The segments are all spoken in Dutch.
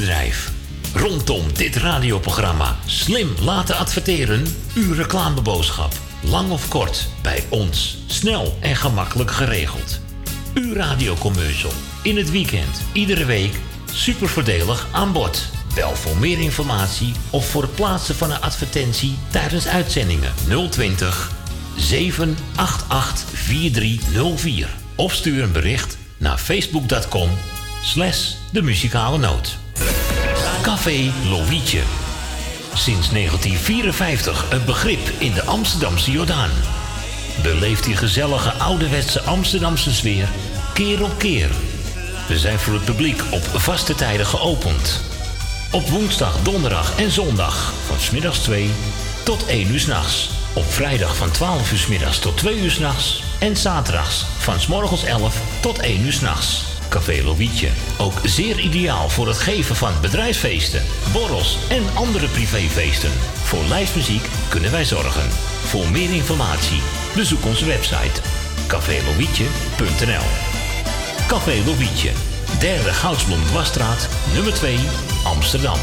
bedrijf. Rondom dit radioprogramma slim laten adverteren, uw reclameboodschap. Lang of kort, bij ons. Snel en gemakkelijk geregeld. Uw radiocommercial. In het weekend, iedere week. Super voordelig aan bod. Bel voor meer informatie of voor het plaatsen van een advertentie tijdens uitzendingen 020 788 4304. Of stuur een bericht naar facebook.com slash de muzikale noot. Café Lovietje. Sinds 1954 een begrip in de Amsterdamse Jordaan. Beleeft die gezellige ouderwetse Amsterdamse sfeer keer op keer. We zijn voor het publiek op vaste tijden geopend. Op woensdag, donderdag en zondag van smiddags 2 tot 1 uur s'nachts. Op vrijdag van 12 uur s middags tot 2 uur s'nachts. En zaterdags van s morgens 11 tot 1 uur s'nachts. Café Lovietje. Ook zeer ideaal voor het geven van bedrijfsfeesten, borrels en andere privéfeesten. Voor lijstmuziek kunnen wij zorgen. Voor meer informatie bezoek onze website cafélovietje.nl Café Lovietje, derde Goudsblom Dwarsstraat, nummer 2, Amsterdam.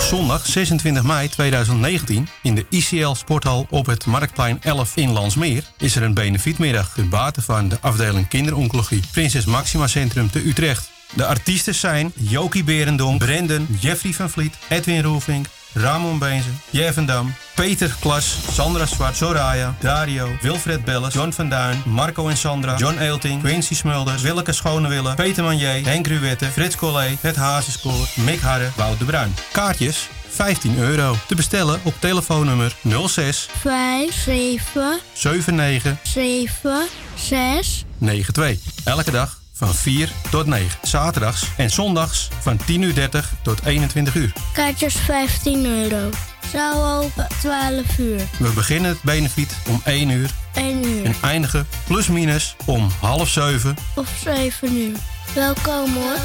Zondag 26 mei 2019 in de ICL Sporthal op het Marktplein 11 in Landsmeer is er een benefietmiddag ten bate van de afdeling kinderoncologie Prinses Maxima Centrum te Utrecht. De artiesten zijn Jokie Berendonk, Brendan, Jeffrey van Vliet, Edwin Roelvink, Ramon Beenzen, Jevendam, Peter Klas, Sandra Zwart, Soraya, Dario, Wilfred Belles, John van Duin, Marco en Sandra, John Eelting, Quincy Smulders, Willeke Schonewille, Peter Manier, Henk Ruwette, Frits Collé, Het Hazespoor, Mick Harre, Wout de Bruin. Kaartjes 15 euro. Te bestellen op telefoonnummer 06 5, 7, 79 7, 6. 92. Elke dag van 4 tot 9. Zaterdags en zondags van 10.30 uur tot 21 uur. Kaartjes 15 euro. Zaal open 12 uur. We beginnen het benefiet om 1 uur 1 uur. en eindigen plus minus om half 7. Of 7 uur. Welkom hoor.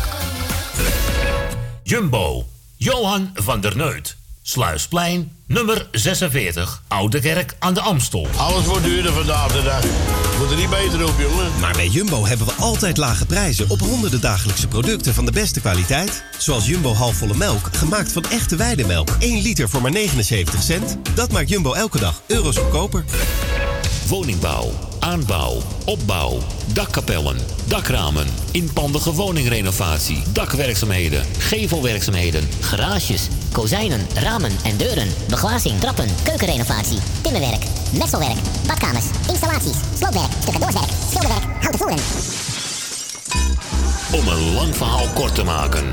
Jumbo, Johan van der Neut. Sluisplein, nummer 46, Oude Kerk aan de Amstel. Alles wordt duurder vandaag de dag. Moet er niet beter op, jongen. Maar bij Jumbo hebben we altijd lage prijzen op honderden dagelijkse producten van de beste kwaliteit. Zoals Jumbo halfvolle melk, gemaakt van echte weidemelk. 1 liter voor maar 79 cent. Dat maakt Jumbo elke dag euro's goedkoper. Woningbouw, aanbouw, opbouw, dakkapellen, dakramen, inpandige woningrenovatie, dakwerkzaamheden, gevelwerkzaamheden, Garages, kozijnen, ramen en deuren, beglazing, trappen, keukenrenovatie, timmerwerk, messelwerk, badkamers, installaties, sloopwerk, stucadoorswerk, schilderwerk, houten voeren. Om een lang verhaal kort te maken.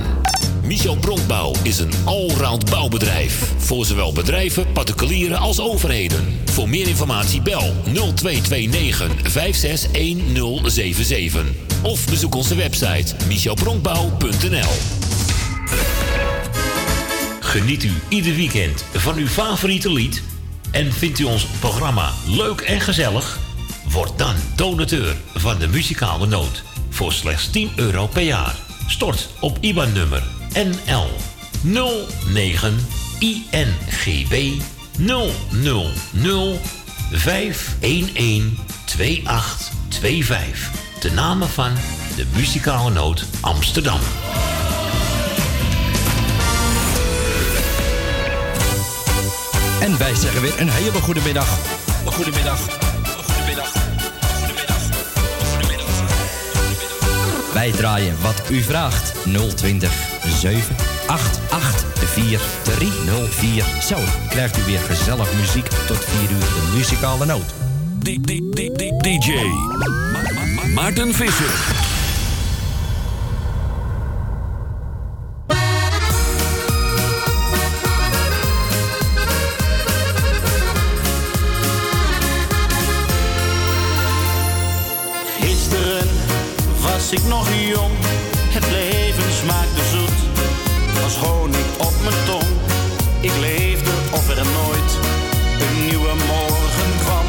Michel Bronkbouw is een allround bouwbedrijf. Voor zowel bedrijven, particulieren als overheden. Voor meer informatie bel 0229 561077. Of bezoek onze website michelbronkbouw.nl Geniet u ieder weekend van uw favoriete lied? En vindt u ons programma leuk en gezellig? Word dan donateur van de muzikale noot voor slechts 10 euro per jaar. Stort op IBAN-nummer NL 09 INGB 000 511 2825. De namen van de muzikale noot Amsterdam. En wij zeggen weer een hele goede middag. Een goede middag. Een goede middag. Een goede middag. Een goede middag. Wij draaien wat u vraagt. 020 788 4304. Zo krijgt u weer gezellig muziek tot 4 uur de muzikale noot. DJ Maarten Visser. Gisteren was ik nog jong, het leven smaakte op mijn tong, ik leefde of er nooit een nieuwe morgen kwam.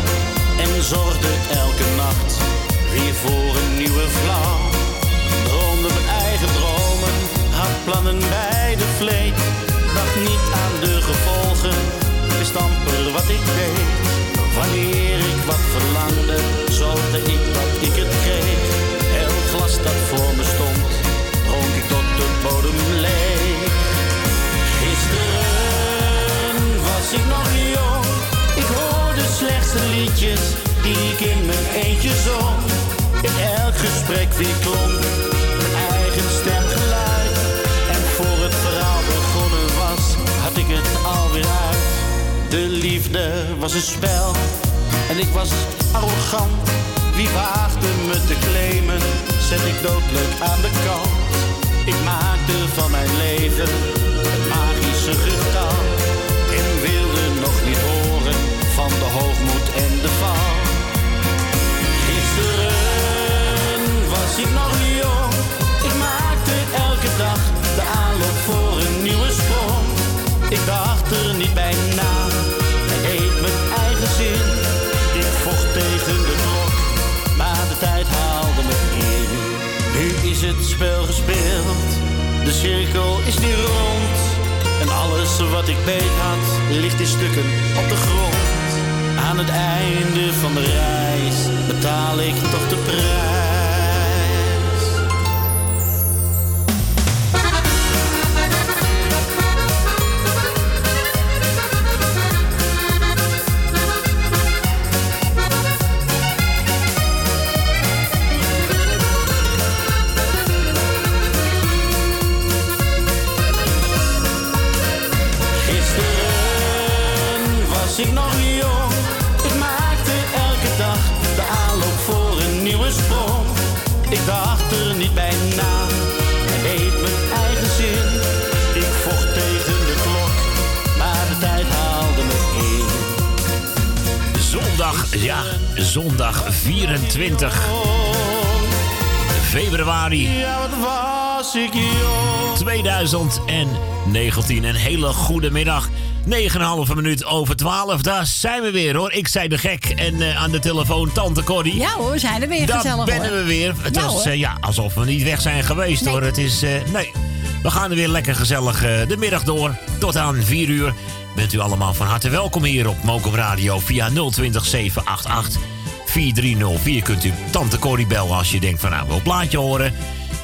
En zorgde elke nacht weer voor een nieuwe vrouw. Droomde mijn eigen dromen, had plannen bij de vleet. Dacht niet aan de gevolgen, wist amper wat ik deed. Wanneer ik wat verlangde, zorgde ik dat ik het kreeg. Elk glas dat voor me stond, dronk ik tot de ik nog jong. Ik hoorde slechts de liedjes die ik in mijn eentje zong. In elk gesprek weer klonk mijn eigen stemgeluid. En voor het verhaal begonnen was, had ik het alweer uit. De liefde was een spel en ik was arrogant. Wie waagde me te claimen, zet ik doodelijk aan de kant. Ik maakte van mijn leven het magische geur. En de val. Gisteren was ik nog jong. Ik maakte elke dag de aanloop voor een nieuwe sprong. Ik dacht er niet bij na en deed mijn eigen zin. Ik vocht tegen de klok, maar de tijd haalde me in. Nu is het spel gespeeld, de cirkel is nu rond. En alles wat ik beet had, ligt in stukken op de grond. Aan het einde van de reis betaal ik toch de prijs. Zondag 24 februari Ja, wat was ik jong. 2019. Een hele goede middag. 9,5 minuut over 12. Daar zijn we weer hoor. Ik zei de gek. En eh, aan de telefoon Tante Corrie. Ja hoor, we zijn er weer Daar gezellig hoor. we weer. Het Ja, was eh, ja, alsof we niet weg zijn geweest Nee. hoor. Het is, eh, nee, we gaan er weer lekker gezellig de middag door. Tot aan 4 uur. Bent u allemaal van harte welkom hier op Mokum Radio via 020 788 4304. Kunt u Tante Corrie bellen als je denkt van nou, wil een plaatje horen.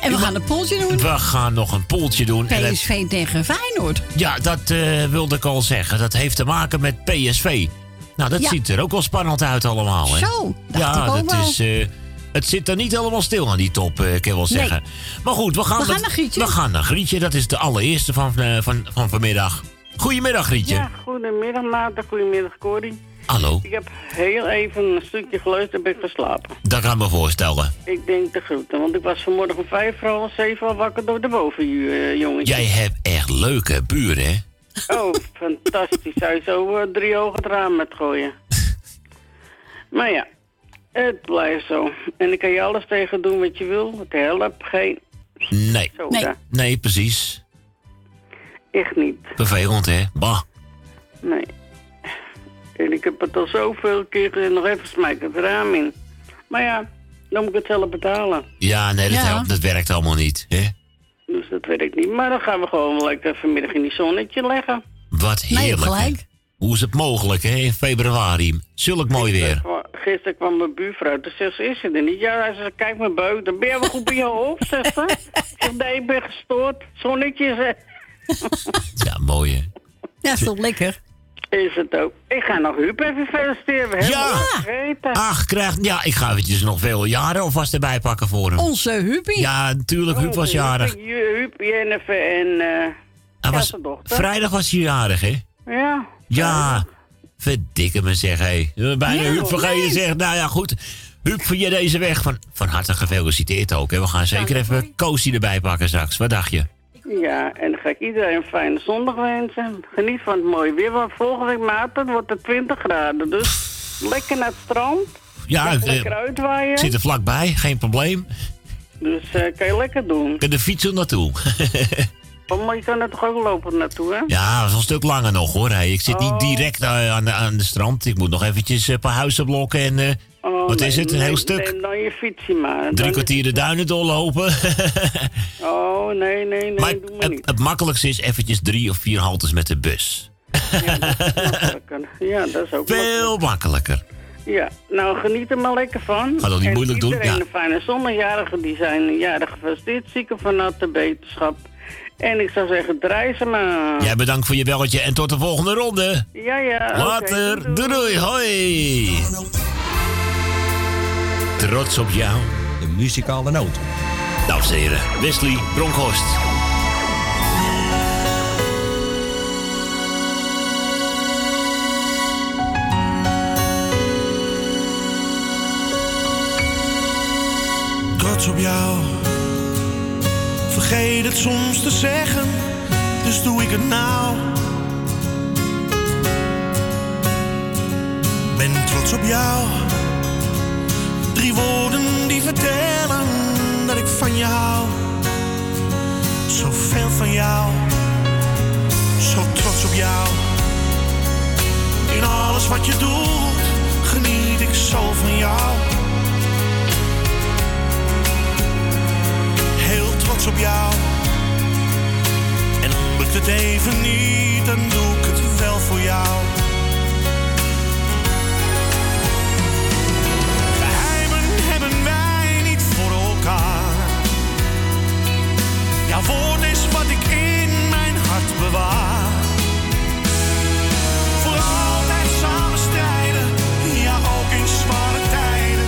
En we gaan een poeltje doen. We gaan nog een poeltje doen. En PSV tegen Feyenoord. ja, dat eh, wilde ik al zeggen. Dat heeft te maken met PSV. Nou, dat Ja. ziet er ook wel spannend uit allemaal, hè? Zo, dacht ja, ik ook dat wel. is... eh, het zit er niet helemaal stil aan die top, eh, ik kan wel Nee. zeggen. Maar goed, we gaan, We gaan met- naar Grietje. We gaan naar Grietje. Dat is de allereerste van, van, van vanmiddag. Goedemiddag, Grietje. Ja, goedemiddag Maarten, goedemiddag Corrie. Hallo. Ik heb heel even een stukje geluisterd en ben ik geslapen. Dat kan ik me voorstellen. Ik denk de groeten, want ik was vanmorgen om vijf voor half zeven al wakker door de bovenjongetjes. Jij hebt echt leuke buren, hè? Oh, fantastisch. Zou je zo eh, drie ogen het raam met gooien. maar ja, het blijft zo. En ik kan je alles tegen doen wat je wil. Het helpt geen Nee. soda. Nee, precies. Echt niet. Vervelend, hè? Bah. Nee. En ik heb het al zoveel keer eh, nog even smijt het raam in. Maar ja, dan moet ik het zelf betalen. Ja, nee, dat, Ja. helpt, dat werkt allemaal niet, hè? Dus dat weet ik niet. Maar dan gaan we gewoon lekker vanmiddag in die zonnetje leggen. Wat heerlijk. Hoe is het mogelijk, hè? In februari. Zulk mooi weer. Gisteren kwam mijn buurvrouw, toen zegt ze, is ze er niet? Ja, zegt, kijk mijn buik, dan ben je wel goed bij je hoofd, zegt ze. Ik zeg, nee, ik ben gestoord. Zonnetje, zeg. Ja, mooi, hè? Ja, is toch lekker? Is het ook. Ik ga nog Huub even feliciteren. We hebben Ja. Ach, krijg, ja, ik ga eventjes nog veel jaren alvast erbij pakken voor hem. Onze Huubie. Ja, natuurlijk, Huub was jarig. Huub, Jennifer en uh, Hij was, vrijdag was hij jarig, hè? Ja. Ja, verdikke me zeg, hé. Bijna Ja, Huub vergeten nee. zeg. Nou ja, goed. Huub, voor je deze weg. Van, van harte gefeliciteerd ook. Hè. We gaan zeker even Koosie erbij pakken straks. Wat dacht je? Ja, en dan ga ik iedereen een fijne zondag wensen. Geniet van het mooie weer, want volgende week maart dan wordt het 20 graden. Dus lekker naar het strand. Ja, Lekker eh, lekker uitwaaien. zit er vlakbij, geen probleem. Dus eh, kan je lekker doen. Kan de fiets er naartoe. Oh, maar je kan er toch ook lopen naartoe, hè? ja, dat is een stuk langer nog hoor. Hey, ik zit Oh. niet direct eh, aan de, aan de strand. Ik moet nog eventjes een paar huizen blokken en... Oh, wat is het? Een heel stuk? Dan je maar. Drie kwartier de duinen doorlopen. Oh, nee, nee, nee, maar doe maar niet. het makkelijkste is eventjes drie of vier haltes met de bus. Ja, dat is ook Veel makkelijker. Ja, nou geniet er maar lekker van. Ga dat niet En moeilijk doen, iedereen ja. een fijne zondagjarige, die zijn jarig gefeliciteerd. Zieken van natte beterschap. En ik zou zeggen, draai ze maar. Jij bedankt voor je belletje en tot de volgende ronde. Ja, ja. Later. Doei doei. Hoi. Trots op jou. De muzikale noot. Dames en heren, Wesley Bronkhorst. trots op jou. Vergeet het soms te zeggen, dus doe ik het nou. Ben trots op jou. Drie woorden die vertellen dat ik van je hou. Zoveel van jou, zo trots op jou. In alles wat je doet, geniet ik zo van jou. heel trots op jou. En lukt het even niet, dan doe ik het wel voor jou. Jouw woord is wat ik in mijn hart bewaar. Voor altijd samen strijden, ja ook in zware tijden.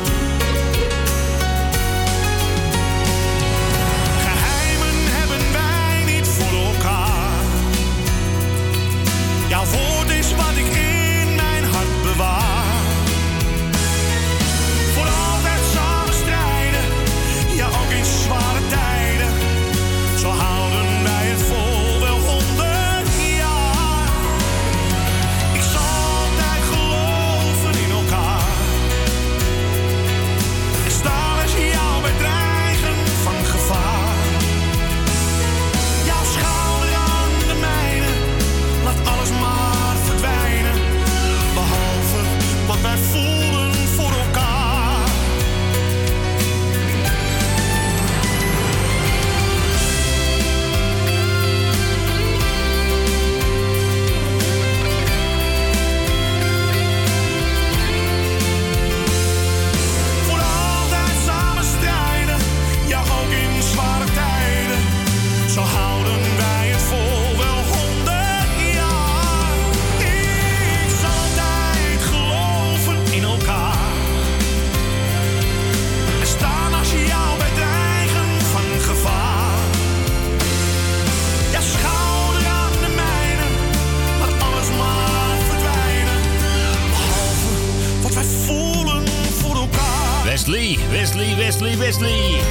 Wesley, Wesley, Wesley, Wesley.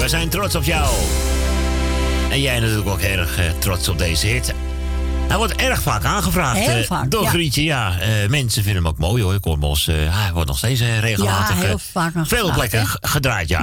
We zijn trots op jou. En jij natuurlijk ook erg eh, trots op deze hit. Hij wordt erg vaak aangevraagd Heel eh, vaak, door ja. Grietje. Ja, eh, mensen vinden hem ook mooi hoor. Ik hoor hij wordt nog steeds regelmatig Ja, heel vaak veel plekken gedraaid. Ja.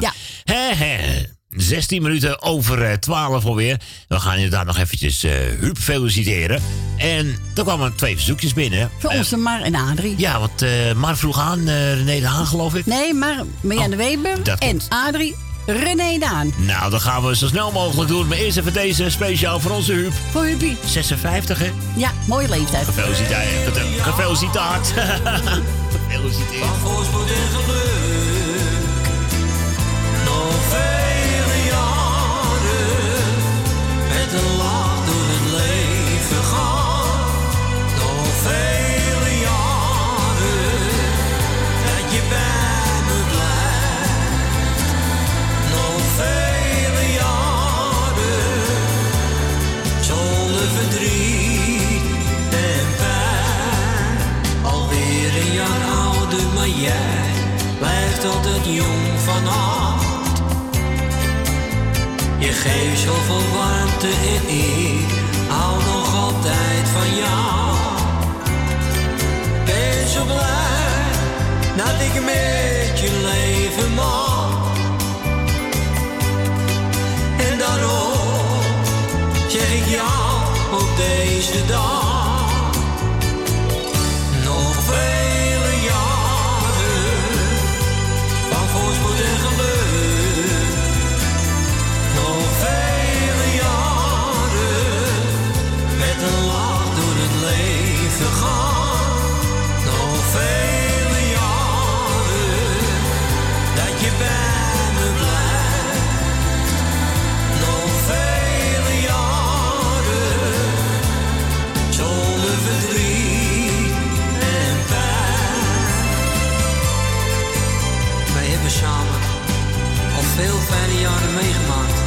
16 minuten over eh, 12 alweer. We gaan inderdaad nog eventjes eh Huub feliciteren. En er kwamen twee verzoekjes binnen. Voor Eh, onze Mar en Adrie. ja, want eh Mar vroeg aan, eh, René de Haan geloof ik. Nee, maar Marianne Weber Oh, dat en klopt. Adrie René Daan. Nou, dat gaan we zo snel mogelijk doen. Maar eerst even deze speciaal voor onze Huub. Voor Huubie. 56, hè? Ja, mooie leeftijd. Gefeliciteerd. Gefeliciteerd. Gefeliciteerd. voorspoed en geluk. Maar jij blijft altijd jong van hart. Je geeft zoveel warmte en ik hou nog altijd van jou. Ben zo blij dat ik met je leven mag. En daarom zeg ik ja op deze dag. Veel fijne jaren meegemaakt.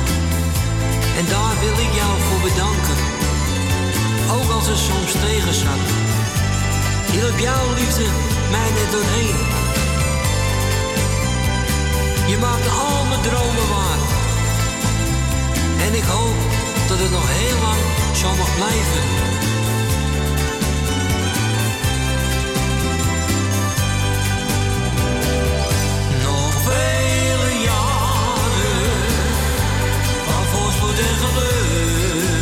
En daar wil ik jou voor bedanken. Ook als het soms tegen zat. Hielp jouw liefde mij net doorheen. Je maakt al mijn dromen waar. En ik hoop dat het nog heel lang zo mag blijven. Van voorspoed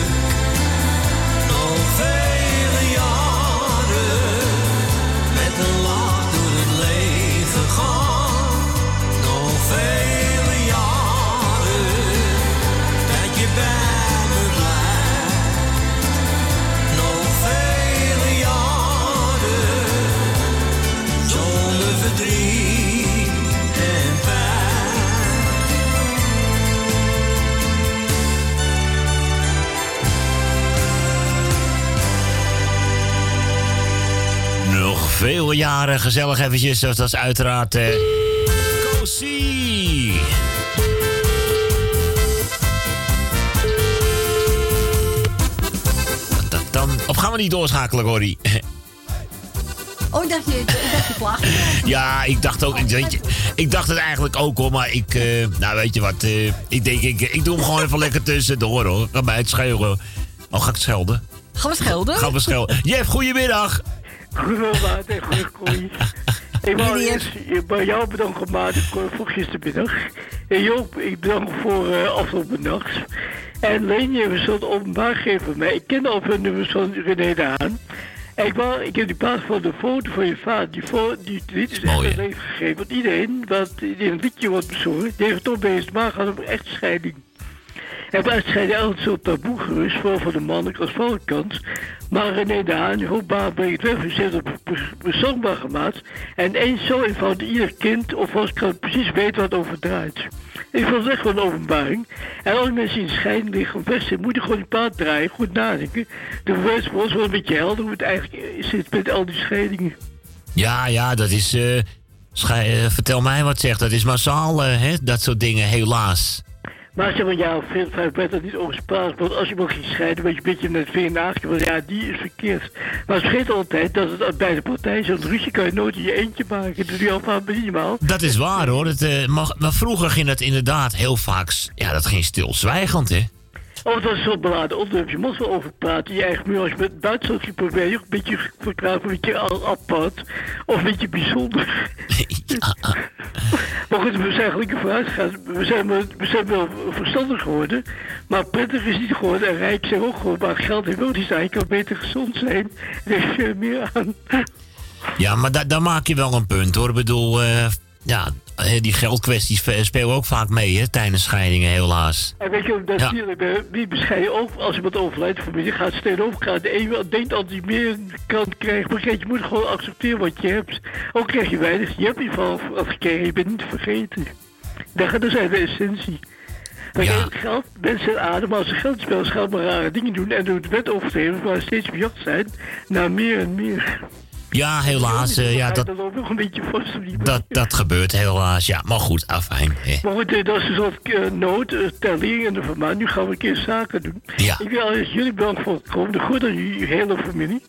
veel jaren gezellig eventjes. Dat is uiteraard... eh dan. Of gaan we niet doorschakelen, Corrie? Oh, ik dacht je, ik dacht je. Ja, ik dacht ook, weet je, ik dacht het eigenlijk ook hoor, maar ik, eh, nou weet je wat, eh, ik denk, ik, ik doe hem gewoon even lekker tussendoor hoor. Ga bij het schelen. Oh, ga ik schelden? Gaan we schelden? Gaan we schelden. Jeff, goedemiddag. Goedemiddag en Ik wou eerst eh, bij jou bedanken, maat, voor gistermiddag. En Joop, ik bedank voor uh, afgelopen nacht. En Leen, je hebt zo'n openbaar gegeven van mij. Ik ken al veel nummers van René de Haan. En ik, wou, ik heb die plaats van de foto van je vader. Die, fo die lied is echt een leven gegeven. Want iedereen wat die een liedje wordt bezorgd, die heeft toch bezig maar gaat over echtscheiding. En bij echtscheiding altijd zo'n taboe gerust, vooral van de mannelijke als vrouwelijke kant. Maar René de Haan, hoe baan brengt weg, ze heeft het bezongbaar gemaakt. En eens zo eenvoudig, ieder kind of als kan precies weten wat het over draait. Ik vond het echt wel een openbaring. En als mensen in scheiding liggen zijn, moet je gewoon die paard draaien, goed nadenken. De bewijs voor ons wel een beetje helder hoe het eigenlijk zit met al die scheidingen. Ja, ja, dat is, eh, eh, vertel mij wat zegt, dat is massaal, eh, hè, dat soort dingen, helaas. Maar zeg maar, ja, vijf werd er niet gesproken. Want als je moet ging scheiden, weet je een beetje met het vingernaagje. Want ja, die is verkeerd. Maar vergeet altijd dat het bij de partij zo'n ruzie kan je nooit in je eentje maken. Dat doe je vaak minimaal. Dat is waar hoor, het, eh, maar, maar vroeger ging het inderdaad heel vaak, ja, dat ging stilzwijgend hè. Oh, dat is zo'n beladen onderwerp. Je moet wel over praten. Je eigen muur, als je met Duitsland ging probeer je ook een beetje verklaren, een beetje al apart. Of een beetje bijzonder. maar goed, we zijn gelukkig vooruit gegaan. We zijn, wel- we zijn wel verstandig geworden. Maar prettig is niet geworden. En rijk zijn ook gewoon. Maar geld heeft ook niet zijn. Je kan beter gezond zijn. Is veel meer aan. Ja, maar da daar maak je wel een punt hoor. Ik bedoel, eh, ja, die geldkwesties spelen ook vaak mee hè, tijdens scheidingen helaas. En weet je, dat Ja. zie je bij wie bescheiden ook, als iemand overlijdt, de familie gaat steeds overgaan. De ene denkt dat hij meer kan krijgen, maar kijk, je moet gewoon accepteren wat je hebt. Ook krijg je weinig, je hebt in ieder geval wat gekregen, je bent niet vergeten. Dat gaat dus uit de essentie. Maar kijk, geld, mensen ademen als ze geld spelen, gaan maar rare dingen doen en door de wet overtreden, maar steeds op jacht zijn naar meer en meer. Ja, helaas, eh, ja, dat, Dat loopt nog een beetje vast dat, dat gebeurt helaas. Ja, maar goed, afijn. hè. Maar goed, eh, dat is een soort uh, nood, uh, ter en de vermaak. Nu gaan we een keer zaken doen. Ja. Ik wil jullie bedanken voor het komen. De goed aan jullie hele familie.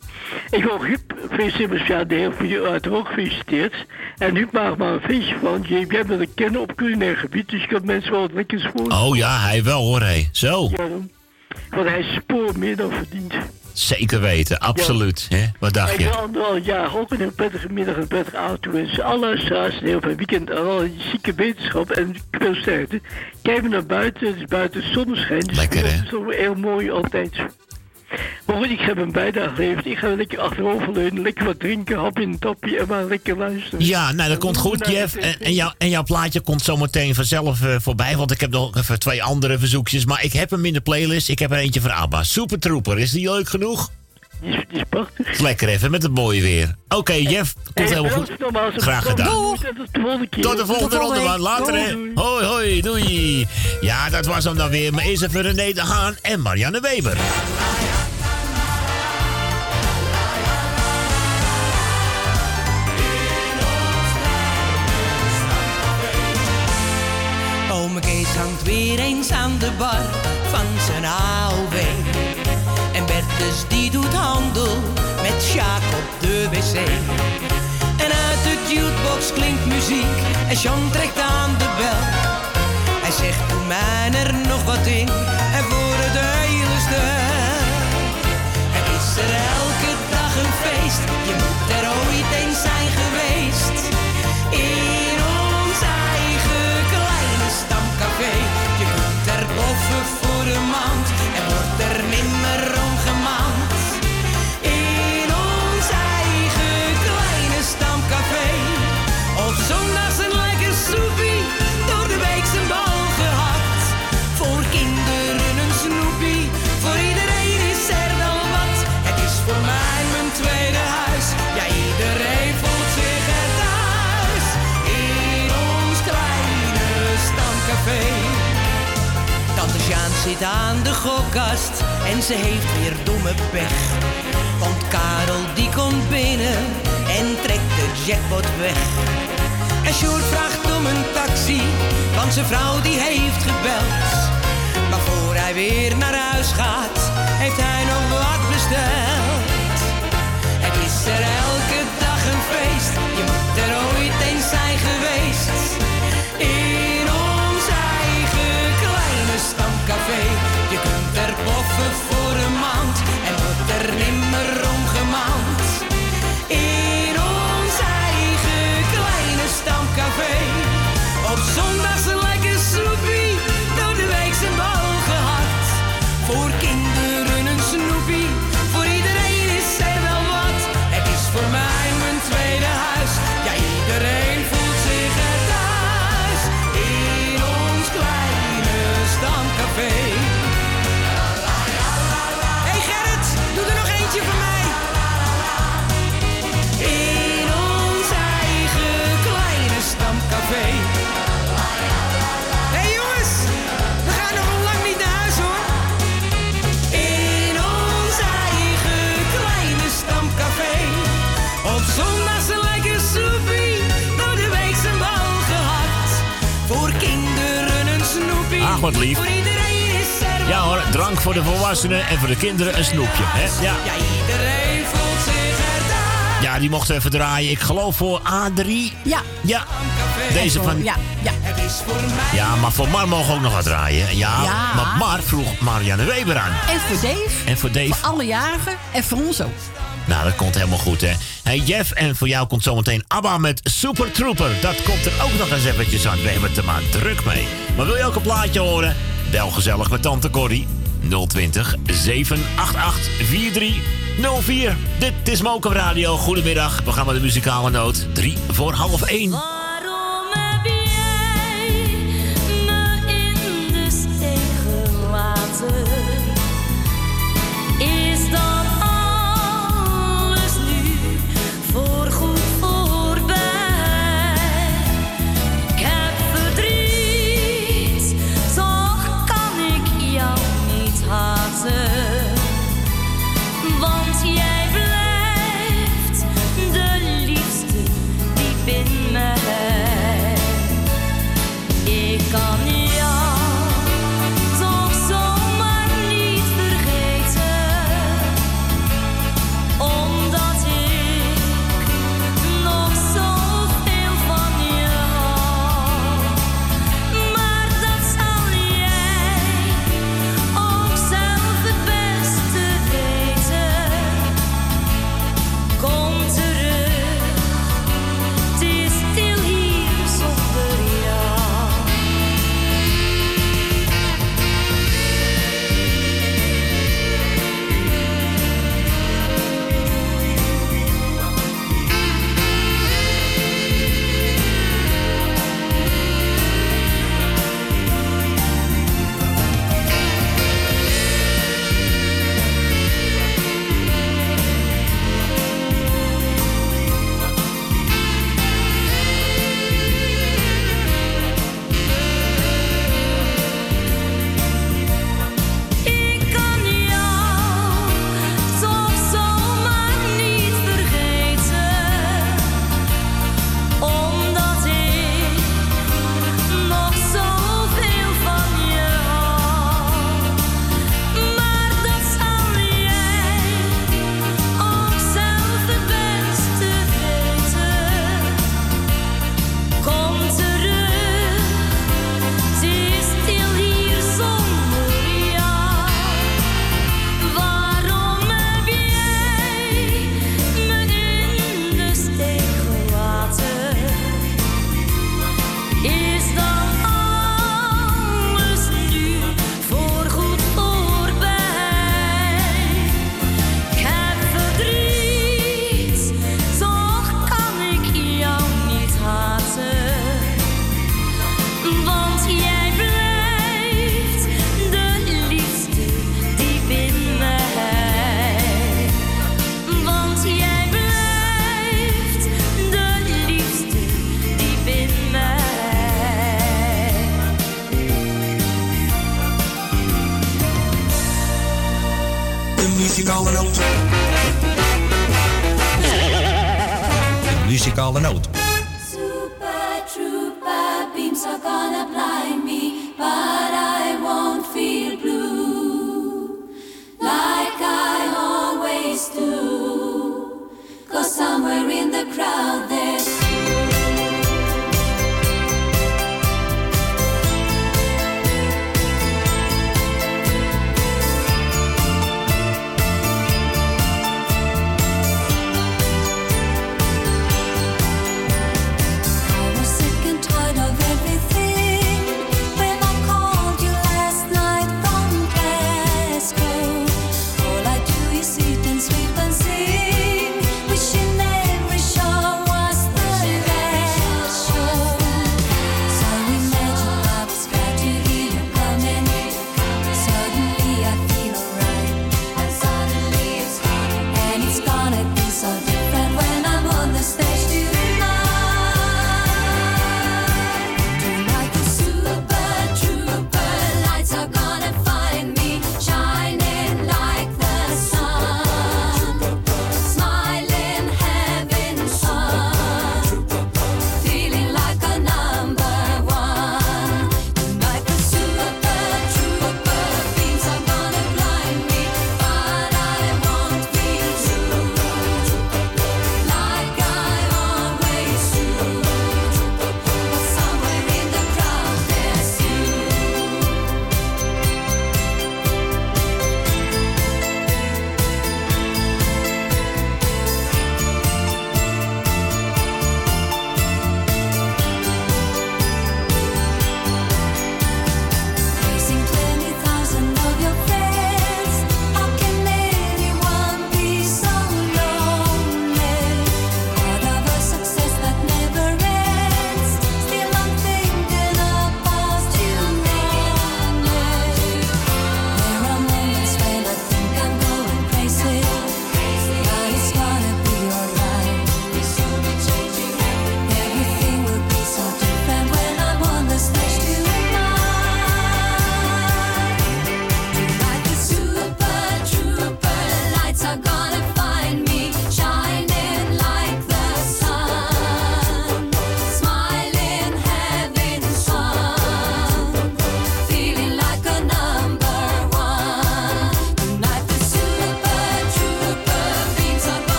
Ik wil Huub met ja, de familie uiteraard ook gefeliciteerd. En Huub maakt maar een feestje van. Jij bent een kenner op culinair gebied, dus je kan mensen wel wat lekkers voor. Oh ja, hij wel hoor, hé. Zo. Ja, dan. Want hij spoor meer dan verdient. Zeker weten, absoluut. Hè? Wat dacht Ik je? wil anderhalf jaar ook een prettige middag en een prettige avond toewensen. Alle luisteraars een heel fijn weekend. En alle zieke wetenschap en veel sterkte. Kijk maar naar buiten. Het is buiten zonneschijn. Dus Lekker, hè? Het is heel mooi altijd. Maar goed, ik heb een bijdrage geleverd. Ik ga lekker achteroverleunen. Lekker wat drinken. Hap in een tapje. En maar lekker luisteren. Ja, nou dat komt goed, Jeff. En, en, jou, en jouw plaatje komt zometeen vanzelf eh, voorbij. Want ik heb nog even twee andere verzoekjes. Maar ik heb hem in de playlist. Ik heb er eentje van ABBA. Super Trooper. Is die leuk genoeg? Die is, die is prachtig. Lekker even met het mooie weer. Oké, Jeff. Komt Hey, helemaal goed. Graag gedaan. Tot de volgende keer. Tot de volgende ronde, man. Later, hè. Hoi, hoi, doei. Ja, dat was hem dan weer. Maar eerst even René de Haan en Marianne Weber. Weer eens aan de bar van zijn AOW. En Bertus die doet handel met Sjaak op de wc. En uit de jukebox klinkt muziek en Jean trekt aan de bel. Hij zegt, doe mij er nog wat in ze heeft weer domme pech. Want Karel die komt binnen en trekt de jackpot weg. En Sjoerd vraagt om een taxi, want zijn vrouw die heeft gebeld. Maar voor hij weer naar huis gaat, heeft hij nog wat besteld. Het is er elke dag een feest, je moet er ooit eens zijn geweest. In ons eigen kleine stamcafé. Je kunt er boffen voor nimmer wat lief. Ja hoor, drank voor de volwassenen en voor de kinderen een snoepje. Hè? Ja. Ja, iedereen voelt zich thuis. ja, die mochten even draaien. Ik geloof voor A3. Ja. Ja. Deze van... Ja, ja. Ja, maar voor Mar mogen ook nog wat draaien. Ja, Ja. maar Mar vroeg Marianne Weber aan. En voor Dave. En voor Dave. Voor alle jarigen. En voor ons ook. Nou, dat komt helemaal goed, hè. Hey Jeff, en voor jou komt zometeen ABBA met Super Trooper. Dat komt er ook nog eens eventjes aan. We hebben het er maar druk mee. Maar wil je ook een plaatje horen? Bel gezellig met Tante Corrie. 020 788 4304. Dit is Mokum Radio. Goedemiddag. We gaan met de muzikale noot. 3 voor half 1.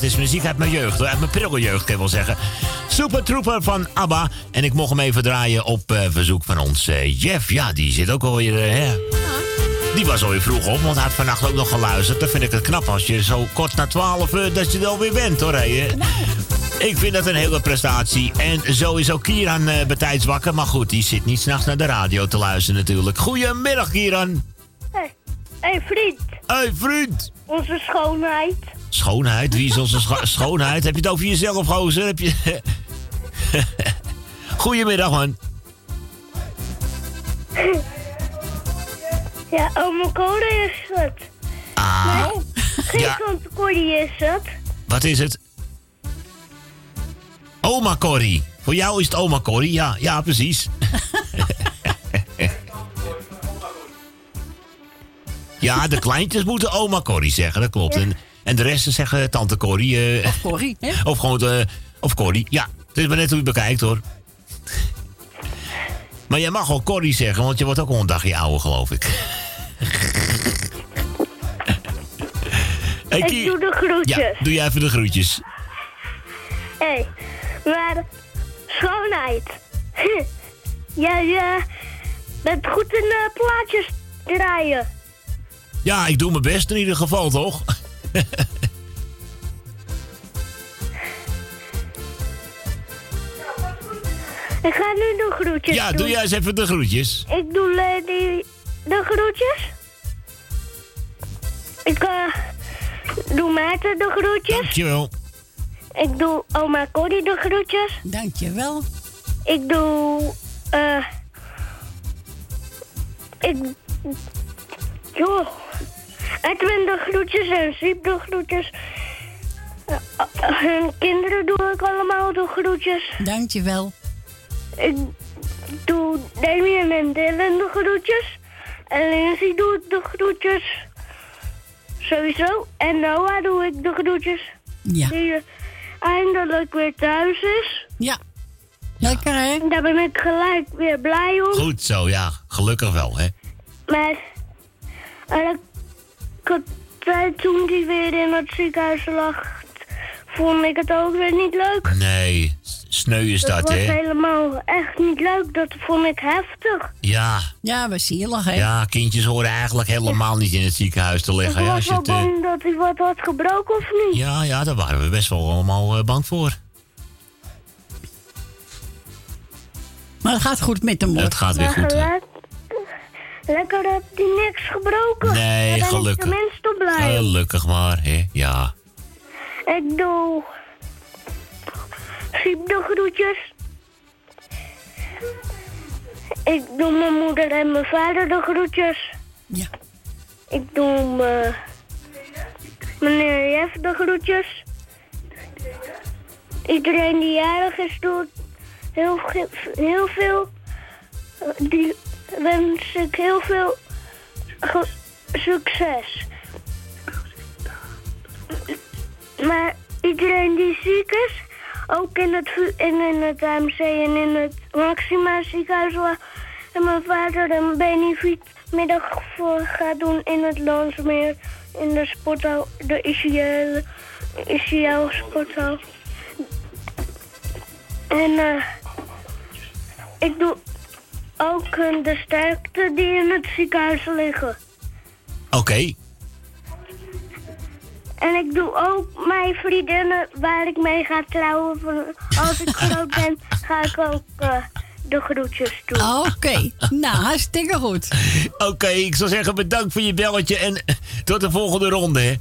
het is muziek uit mijn jeugd. Uit mijn prikkeljeugd, kan ik wel zeggen. Supertrooper van ABBA. En ik mocht hem even draaien op eh, verzoek van ons uh, Jeff. Ja, die zit ook alweer... Eh, hè? Die was alweer vroeg op, want hij had vannacht ook nog geluisterd. Dan vind ik het knap als je zo kort na 12 uh, dat je er alweer bent, hoor. Hè? Ik vind dat een hele prestatie. En zo is ook Kieran uh, betijds wakker. Maar goed, die zit niet s'nachts naar de radio te luisteren natuurlijk. Goedemiddag, Kieran. Hé, hey. hey, vriend. Hé, hey, vriend. Onze schoonheid. Schoonheid? Wie is onze schoonheid? Heb je het over jezelf, gozer? Heb je... Goedemiddag, man. Ja, oma Corrie is het. Ah. Geen ja. tante is het. Wat is het? Oma Corrie. Voor jou is het oma Corrie, ja. Ja, precies. ja, de kleintjes moeten oma Corrie zeggen, dat klopt en de resten zeggen tante Corrie. eh, Of Corrie, hè? Of gewoon eh, of Corrie. Ja, het is maar net hoe je bekijkt hoor. Maar jij mag wel Corrie zeggen, want je wordt ook al een dagje ouder, geloof ik. Hey, Ik doe de groetjes. Ja, doe jij even de groetjes. Hé, maar schoonheid. Jij bent goed in eh, plaatjes draaien. Ja, ik doe mijn best in ieder geval, toch? Ik ga nu de groetjes Ja, doen. doe jij eens even de groetjes. Ik doe Lady de groetjes. Ik eh, doe Maarten de groetjes. Dankjewel. Ik doe oma Corrie de groetjes. Dankjewel. Ik doe... eh ik... Joh. Edwin de groetjes en Siep de groetjes. Hun kinderen doe ik allemaal de groetjes. Dankjewel. Ik doe Damien en Dylan de groetjes. En Lindsay doe ik de groetjes. Sowieso. En Noah doe ik de groetjes. Ja. Die eh, eindelijk weer thuis is. Ja. Lekker, hè? Daar ben ik gelijk weer blij om. Goed zo, ja. Gelukkig wel, hè. Maar tijd toen die weer in het ziekenhuis lag, vond ik het ook weer niet leuk. Nee, sneu is dat, was hè. helemaal echt niet leuk. Dat vond ik heftig. Ja, Ja, we zielig, hè? ja, kindjes horen eigenlijk helemaal niet in het ziekenhuis te Ik liggen. hè, was wel het, eh, bang dat hij wat had gebroken of niet. Ja, ja, daar waren we best wel allemaal eh, bang voor. Maar het gaat goed met hem, hoor. Het gaat weer goed. hè. Lekker heb hij niks gebroken. Nee, gelukkig. ik tenminste blij om. Gelukkig maar, hè. Ja. Ik doe... Siep de groetjes. Ik doe mijn moeder en mijn vader de groetjes. Ja. Ik doe me, meneer Jeff de groetjes. Iedereen die jarig is, doet heel, veel. eh, Die wens ik heel veel succes. Maar iedereen die ziek is, ook in het, en in het AMC en in het Maxima ziekenhuis, waar mijn vader een benefietmiddag voor gaat doen in het Landsmeer, in de sporthal, de ICL, ICL sporthal. En eh, ik doe ook hun de sterkte die in het ziekenhuis liggen. Oké. En ik doe ook mijn vriendinnen waar ik mee ga trouwen. Als ik groot ben, ga ik ook eh, de groetjes doen. Oké, nou, hartstikke goed. Oké, ik zou zeggen bedankt voor je belletje en eh, tot de volgende ronde, hè.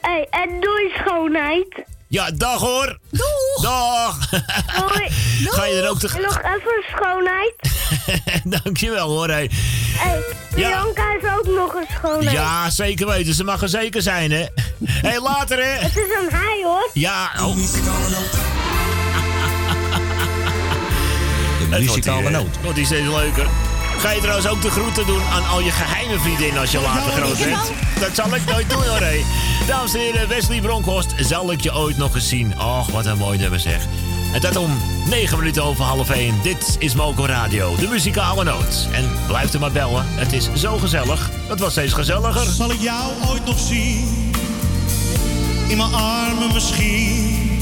Hey, en doei schoonheid. Ja, dag hoor. Doeg. Dag. Doei. Ga je er ook En te... nog even schoonheid. Dankjewel hoor, hé. Hey, Bianca is ook nog een schoonheid. Ja, zeker weten. Ze mag er zeker zijn, hè. Hé, hey, later, hè. Het is een hij hoor. Ja, oh. De muzikale noot. Wat is steeds leuker. Ga je trouwens ook de groeten doen aan al je geheime vriendinnen als je later groot bent? Dat zal ik nooit doen hoor, hé. Dames en heren, Wesley Bronkhorst, zal ik je ooit nog eens zien? Och, wat een mooi nummer zeg. En dat om 9 minuten over half 1. Dit is Moco Radio, de muzikale noot. En blijf er maar bellen, het is zo gezellig. Het wordt steeds gezelliger. Zal ik jou ooit nog zien? In mijn armen misschien.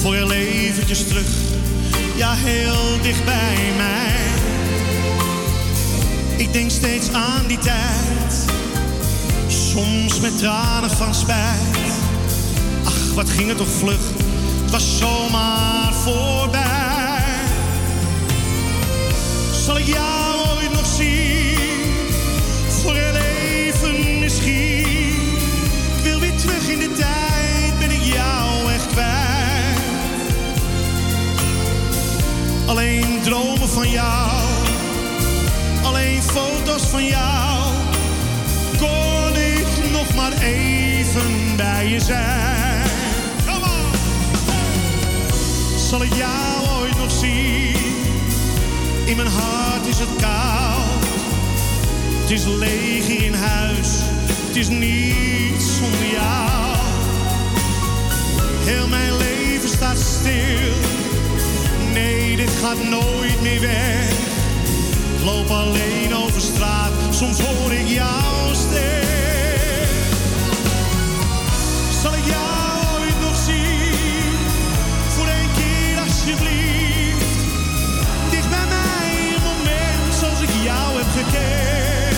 Voor heel eventjes terug. Ja, heel dicht bij mij. Ik denk steeds aan die tijd. Soms met tranen van spijt. Ach, wat ging het toch vlug. Het was zomaar voorbij. Zal ik jou ooit nog zien? Voor heel even misschien. Wil weer terug in de tijd, ben ik jou echt kwijt. Alleen dromen van jou, foto's van jou. Kon ik nog maar even bij je zijn. Come on! Zal ik jou ooit nog zien? In mijn hart is het koud Het is leeg in huis, het is niets zonder jou. Heel mijn leven staat stil. Nee, dit gaat nooit meer weg. Loop alleen over straat, soms hoor ik jouw stem. Zal ik jou ooit nog zien? Voor één keer alsjeblieft. Dicht bij mij een moment zoals ik jou heb gekend.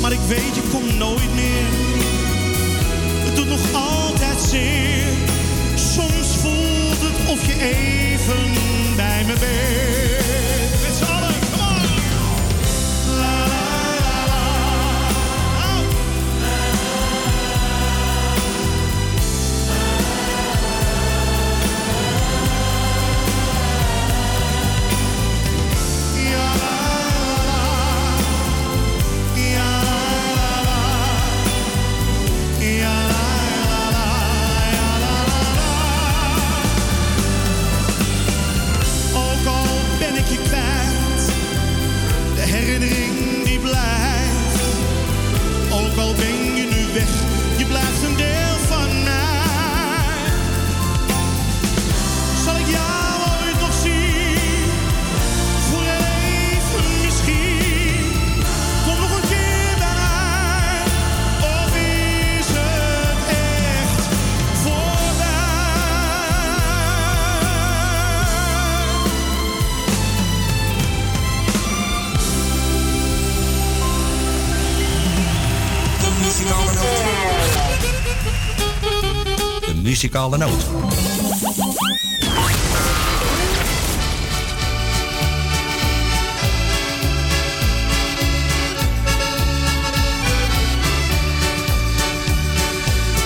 Maar ik weet, je komt nooit meer. Het doet nog altijd zeer. Soms voelt het of je even bij me bent. Muzikale noot.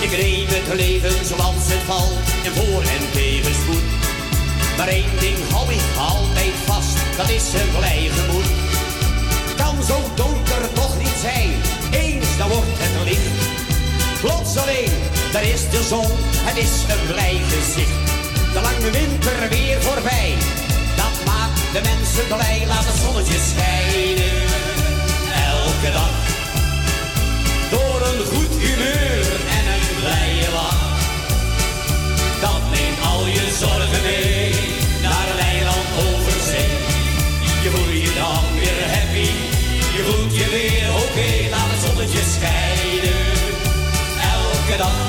Ik reed het leven zoals het valt en voor en tegenspoed. Maar één ding hou ik altijd vast, dat is een blij gemoed. Kan zo donker toch niet zijn, eens dan wordt het licht. Plotseling, daar is de zon, het is een blij gezicht. De lange winter weer voorbij, dat maakt de mensen blij. Laat het zonnetje schijnen, elke dag. Door een goed humeur en een blije lach. Dat neemt al je zorgen mee naar een eiland over zee. Je voelt je dan weer happy, je voelt je weer oké. Laat het zonnetje schijnen, elke dag.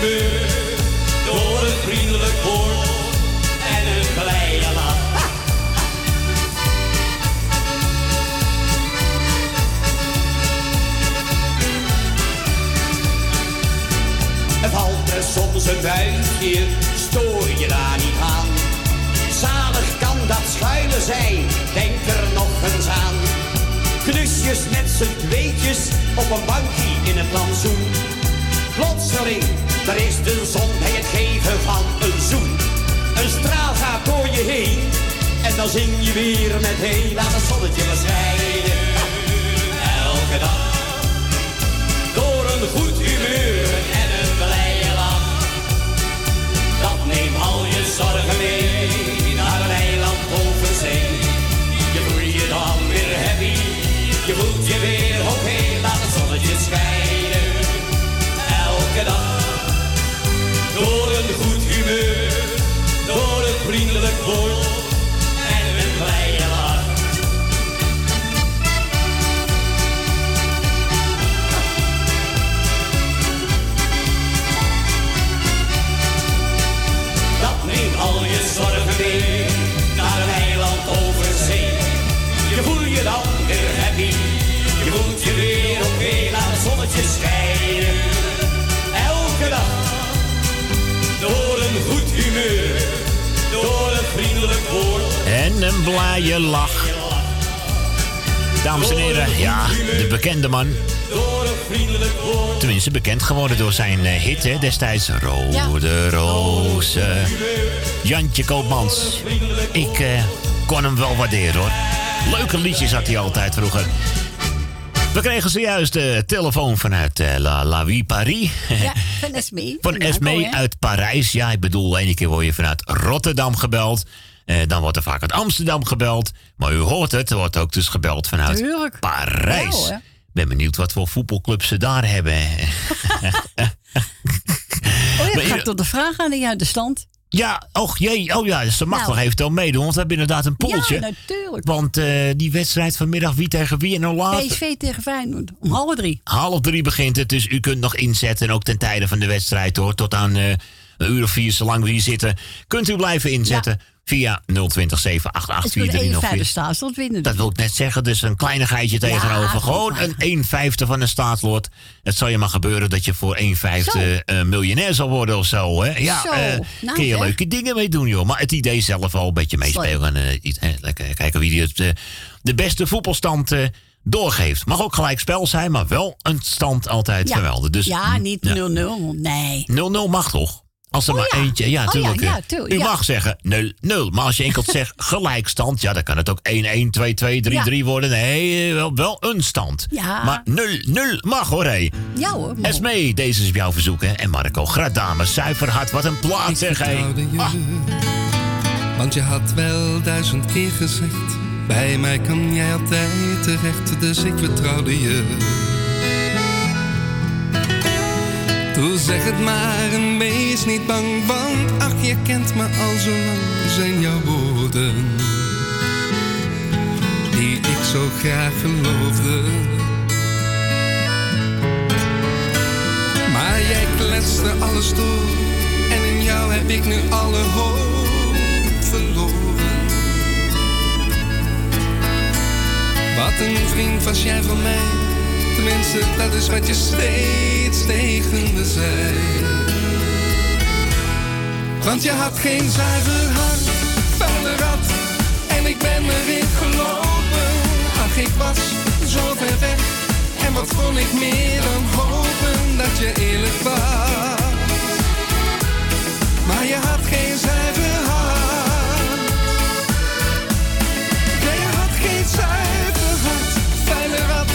Door een vriendelijk woord en een blije lach. Er valt er soms een buitje, stoor je daar niet aan. Zalig kan dat schuilen zijn, denk er nog eens aan. Knusjes met z'n tweetjes op een bankje in het plantsoen. Plotseling, daar is de zon bij het geven van een zoen. Een straal gaat door je heen en dan zing je weer met heen. Laat het zonnetje schijnen, elke dag. Door een goed humeur en een blije lach. Dat neemt al je zorgen mee Elke dag. Door een goed humeur, door een vriendelijk woord. En een blije lach. Dames en heren, ja, de bekende man. Door een vriendelijk woord. Tenminste, bekend geworden door zijn eh, hit hè, destijds. Rode rozen. Jantje Koopmans. Ik eh, kon hem wel waarderen hoor. Leuke liedjes had hij altijd vroeger. We kregen zojuist de telefoon vanuit eh, La, La Vie Paris. Ja, van Esmee. Van hè? uit Parijs. Ja, ik bedoel, ene keer word je vanuit Rotterdam gebeld. Eh, dan wordt er vaak uit Amsterdam gebeld. Maar u hoort het, er wordt ook dus gebeld vanuit Tuurlijk. Parijs. Hè? ben benieuwd wat voor voetbalclubs ze daar hebben. Oh ja, ga je- ik tot de vraag aan uit de stand. Ja, och jee, oh ja, dus ze mag Nou. nog eventueel meedoen, want we hebben inderdaad een poeltje. Ja, natuurlijk. Want eh, die wedstrijd vanmiddag, wie tegen wie en hoe laat? PSV tegen Feyenoord. Om half drie. Half drie begint het, dus u kunt nog inzetten. En ook ten tijde van de wedstrijd hoor. Tot aan eh, een uur of vier, zolang we hier zitten. Kunt u blijven inzetten via 020 788 Het wordt 1 vijfde 4304. staatslot winnen. Dat wil ik net zeggen, dus een kleinigheidje tegenover. Gewoon een 1 vijfde van een staatslot. Het zal je maar gebeuren dat je voor 1 vijfde eh, miljonair zal worden of zo. Hè? Ja, Zo, nou kun je leuke dingen mee doen, joh. Maar het idee zelf al een beetje meespelen. En, iets, hè, lekker kijken wie het, eh, de beste voetbalstand doorgeeft. Mag ook gelijk spel zijn, maar wel een stand altijd Ja. vermelden. Dus, ja, niet ja. 0-0. Nee. 0-0 mag toch? Als er Oh maar ja. eentje. Ja, Oh tuurlijk. ja, ja, tuurlijk, U ja. mag zeggen 0-0. Maar als je enkel zegt gelijkstand, ja, dan kan het ook 1-1, 2-2, 3-3 worden. Nee, eh, wel, wel een stand. Ja. Maar 0-0 mag hoor, hé. Ja hoor. mag. Esmee, deze is op jou verzoek, hè. En Marco, Gradame, Zuiverhart, wat een plaat zeg, hé. Ah, Want je had wel duizend keer gezegd: Bij mij kan jij altijd terecht, dus ik vertrouwde je. Toe zeg het maar en wees niet bang, want ach, je kent me al zo lang, zijn jouw woorden. Die ik zo graag geloofde. Maar jij kletste alles door en in jou heb ik nu alle hoop verloren. Wat een vriend was jij van mij, tenminste dat is wat je steeds tegen me zei. Want je had geen zuiver hart, vuile rat, en ik ben erin gelopen. Ach, ik was zo ver weg, en wat kon ik meer dan hopen dat je eerlijk was. Maar je had geen zuiver hart. Ja, je had geen zuiver hart, vuile rat.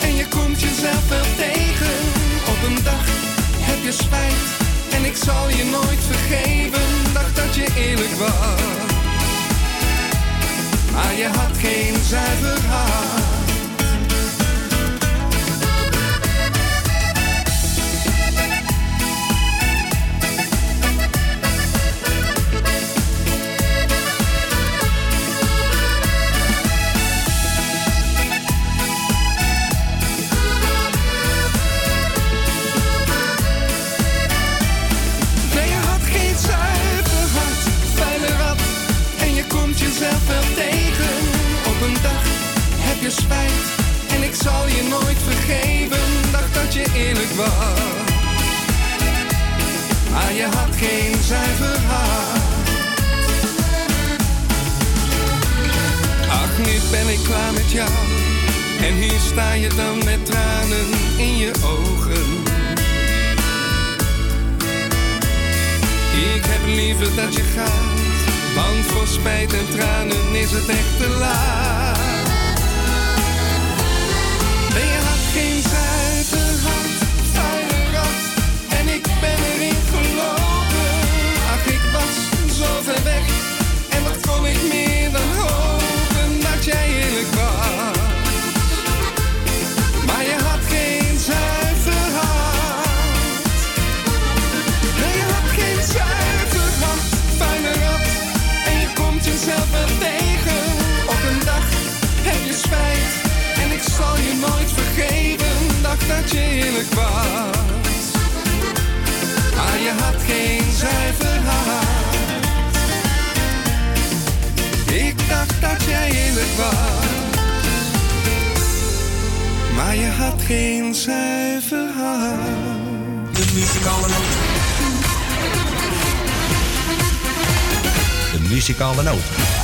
En je komt jezelf wel tegen. Op een dag heb je spijt. En ik zal je nooit vergeven. Dacht dat je eerlijk was. Maar je had geen zuiver hart. Dag heb je spijt. En ik zal je nooit vergeven. Dacht dat je eerlijk was. Maar je had geen zuiver hart. Ach, nu ben ik klaar met jou. En hier sta je dan met tranen in je ogen. Ik heb liever dat je gaat, want voor spijt en tranen is het echt te laat. En wat kon ik meer dan hopen dat jij eerlijk was. Maar je had geen zuiver hart. Nee, je had geen zuiver hart, vuile rat. En je komt jezelf wel tegen. Op een dag heb je spijt. En ik zal je nooit vergeven. Dacht dat je eerlijk was. Maar je had geen zuiver dat jij eerlijk was. Maar je had geen zuiver hart. De muzikale noot. De muzikale noot.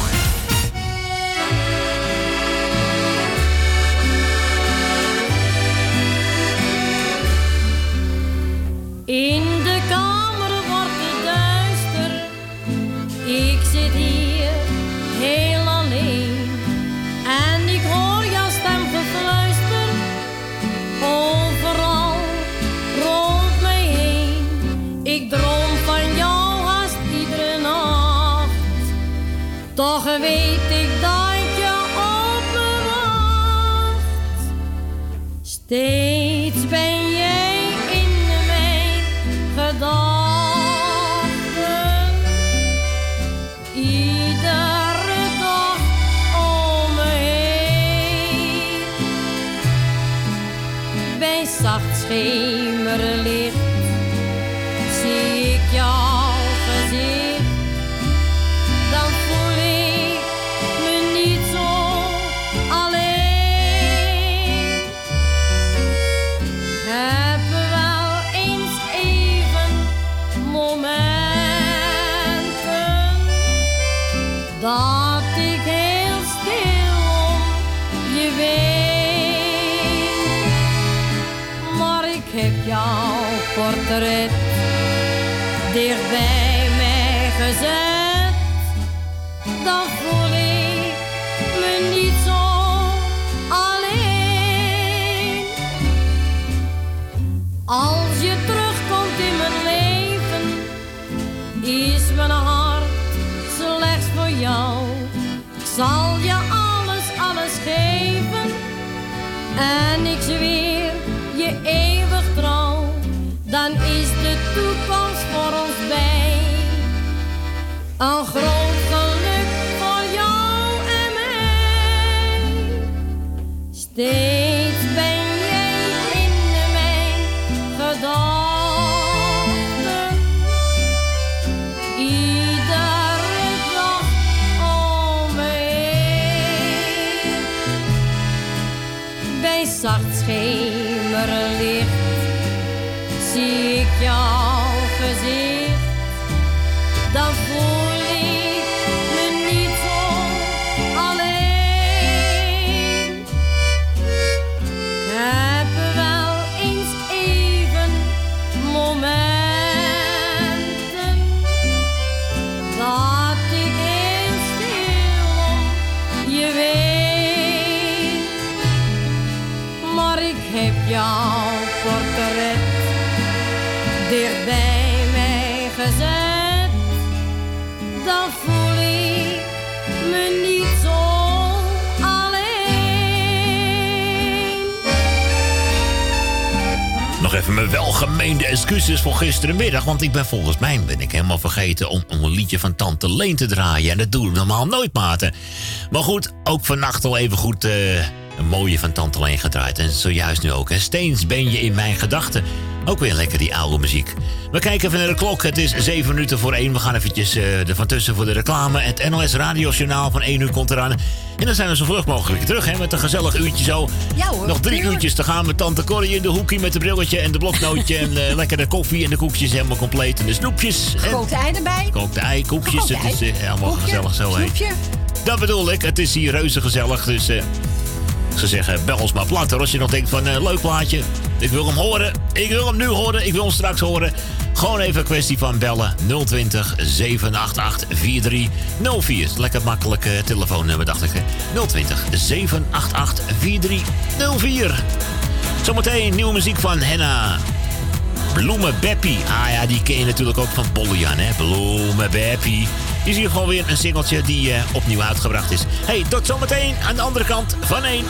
Steeds welgemeende excuses voor gisterenmiddag. Want ik ben volgens mij ben ik helemaal vergeten om, een liedje van Tante Leen te draaien. En dat doe ik normaal nooit, maten. Maar goed, ook vannacht al even goed eh, een mooie van Tante Leen gedraaid. En zojuist nu ook. Hè. Steens ben je in mijn gedachten. Ook weer lekker die oude muziek. We kijken even naar de klok. Het is 7 minuten voor 1. We gaan eventjes eh, er van tussen voor de reclame. Het NOS Radiojournaal van 1 uur komt eraan. En dan zijn we zo vlug mogelijk weer terug hè, met een gezellig uurtje zo. Ja hoor. Nog drie uurtjes te gaan met tante Corrie in de hoekie met de brilletje en de bloknootje. en eh, lekker de koffie en de koekjes helemaal compleet. En de snoepjes. Gekookte ei erbij. gekookte ei, koekjes. Gekookte Het is eh, Koekje, gezellig zo snoepje. Dat bedoel ik. Het is hier reuze gezellig. Dus eh, ik zou zeggen, bel ons maar platter. Als je nog denkt van, eh, leuk plaatje. Ik wil hem horen. Ik wil hem nu horen. Ik wil hem straks horen. Gewoon even een kwestie van bellen. 020 788 4304. Lekker makkelijk eh, telefoonnummer, dacht ik. Hè? 020 788 4304. Zometeen nieuwe muziek van Henna. Bloemen Beppie. Ah ja, die ken je natuurlijk ook van Bollian, hè? Bloemen Beppie. Is hier gewoon weer een singeltje die eh, opnieuw uitgebracht is. Hey, tot zometeen aan de andere kant van één.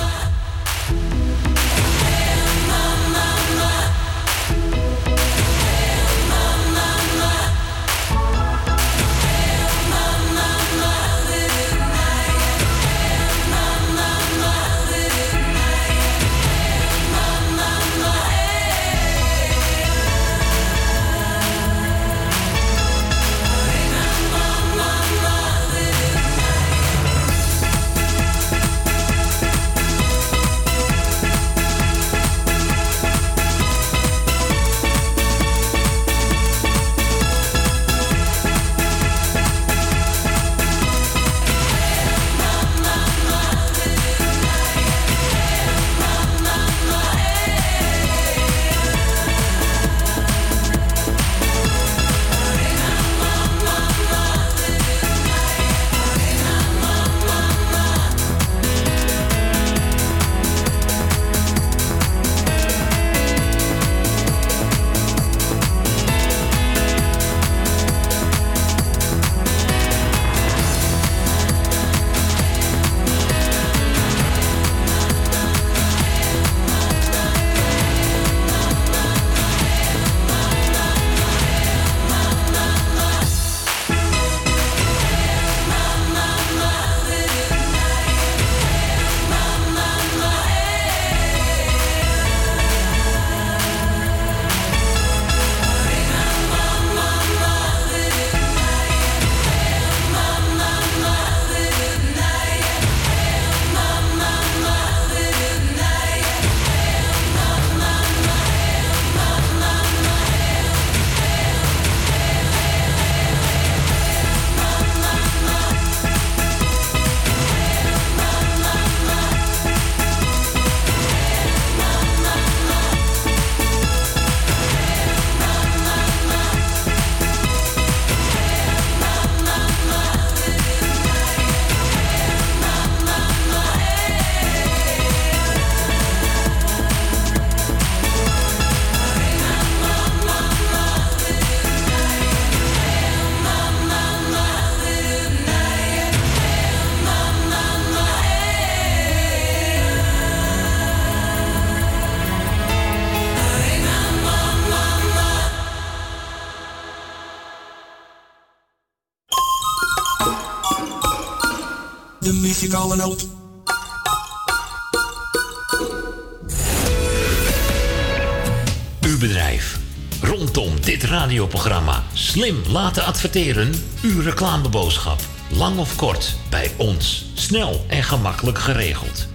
Slim laten adverteren. Uw reclameboodschap. Lang of kort, bij ons. Snel en gemakkelijk geregeld.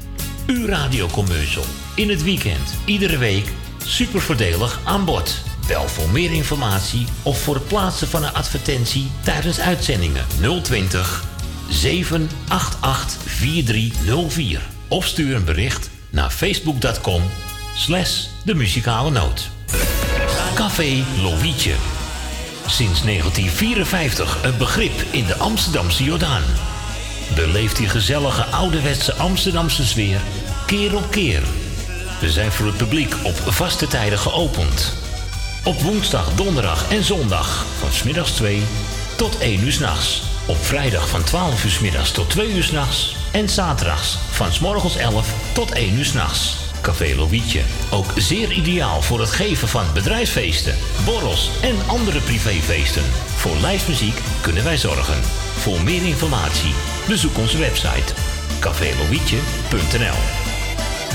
Uw radiocommercial. In het weekend, iedere week. Super voordelig aan bod. Bel voor meer informatie of voor het plaatsen van een advertentie tijdens uitzendingen 020 788 4304. Of stuur een bericht naar facebook.com slash de muzikale noot. Café Lovietje. Sinds 1954 een begrip in de Amsterdamse Jordaan. Beleeft die gezellige ouderwetse Amsterdamse sfeer keer op keer. We zijn voor het publiek op vaste tijden geopend. Op woensdag, donderdag en zondag van smiddags 2 tot 1 uur s'nachts. Op vrijdag van 12 uur 's middags tot 2 uur s'nachts. En zaterdags van 's morgens 11 tot 1 uur s'nachts. Café Lovietje. Ook zeer ideaal voor het geven van bedrijfsfeesten, borrels en andere privéfeesten. Voor lijstmuziek kunnen wij zorgen. Voor meer informatie bezoek onze website cafélovietje.nl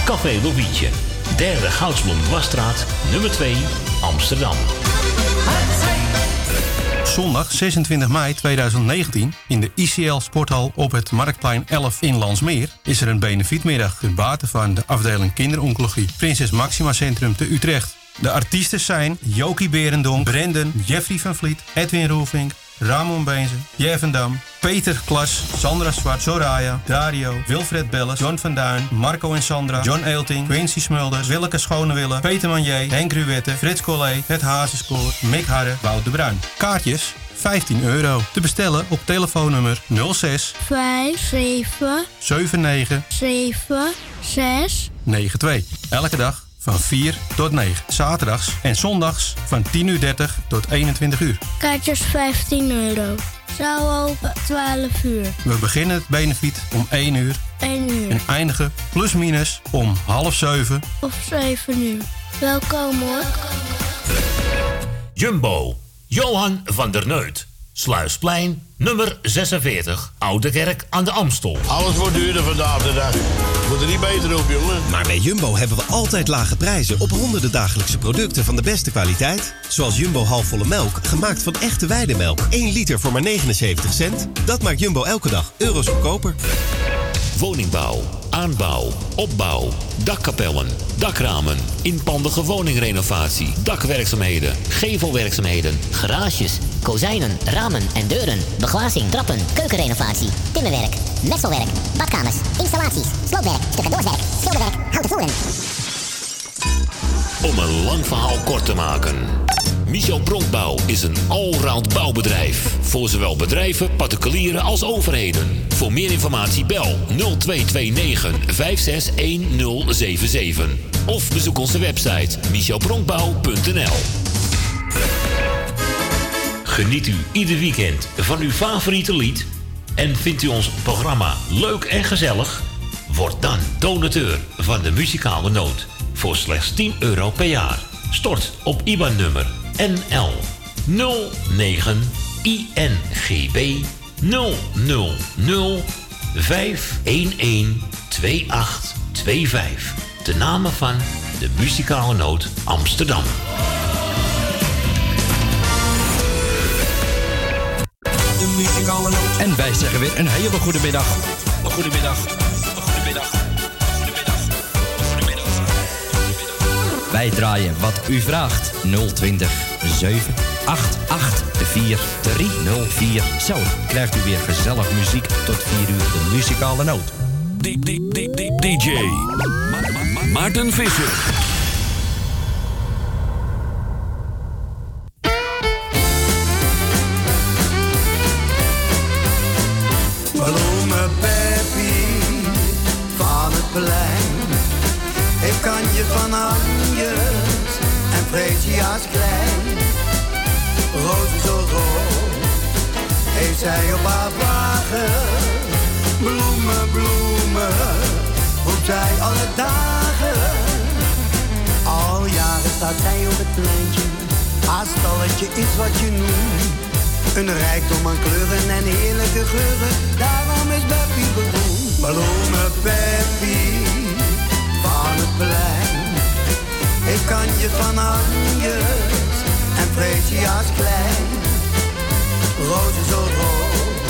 Café Lovietje. Derde Goudsblom Wasstraat, nummer 2, Amsterdam. Zondag 26 mei 2019 in de ICL Sporthal op het Marktplein 11 in Landsmeer is er een benefietmiddag ten bate van de afdeling kinderoncologie Prinses Maxima Centrum te Utrecht. De artiesten zijn Jokie Berendonk, Brendan, Jeffrey van Vliet, Edwin Roelvink, Ramon Beenzen, Jevendam, Peter Klas, Sandra Zwart, Soraya, Dario, Wilfred Belles, John van Duin, Marco en Sandra, John Eelting, Quincy Smulders, Willeke Schonewille, Peter Manier, Henk Ruwette, Frits Collé, Het Hazenspoor, Mick Harre, Wout de Bruin. Kaartjes 15 euro. Te bestellen op telefoonnummer 06 5, 7, 79 7, 6. 92. Elke dag van 4 tot 9. Zaterdags en zondags van 10 uur 30 tot 21 uur. Kaartjes 15 euro. Zaal open 12 uur. We beginnen het benefiet om 1 uur 1 uur. en eindigen plus minus om half 7. Of 7 uur. Welkom hoor. Jumbo. Johan van der Neut. Sluisplein, nummer 46. Oude Kerk aan de Amstel. Alles wordt duurder vandaag de dag. Moet er niet beter op, jongen. Maar bij Jumbo hebben we altijd lage prijzen op honderden dagelijkse producten van de beste kwaliteit. Zoals Jumbo halfvolle melk, gemaakt van echte weidemelk. 1 liter voor maar 79 cent. Dat maakt Jumbo elke dag euro's goedkoper. Woningbouw, aanbouw, opbouw, dakkapellen, dakramen, inpandige woningrenovatie, dakwerkzaamheden, Gevelwerkzaamheden, garages, kozijnen, ramen en deuren, beglazing, trappen, keukenrenovatie, timmerwerk, messelwerk, badkamers, installaties, sloopwerk, stucadoorswerk, schilderwerk, houten voeren. Om een lang verhaal kort te maken. Michel Bronkbouw is een allround bouwbedrijf. Voor zowel bedrijven, particulieren als overheden. Voor meer informatie bel 0229 561077. Of bezoek onze website michelbronkbouw.nl Geniet u ieder weekend van uw favoriete lied? En vindt u ons programma leuk en gezellig? Word dan donateur van de muzikale noot voor slechts 10 euro per jaar. Stort op IBAN-nummer NL 09 INGB 000 511 2825. De namen van de muzikale noot Amsterdam. En wij zeggen weer een hele goede middag. Een Wij draaien wat u vraagt. 020 788 4304. Zo krijgt u weer gezellig muziek tot 4 uur de muzikale noot. DJ Ma- Ma- Ma- Maarten Visser. En Freesia's klein. Rozen zo rood heeft zij op haar wagen. Bloemen, bloemen, roept zij alle dagen. Al jaren staat zij op het pleintje, haar stalletje is wat je noemt. Een rijkdom aan kleuren en heerlijke geuren, daarom is Beppie beroemd. Bloemen Peppy van het plein. Ik kan je van Anjes en Freesia's klein. Rozen zo rood,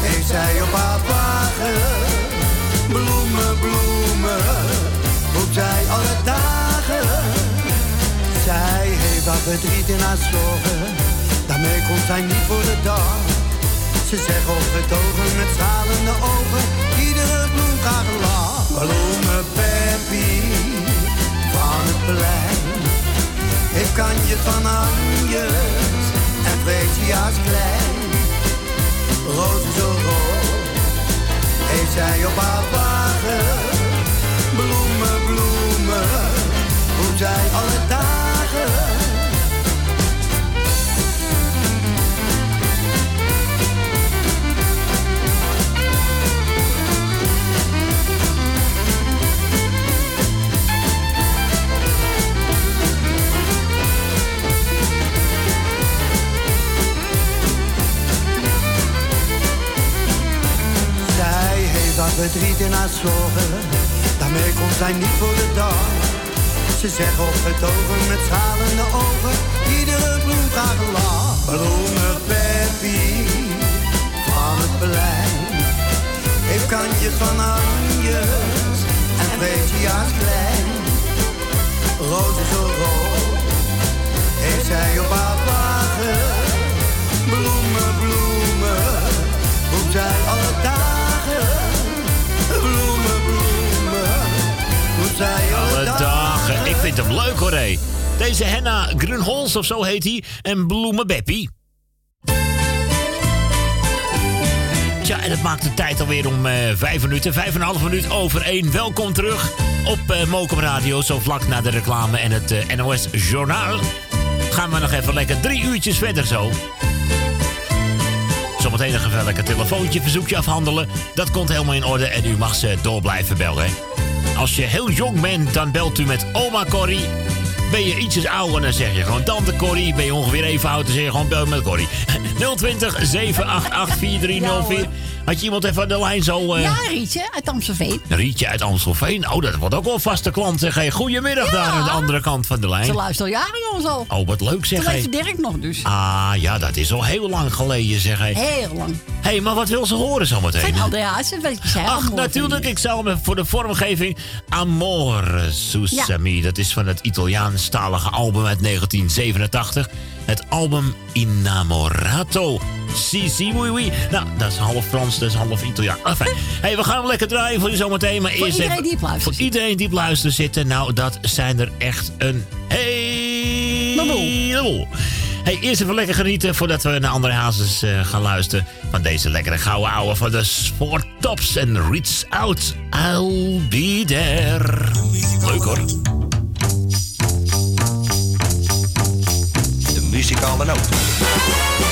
heeft zij op haar wagen. Bloemen, bloemen, roept zij alle dagen. Zij heeft haar verdriet in haar zorgen, daarmee komt zij niet voor de dag. Ze zeggen opgetogen met stralende ogen, iedere bloem graag een lach. Bloemen plein. Ik kan je van Anjes en Freesia's klein. Rozen zo rood, heeft zij op haar wagen. Bloemen, bloemen, hoe zij alle dagen. Verdriet in haar zorgen, daarmee komt zij niet voor de dag. Ze zeggen opgetogen met stralende ogen, iedere bloem graag een lach. Bloemen Peppy van het plein. Ik kan je van Anjes en Freesia's klein. Rozen zo rood, heeft zij op haar wagen. Bloemen, bloemen, roept zij alle dagen. Alle, dagen. Ik vind hem leuk hoor, hé. Deze Henna Grunholz of zo heet hij. En Bloemen Beppie. Tja, en het maakt de tijd alweer om eh, vijf minuten. Vijf en een half minuut over één. Welkom terug op eh Mokum Radio. Zo vlak na de reclame en het eh, NOS Journaal. Gaan we nog even lekker drie uurtjes verder zo. Zometeen nog even lekker telefoontje, verzoekje afhandelen. Dat komt helemaal in orde en u mag ze door blijven bellen. Als je heel jong bent, dan belt u met oma Corrie. Ben je ietsjes ouder, dan zeg je gewoon tante Corrie. Ben je ongeveer even oud, dan zeg je gewoon bel met Corrie. 020 788 4304. Had je iemand even aan de lijn zo... eh, Ja, Rietje uit Amstelveen. Rietje uit Amstelveen. Oh, dat wordt ook wel een vaste klant. Zeg. Hey, goedemiddag daar aan de andere kant van de lijn. Ze luistert al jaren ons al. Oh, wat leuk zeg. Toen leefde Dirk nog dus. Ah, ja, dat is al heel lang geleden zeg. Hey. Heel lang. Hé, hey, maar wat wil ze horen zometeen? Van weet je, zij Ach, natuurlijk. Ik zal hem voor de vormgeving. Amore Susami. Dat is van het Italiaanstalige album uit 1987. Het album Innamorato. Si, si, oui, oui. Nou, dat is half Frans, dat is half Italiaan. Enfin, hey, we gaan lekker draaien voor je zometeen. Maar Voor eerst iedereen even- die op Voor iedereen die op luisteren zitten. Nou, dat zijn er echt een heleboel. Hey, eerst even lekker genieten voordat we naar andere hazes eh, gaan luisteren. Van deze lekkere gouden ouwe van de Sporttops en Reach Out. I'll be there. Leuk hoor. Muzikale noot.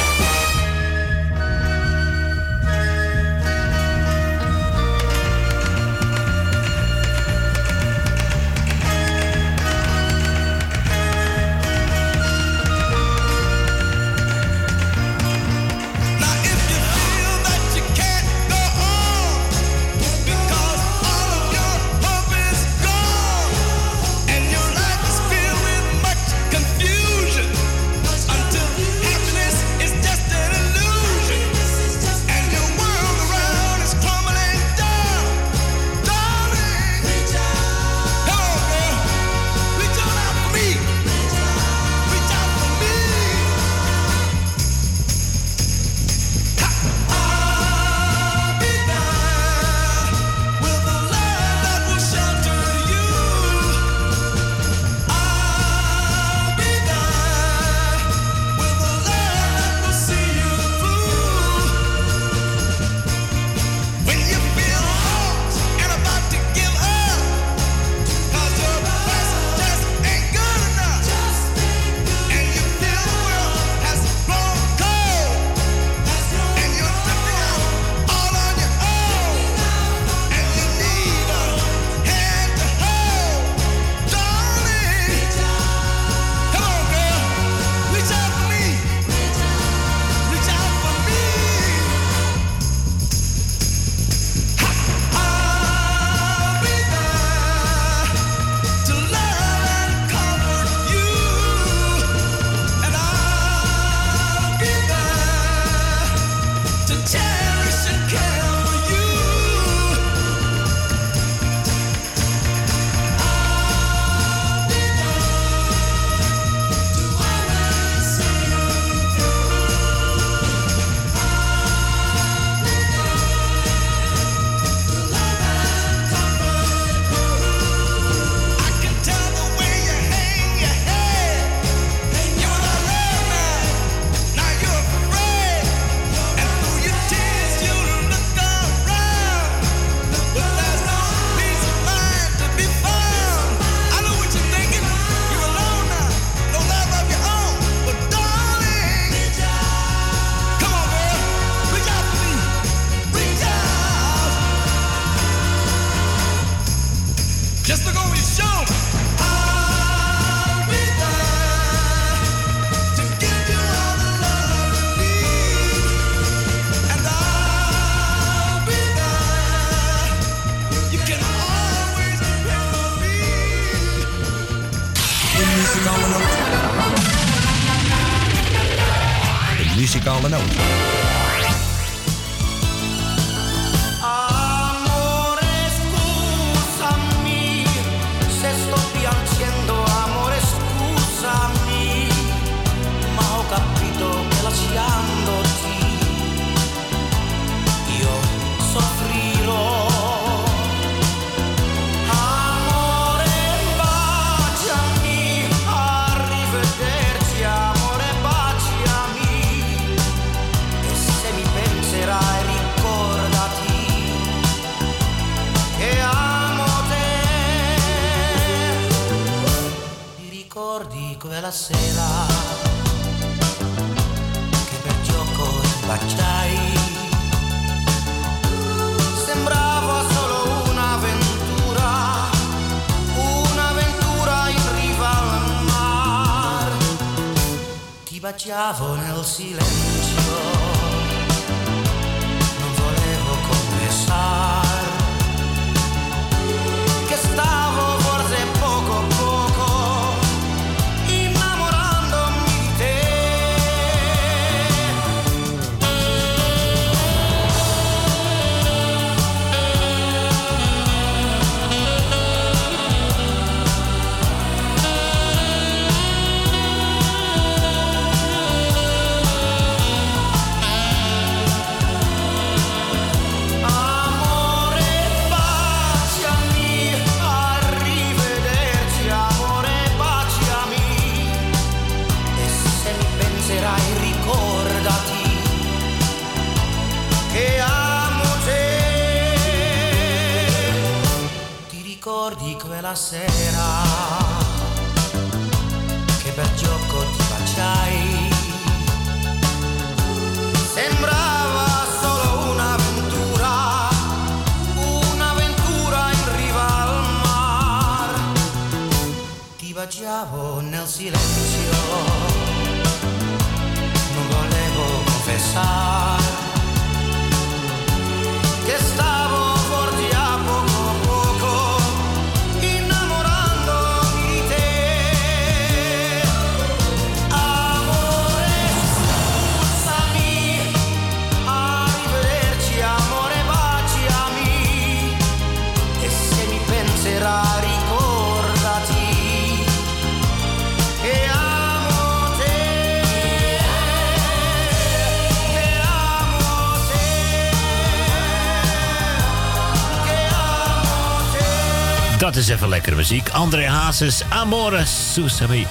Muziek. André Hazes, Amore, Susami.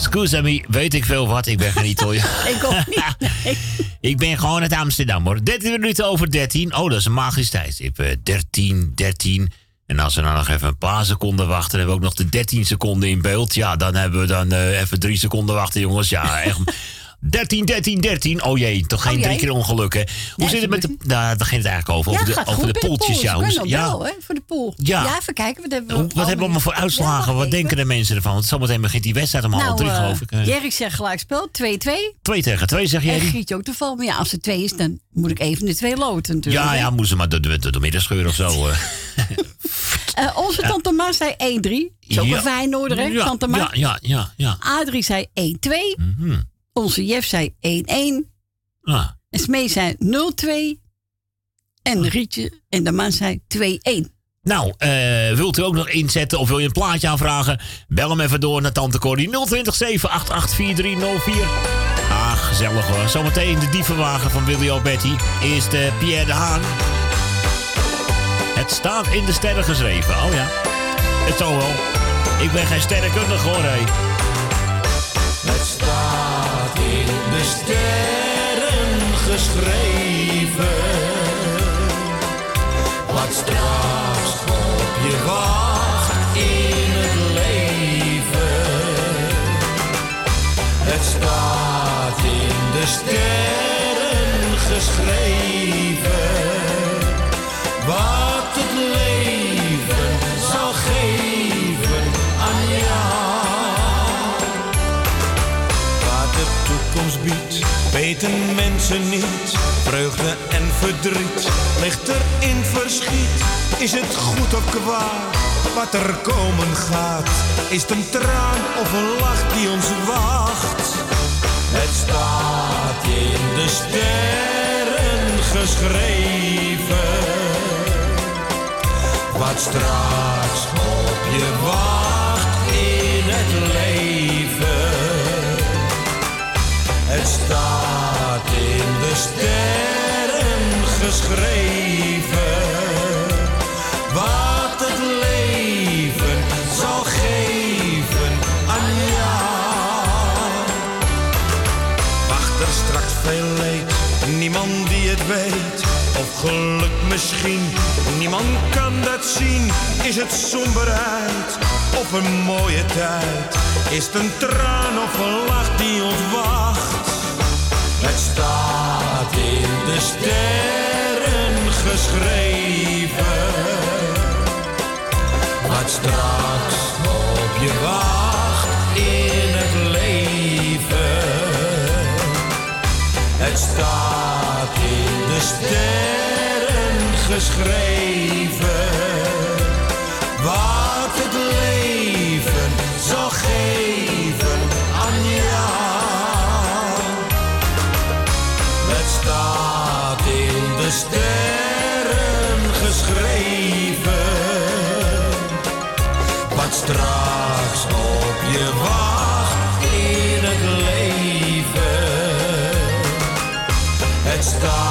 Scusami, weet ik veel wat. Ik ben geen Italiaan. Ik ook niet. Nee. Ik ben gewoon uit Amsterdam hoor. 13 minuten over 13. Oh, dat is een magisch tijdstip. Eh, 13, 13. En als we dan nog even een paar seconden wachten, dan hebben we ook nog de 13 seconden in beeld. Ja, dan hebben we dan eh, even drie seconden wachten, jongens. Ja, echt. 13, 13, 13. Oh jee, toch geen Oh jee. drie keer ongelukken. Hoe Nee, zit het met de. Nou, daar ging het eigenlijk over. Ja, over de, over de poeltjes. Ja, hoe- ja. wel, hè, pool. Ja. even kijken. Wat hebben we, Hoe- wat hebben we allemaal voor uitslagen? wat denken de mensen ervan? Want zometeen begint die wedstrijd om half Nou, drie, eh, geloof ik. eh. Jerry zegt gelijkspel, 2-2. Twee tegen twee, zeg En jij? Gietje ook toeval. Maar ja, als het 2 is, dan moet ik even de twee loten natuurlijk. Ja, ja, moeten ze maar door de, door de middenscheur of zo. Eh, onze tante Ma zei 1-3. Is ook Ja. een Feyenoorder, hè, Ja, tante Ma? Ja, ja, ja. ja. Adrie zei 1-2. Mhm. Onze Jef zei 1-1. Ah. En Smee zei 0-2. En Rietje en de man zei 2-1. Nou, eh, wilt u ook nog inzetten of wil je een plaatje aanvragen? Bel hem even door naar Tante Corrie 020 788 4304. Ah, gezellig hoor. Zometeen de dievenwagen van Willy Alberti. Eerst eh, Pierre de Haan. Het staat in de sterren geschreven. Oh ja, het zal wel. Ik ben geen sterrenkundige hoor, hé. Het staat in de sterren geschreven. Wat je wacht in het leven. Het staat in de sterren geschreven. Weten mensen niet. Vreugde en verdriet ligt er in verschiet. Is het goed of kwaad wat er komen gaat? Is het een traan of een lach die ons wacht? Het staat in de sterren geschreven. Wat straks op je wacht in het leven. Het staat sterren geschreven. Wat het leven zal geven aan jou. Wacht er straks veel leed, niemand die het weet. Of geluk misschien, niemand kan dat zien. Is het somberheid of een mooie tijd? Is het een traan of een lach die ons wacht? Het staat in de sterren geschreven. Wat straks op je wacht in het leven. Het staat in de sterren geschreven. Het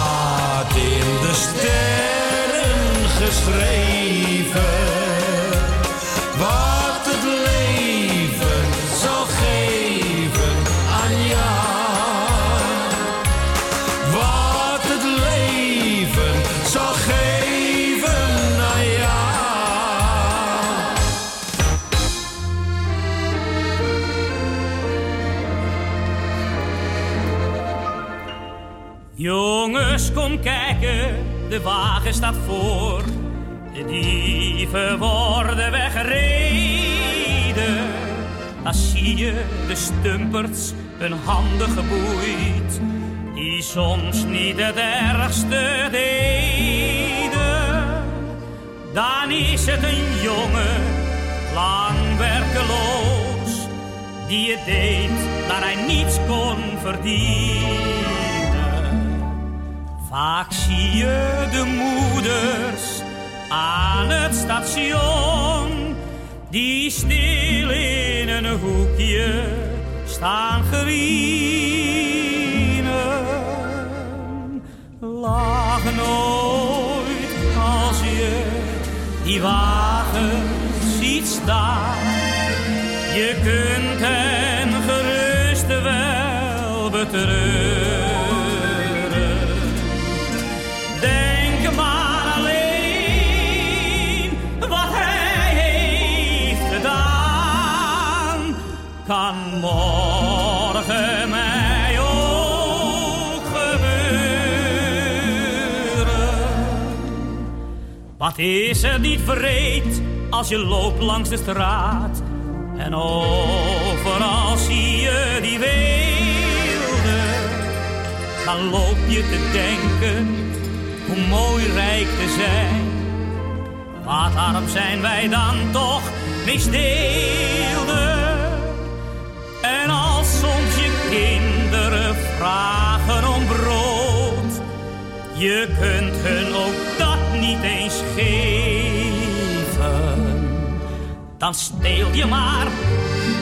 Jongens, kom kijken, de wagen staat voor. De dieven worden weggereden. Daar zie je de stumperts hun handen geboeid. Die soms niet het ergste deden. Dan is het een jongen, lang werkeloos. Die het deed dat hij niets kon verdienen. Vaak zie je de moeders aan het station, die stil in een hoekje staan gerienen. Lach nooit als je die wagen ziet staan. Je kunt hen gerust wel betreuren. Kan morgen mij ook gebeuren. Wat is er niet vreed als je loopt langs de straat en overal zie je die weelde. Dan loop je te denken hoe mooi rijk te zijn. Wat arm zijn wij dan toch misdeelden. Vragen om brood, je kunt hun ook dat niet eens geven. Dan steel je maar,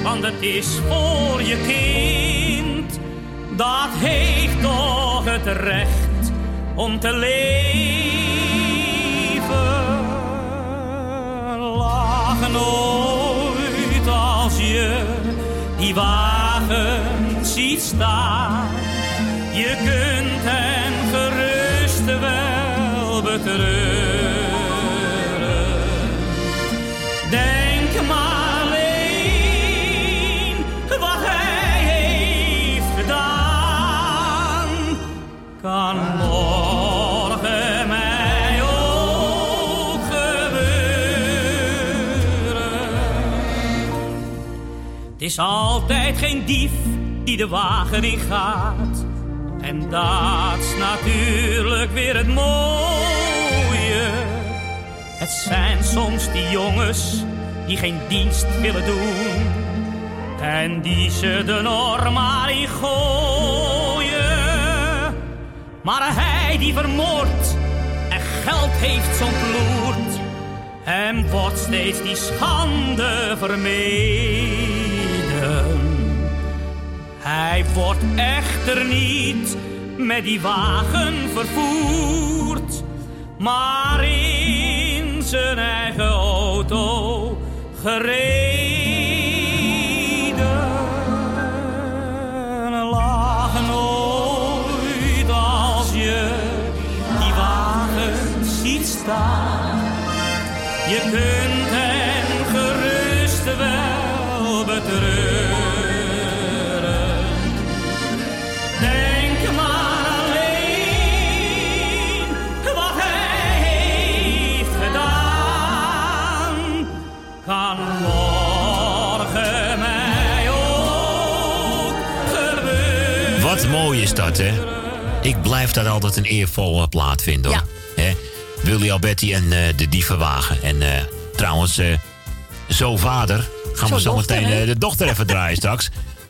want het is voor je kind. Dat heeft toch het recht om te leven. Lach nooit als je die wagen ziet staan. Je kunt hen gerust wel betreuren. Denk maar alleen wat hij heeft gedaan. Kan morgen mij ook gebeuren. Het is altijd geen dief die de wagen in gaat. En dat is natuurlijk weer het mooie. Het zijn soms die jongens die geen dienst willen doen. En die ze de norm maar in gooien. Maar hij die vermoordt en geld heeft zo'n ploert. Hem wordt steeds die schande vermeden. Hij wordt echter niet met die wagen vervoerd, maar in zijn eigen auto gereden. Lach nooit als je die wagen ziet staan. Je kunt Wat mooi is dat, hè? Ik blijf dat altijd een eervolle plaat vinden, hoor. Hè? Willy Alberti en eh, de Dievenwagen. En eh, trouwens, eh, zo vader gaan Zo we zo dochter, meteen eh, de dochter even draaien straks.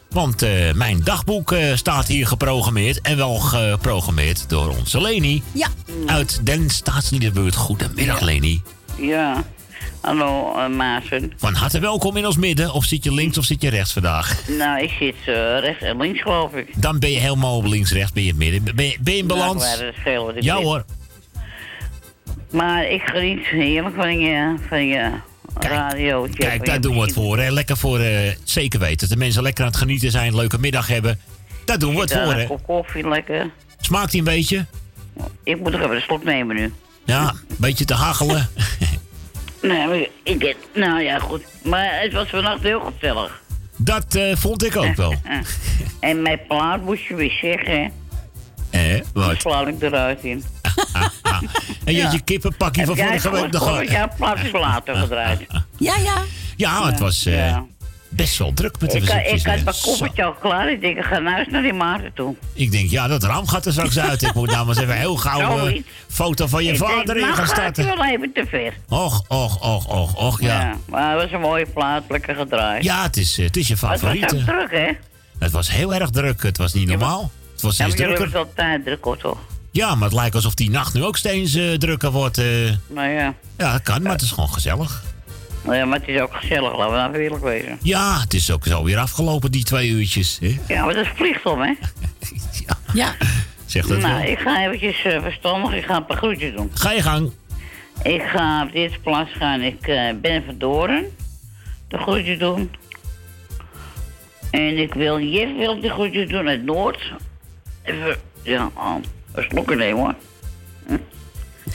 Want eh, mijn dagboek eh, staat hier geprogrammeerd. En wel geprogrammeerd door onze Leni. Ja. Uit Den Staatsliederbuurt. Goedemiddag, Leni. Ja, hallo uh, Maarten. Van harte welkom in ons midden. Of zit je links of zit je rechts vandaag? Nou, ik zit eh, rechts en links geloof ik. Dan ben je helemaal op links-rechts, ben je in het midden. Ben je, ben je in balans? Nou, maar dat is veel wat ik ja weet. hoor. Maar ik geniet heerlijk van je, van je radio. Kijk, daar doen we het voor. Hè. Lekker voor, eh, zeker weten. Dat de mensen lekker aan het genieten zijn, een leuke middag hebben. Daar doen we het voor, Een hè. kop koffie lekker. Smaakt hij een beetje? Ik moet nog even een slot nemen nu. Ja, een beetje te hagelen. Nee, maar ik, nou ja, goed. Maar het was vannacht heel gezellig. Dat eh, vond ik ook wel. En mijn plaat moest je weer zeggen. Eh, wat? sla ik eruit in. En je had Ja. je kippenpakje van Heb vorige week nog gehoord? Ja, plaat later gedraaid. Ja, ja. Ja, het was eh, Ja. Best wel druk met de Ik, verzoekjes. ik had mijn koffertje al klaar. Ik denk, ik ga naar huis naar die Maarten toe. Ik denk, ja, dat raam gaat er straks uit. Ik moet namens even heel gauw eh, Zoiets. foto van je Ik denk, vader in nou gaan starten. hij wel even te ver. Och, och, och, och, och, ja. maar het was een mooie plaat, lekker gedraaid. Ja, het is, eh, het is je Maar het was ook druk, hè? Het was heel erg druk. Het was niet normaal. Het was Ja, steeds maar jullie drukker. het altijd druk, hoor, toch? Ja, maar het lijkt alsof die nacht nu ook steeds eh, drukker wordt. eh. Nou ja. Ja, dat kan, maar het is gewoon gezellig. Nou ja, maar het is ook gezellig, laten we nou eerlijk wezen. Ja, het is ook zo weer afgelopen, die twee uurtjes. Hè? Ja, maar dat is plicht om, hè? Ja. Zeg dat nou, wel. ik ga eventjes eh, verstandig, ik ga een paar groetjes doen. Ga je gang. Ik ga op de eerste plaats gaan, ik eh, ben van Doren. De groetjes doen. En ik wil Jeff wil de groetjes doen uit Noord. Even, ja, oh, een slokje nemen hoor. Hm.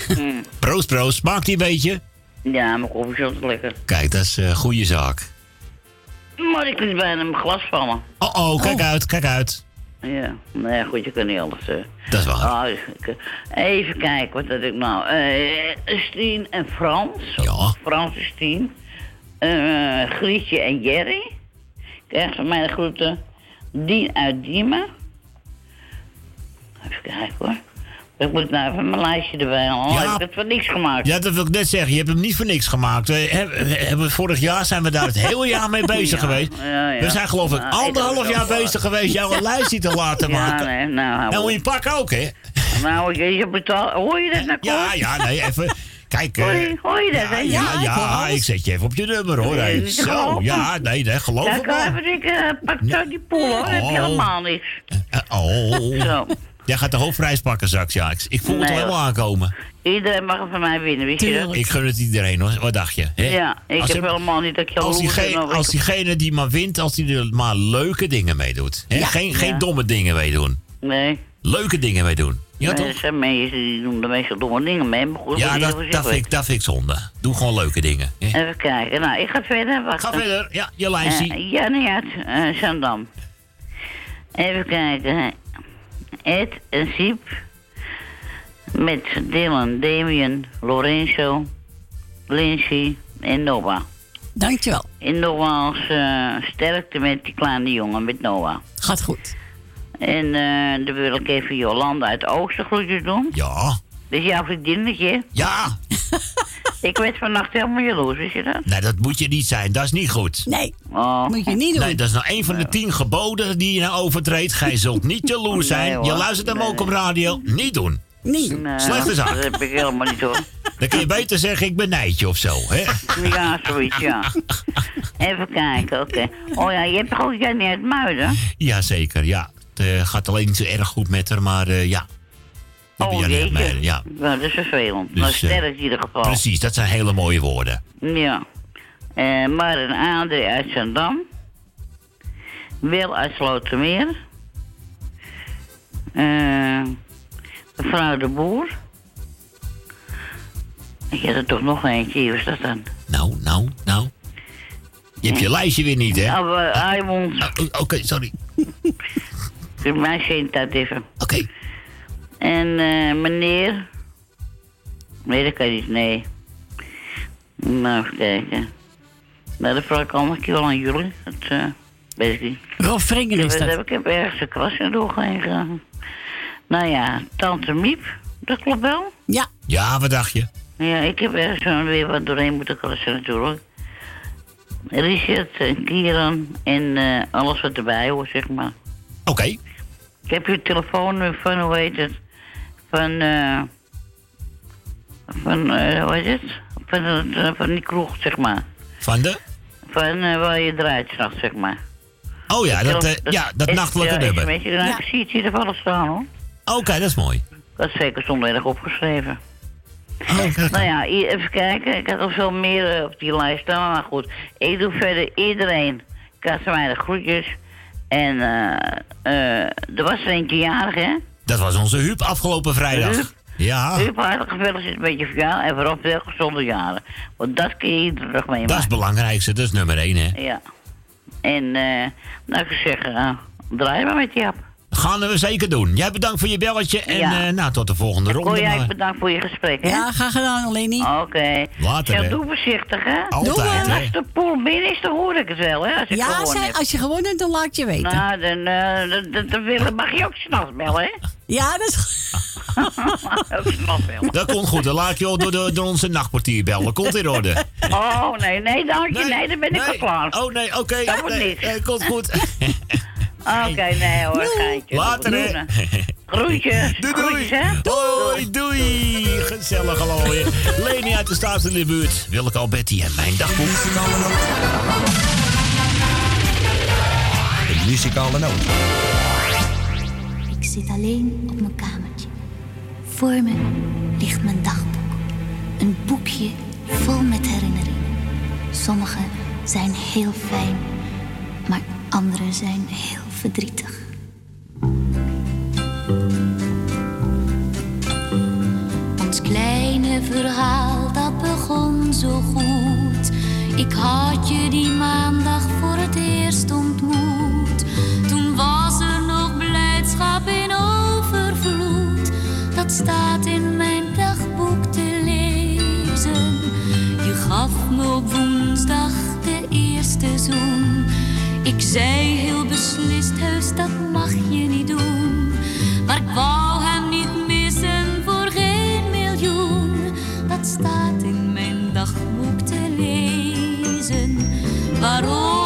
Hm. Proost, proost. Smaakt die een beetje? Ja, mijn koffie is lekker. Kijk, dat is een goede zaak. Maar ik liet bijna mijn glas vallen. Oh, oh, kijk uit, kijk uit. Ja, nou ja, goed, je kan niet alles. eh. Dat is waar. Ah, eh, even kijken, wat had ik nou? eh Stien en Frans. Ja. Frans en Stien. Eh, Grietje en Jerry. Krijg van mij de groeten. Dien uit Diemen. Even kijken hoor. Ik moet nou even mijn lijstje erbij halen. Ja. Ik heb het voor niks gemaakt. Ja, dat wil ik net zeggen. Je hebt hem niet voor niks gemaakt. We hebben, vorig jaar zijn we daar het hele jaar mee bezig Ja, geweest. ja, ja. We zijn geloof ik Nou, anderhalf ik- jaar bezig geweest jou een lijstje te laten Ja, maken. nee, nou, en op. hoe je pak ook, hè? Nou, je, je betaalt. Hoor je dat nou? Ja, ja, nee, even. Kijk, eh, Hoor je, dat? ja, ja, ik ja, ik zet je even op je nummer, hoor. Ja, te Zo, geloven. ja, nee, nee, geloof Ja, me ik kan maar. even pak zo die poel hoor, heb je Oh. helemaal niks. Eh, Oh. Zo. Jij gaat de hoofdprijs pakken straks, ja. Ik, ik voel het al helemaal aankomen. Iedereen mag er van mij winnen, weet je dat? Ik gun het iedereen, hoor. Wat dacht je? hè? Ja, ik Als heb er- helemaal niet dat je Als, diegene, als ik- diegene die maar wint, als die er maar leuke dingen mee doet. Hè? Ja. Geen, geen Ja. domme dingen mee doen. Nee. Leuke dingen mee doen. Ja, nee, toch? er zijn mensen die doen de meeste domme dingen mee, maar goed, Ja, dat, dat, vind ik, dat vind ik zonde. Doe gewoon leuke dingen. hè? Even kijken, nou, ik ga verder, wacht. Ga verder, ja, je lijstje. Eh, ja, niet uit, eh, Zandam. Even kijken, hè. Ed en Siep. Met Dylan, Damien, Lorenzo, Lindsay en Noah. Dankjewel. En nogmaals eh, sterkte met die kleine jongen, met Noah. Gaat goed. En eh, dan wil ik even Jolanda uit Oosten groetjes doen. Ja. Dat is jouw vriendinnetje. Ja. Ik werd vannacht helemaal jaloers, wist je dat? Nee, dat moet je niet zijn. Dat is niet goed. Nee, Oh. moet je niet doen. Nee, dat is nou een van de tien geboden die je nou overtreedt. Gij zult niet jaloers zijn. Nee, je luistert hem Nee. ook op radio. Niet doen. Nee. Nee, Slechte zaak. Dat heb ik helemaal niet hoor. Dan kun je beter zeggen, ik benijd je of zo. Hè? Ja, zoiets, ja. Even kijken, oké. Oh ja, je hebt toch ook Jenny uit Muiden? Jazeker, ja. Het eh, gaat alleen niet zo erg goed met haar, maar eh, ja. Oh ja. Nou, dat is vervelend. Dus, maar eh, sterk in ieder geval. Precies, dat zijn hele mooie woorden. Ja. Eh maar een Adrie uit Zandam. Wil uit Slotermeer. Eh mevrouw de Boer. Ik heb er toch nog eentje, wie was dat dan? Nou, nou, nou. Je hebt je lijstje weer niet, hè? Oh, uh. Oh, Oké, sorry. Voor mij zin dat even. Oké. En eh meneer. Nee, dat kan niet, nee. Nou, even kijken. Nou, dat vraag ik allemaal een keer wel aan jullie. Dat eh weet ik niet. Rob Vringer is Ik dat. heb, ik heb ergens een klas in doorheen gegaan. Nou ja, tante Miep, dat klopt wel. Ja. Ja, wat dacht je? Ja, ik heb ergens zo weer wat doorheen moeten klassen natuurlijk. Richard, en Kieran en eh, alles wat erbij hoort, zeg maar. Oké. Ik heb je telefoon van, hoe heet het? Van, eh. van, eh, hoe heet het? Van, eh, van die kroeg, zeg maar. Van de? Van eh, waar je draait s'nachts, zeg maar. Oh ja, dat, eh, Dat- ja, dat is- nachtelijke ja. Weet je, dan ik zie het hier toevallig staan, hoor. Oké, dat is mooi. Dat is zeker zondag opgeschreven. nou ja, even kijken. Ik had nog veel meer op die lijst staan. Maar goed, ik doe verder iedereen. De groetjes. En eh eh er was er eentje jarig, hè? Dat was onze Huub afgelopen vrijdag. Huub? Ja, Huub, hartelijk gefeliciteerd met je verjaardag. En vooral veel gezonde jaren. Want dat kun je iedere dag meemaken. dat is het belangrijkste. Dat is nummer één, hè. Ja. En, eh nou, ik zeggen, eh, draai maar met die app. Gaan we zeker doen. Jij bedankt voor je belletje. En Ja. eh, nou, tot de volgende ronde. Kon jij maar. bedankt voor je gesprek, hè? Ja, graag gedaan, Leni. Oké. Later, Zeg, hè. doe voorzichtig, hè? Altijd, hè. Als de pool binnen is, dan hoor ik het wel, hè? Als Ja, zei, als je gewonnen hebt, dan laat ik je weten. Nou, dan, eh, dan, dan, dan wil- mag je ook s'nachts bellen, hè? Ja, dat is. Dat komt goed. Dan laat ik je ook door, de, door onze nachtportier bellen. Komt in orde. Oh, nee, nee, dank je. Nee, dan ben ik al klaar. Oh, nee, oké. Dat wordt Nee, niks. nee, komt goed. Oké, nee hoor, geintje. Later, hè. Doen, Groetjes. Doei, doei. Groetjes, hè? Doei, doei. Gezellig weer. Leni uit de staat in de buurt. Willeke Alberti en mijn dagboek. De muzikale noot. Ik zit alleen op mijn kamertje. Voor me ligt mijn dagboek. Een boekje vol met herinneringen. Sommige zijn heel fijn, maar andere zijn heel verdrietig. Ons kleine verhaal dat begon zo goed. Ik had je die maandag voor het eerst ontmoet. Toen was er nog blijdschap in overvloed. Dat staat in mijn dagboek te lezen. Je gaf me op woensdag de eerste zoen. Ik zei heel beslist, heus dat mag je niet doen. Maar ik wou hem niet missen voor geen miljoen. Dat staat in mijn dagboek te lezen. Waarom,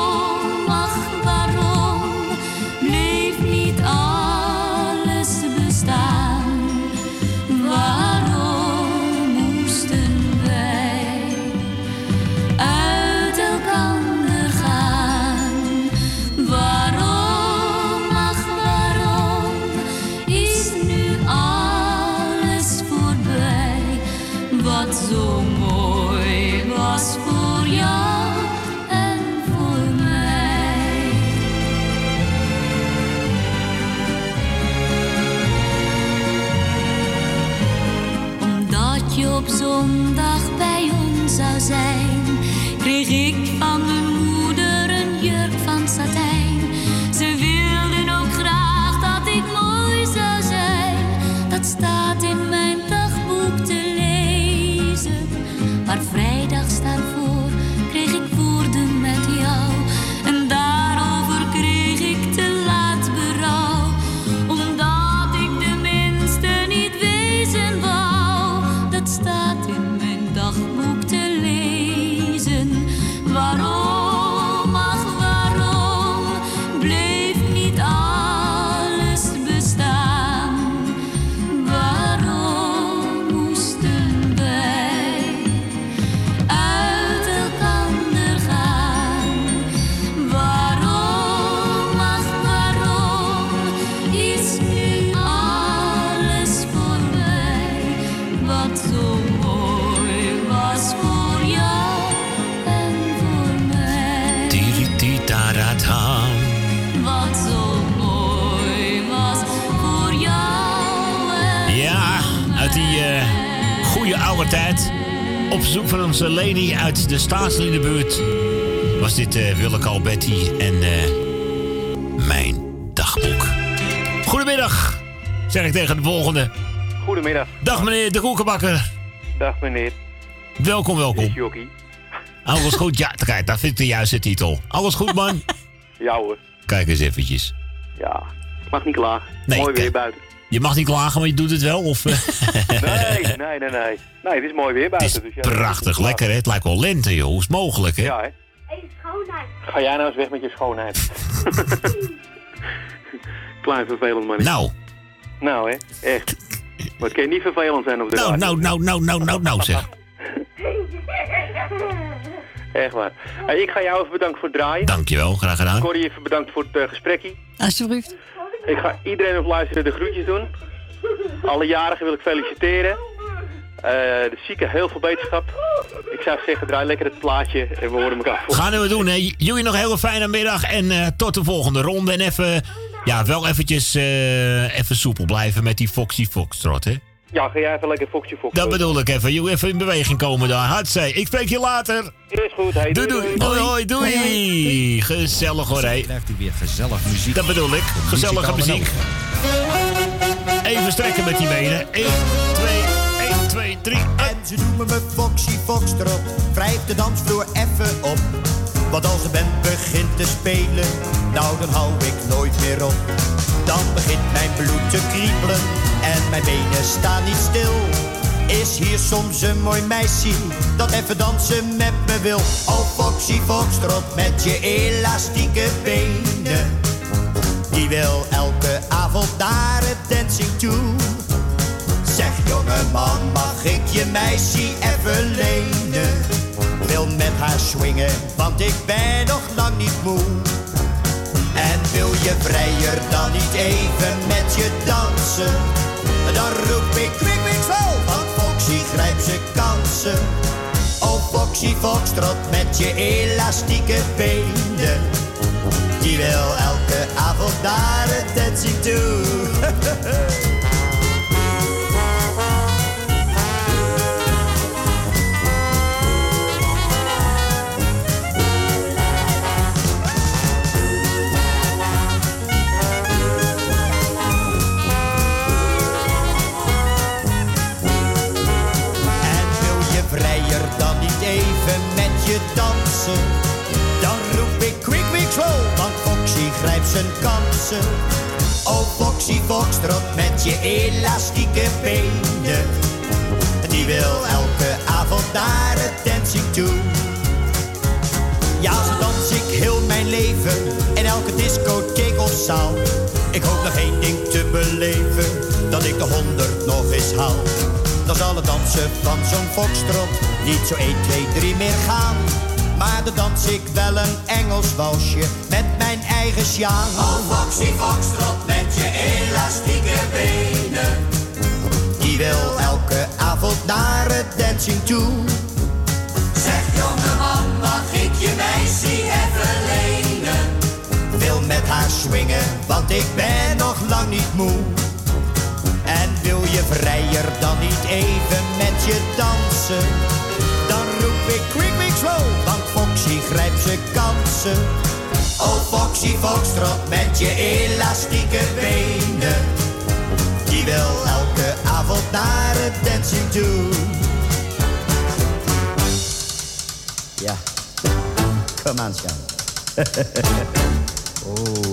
tijd. Op zoek van onze Leni uit de Staatsliedenbuurt. Was dit eh Willeke Alberti en eh, mijn dagboek. Goedemiddag, zeg ik tegen de volgende. Goedemiddag. Dag meneer de koekenbakker. Dag meneer. Welkom, welkom. Alles goed? Ja, kijk, dat vind ik de juiste titel. Alles goed, man? Ja hoor. Kijk eens eventjes. Ja. Mag niet. Nee, mooi weer buiten. Je mag niet klagen, maar je doet het wel? Of, eh? Nee, nee, nee, nee. Nee, het is mooi weer buiten. dus ja, Prachtig, lekker hè? Het lijkt wel lente, joh. Hoe is het mogelijk, hè? Ja, hè. Ga jij nou eens weg met je schoonheid. Klein vervelend man. Nou. Nou, hè. Echt. Maar het kan niet vervelend zijn op de Nou, radio. nou, nou, nou, nou, nou, nou, zeg. Echt waar. Hey, ik ga jou even bedanken voor het draaien. Dankjewel, graag gedaan. Corrie even bedankt voor het eh, gesprekje. Alsjeblieft. Ik ga iedereen op luisteren de groetjes doen. Alle jarigen wil ik feliciteren. Eh, de zieken heel veel beterschap. Ik zou zeggen, draai lekker het plaatje en we horen elkaar. Gaan we doen, hè? Jullie nog een hele fijne middag en eh, tot de volgende ronde. En even, ja, wel eventjes eh, even soepel blijven met die Foxy Foxtrot, hè? Ja, ga jij even lekker fokje fox Dat bedoel ik even. Jullie even in beweging komen daar. Hartzee. Ik spreek je later. Is goed, hey, Doei, doei. Hoi, hoi, doei. Gezellig hoor, hé. krijgt u weer gezellig muziek. Dat bedoel ik. Gezellige muziek. Even strekken met die benen. 1, 2, 1, 2, 3. En ze noemen me Foxy Foxtrot. Wrijf de dansvloer even op. Want als de band begint te spelen, nou dan hou ik nooit meer op. Dan begint mijn bloed te kriebelen en mijn benen staan niet stil. Is hier soms een mooi meisje dat even dansen met me wil? Oh Foxy Foxtrot met je elastieke benen. Die wil elke avond naar het dancing toe. Zeg jongeman, mag ik je meisje even lenen? Wil met haar swingen, want ik ben nog lang niet moe. En wil je vrijer dan niet even met je dansen? Dan roep ik kwik, kwik, wel, want Foxy grijpt zijn kansen. Oh Foxy Foxtrot met je elastieke benen. Die wil elke avond naar het dancing toe. grijpt zijn kansen. Oh Foxy Foxtrot met je elastieke benen. Die wil elke avond naar het dancing toe. Ja, zo dans ik heel mijn leven in elke discotheek of zaal. Ik hoop nog één ding te beleven, dat ik de honderd nog eens haal. Dan zal het dansen van zo'n foxtrot niet zo 1, 2, 3 meer gaan. Maar dan dans ik wel een Engels walsje met mijn eigen sjaal. Oh Foxy Foxtrot met je elastieke benen. Die wil elke avond naar het dancing toe. Zeg jongeman, mag ik je meisje even lenen? Wil met haar swingen, want ik ben nog lang niet moe. En wil je vrijer dan niet even met je dansen? Dan roep ik quick, quick, slow, Foxy grijpt zijn kansen. Oh Foxy Foxtrot met je elastieke benen. Die wil elke avond naar het dancing toe. Ja, kom aan, Sjan. oh.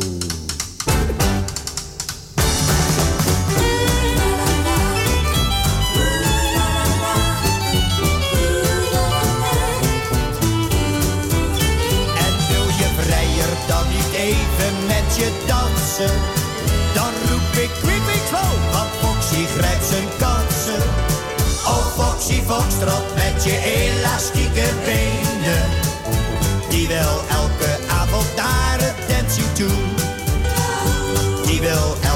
Dan roep ik quick, quick, want Foxy grijpt zijn kansen. Oh Foxy Foxtrot met je elastieke benen. Die wil elke avond naar het dancing toe. Die wil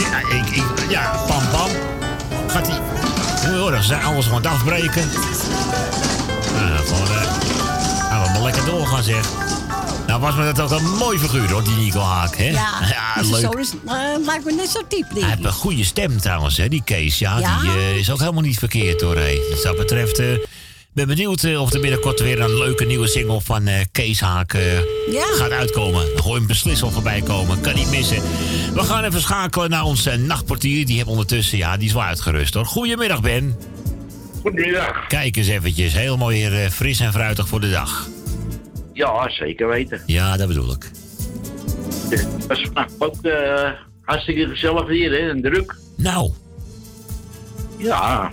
Ja, ja pam pam. Gaat hij. Oh, hoor, zijn alles gewoon afbreken. Nou, gewoon, eh, we maar lekker doorgaan zeg. Nou was me dat ook een mooi figuur hoor, die Nico Haak. Hè? Ja, leuk. Zo is, eh, lijkt me net zo diep, Hij heeft een goede stem trouwens, hè, die Kees. Ja, die eh, is ook helemaal niet verkeerd hoor. Hè. Dat betreft ben benieuwd eh, of er binnenkort weer een leuke nieuwe single van eh, Kees Haak eh, gaat uitkomen. Gooi hem beslist al voorbij komen, kan niet missen. We gaan even schakelen naar onze nachtportier. Die heeft ondertussen, ja, die is wel uitgerust hoor. Goedemiddag Ben. Goedemiddag. Kijk eens eventjes, heel mooi weer eh, fris en fruitig voor de dag. Ja, zeker weten. Ja, dat bedoel ik. Het was vannacht ook hartstikke gezellig weer, hè, en druk. Nou. Ja,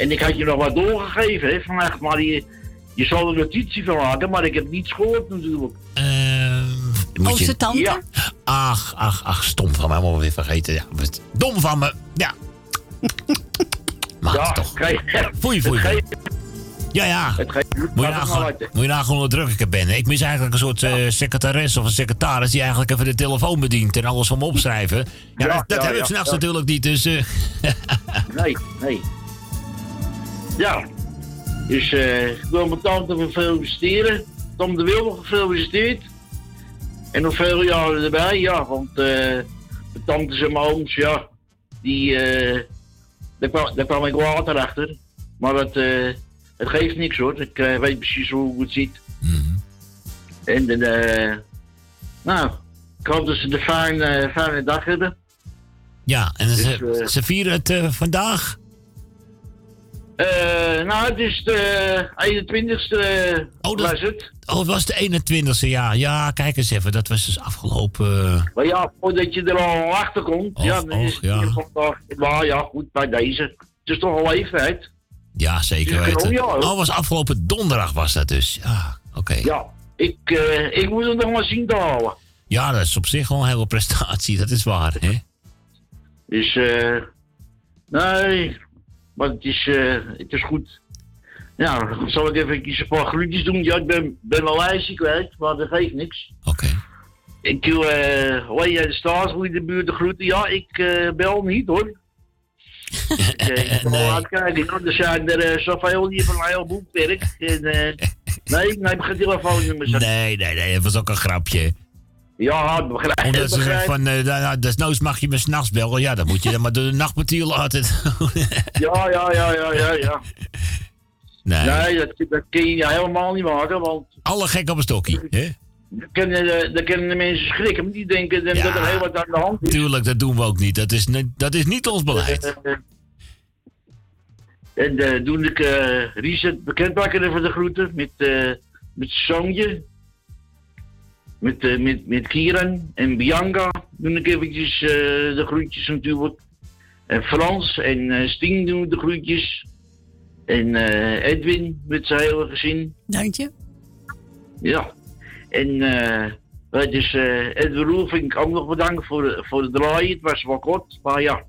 en ik had je nog wat doorgegeven, hè, vannacht, maar je, je zal er notitie van maken, maar ik heb niets gehoord natuurlijk. Moet je- tante? Ja. Ach, ach, ach, stom van mij, helemaal weer vergeten. Ja, dom van me. Ja. Maakt ja, het toch. Foei, foei, foei. geeft- Ja, ja. Moet je maar nagaan, moet je nagaan hoe druk ik er ben. Ik mis eigenlijk een soort eh, secretaris of een secretaris die eigenlijk even de telefoon bedient en alles van me opschrijven. Ja, Ja, dat, dat ja, heb ik s'nachts ja. natuurlijk niet, dus... eh, Nee, nee. Ja, dus ik wil mijn tante feliciteren. Tom de Wilde gefeliciteerd. En nog veel jaren erbij, ja, want eh de tantes en mijn ooms, ja, die, eh daar, kwam, daar kwam ik later achter. Maar dat, eh, het geeft niks hoor, ik weet precies hoe het zit. En eh nou, ik hoop dat ze een fijne, fijne dag hebben. ja, en ze, Dus, ze vieren het vandaag. Eh, nou, het is de 21ste Oh, was het. Oh, het was de 21ste, ja. Ja, kijk eens even, dat was dus afgelopen... Maar ja, voordat je er al achter komt, ja, dan is och, ja. het vandaag. Maar ja, goed, bij deze. Het is toch al leeftijd. Ja, zeker Dus weten. hoor. Oh, was afgelopen donderdag was dat dus. Ja, oké. Ja, ik, eh, ik moet het nog maar zien te halen. Ja, dat is op zich wel een hele prestatie, dat is waar, hè? Dus, eh, nee, maar het is, eh, het is goed. Ja, dan zal ik even een paar groetjes doen. Ja, ik ben, ben mijn lijstje kwijt, maar dat geeft niks. Oké. Ik wil, eh, hoor jij de staatsgoed de buurt de groeten? Ja, ik eh, bel niet hoor. ik ik kan wel uitkijken. Ja, er zijn er zoveel die van een heel boekwerk. En, nee, ik neem geen telefoonnummers. Nee, nee, nee, dat was ook een grapje. Ja, begrijp Omdat ze zeggen van, eh, nou, nou, desnoods mag je me s'nachts bellen. Ja, dan moet je dan maar door de nachtportier laten. Ja, ja, ja, ja, ja, ja. nee. Nee, dat, dat kun je helemaal niet maken, want Alle gek op een stokkie, hè? dan kunnen, de, dan kunnen de mensen schrikken. want Die denken dan dat er heel wat aan de hand is. Tuurlijk, dat doen we ook niet. Dat is, dat is niet ons beleid. Eh, En eh toen ik eh Reset bekendmaken voor de groeten met, eh met Sonje. Met, eh, met, met Kieran en Bianca doe ik eventjes eh, de groetjes natuurlijk. En Frans en eh Stien doen de groetjes. En eh, Edwin met zijn hele gezin. Dank je. Ja. En eh eh Edwin ik ook nog bedankt voor, voor het draaien. Het was wel kort, maar ja.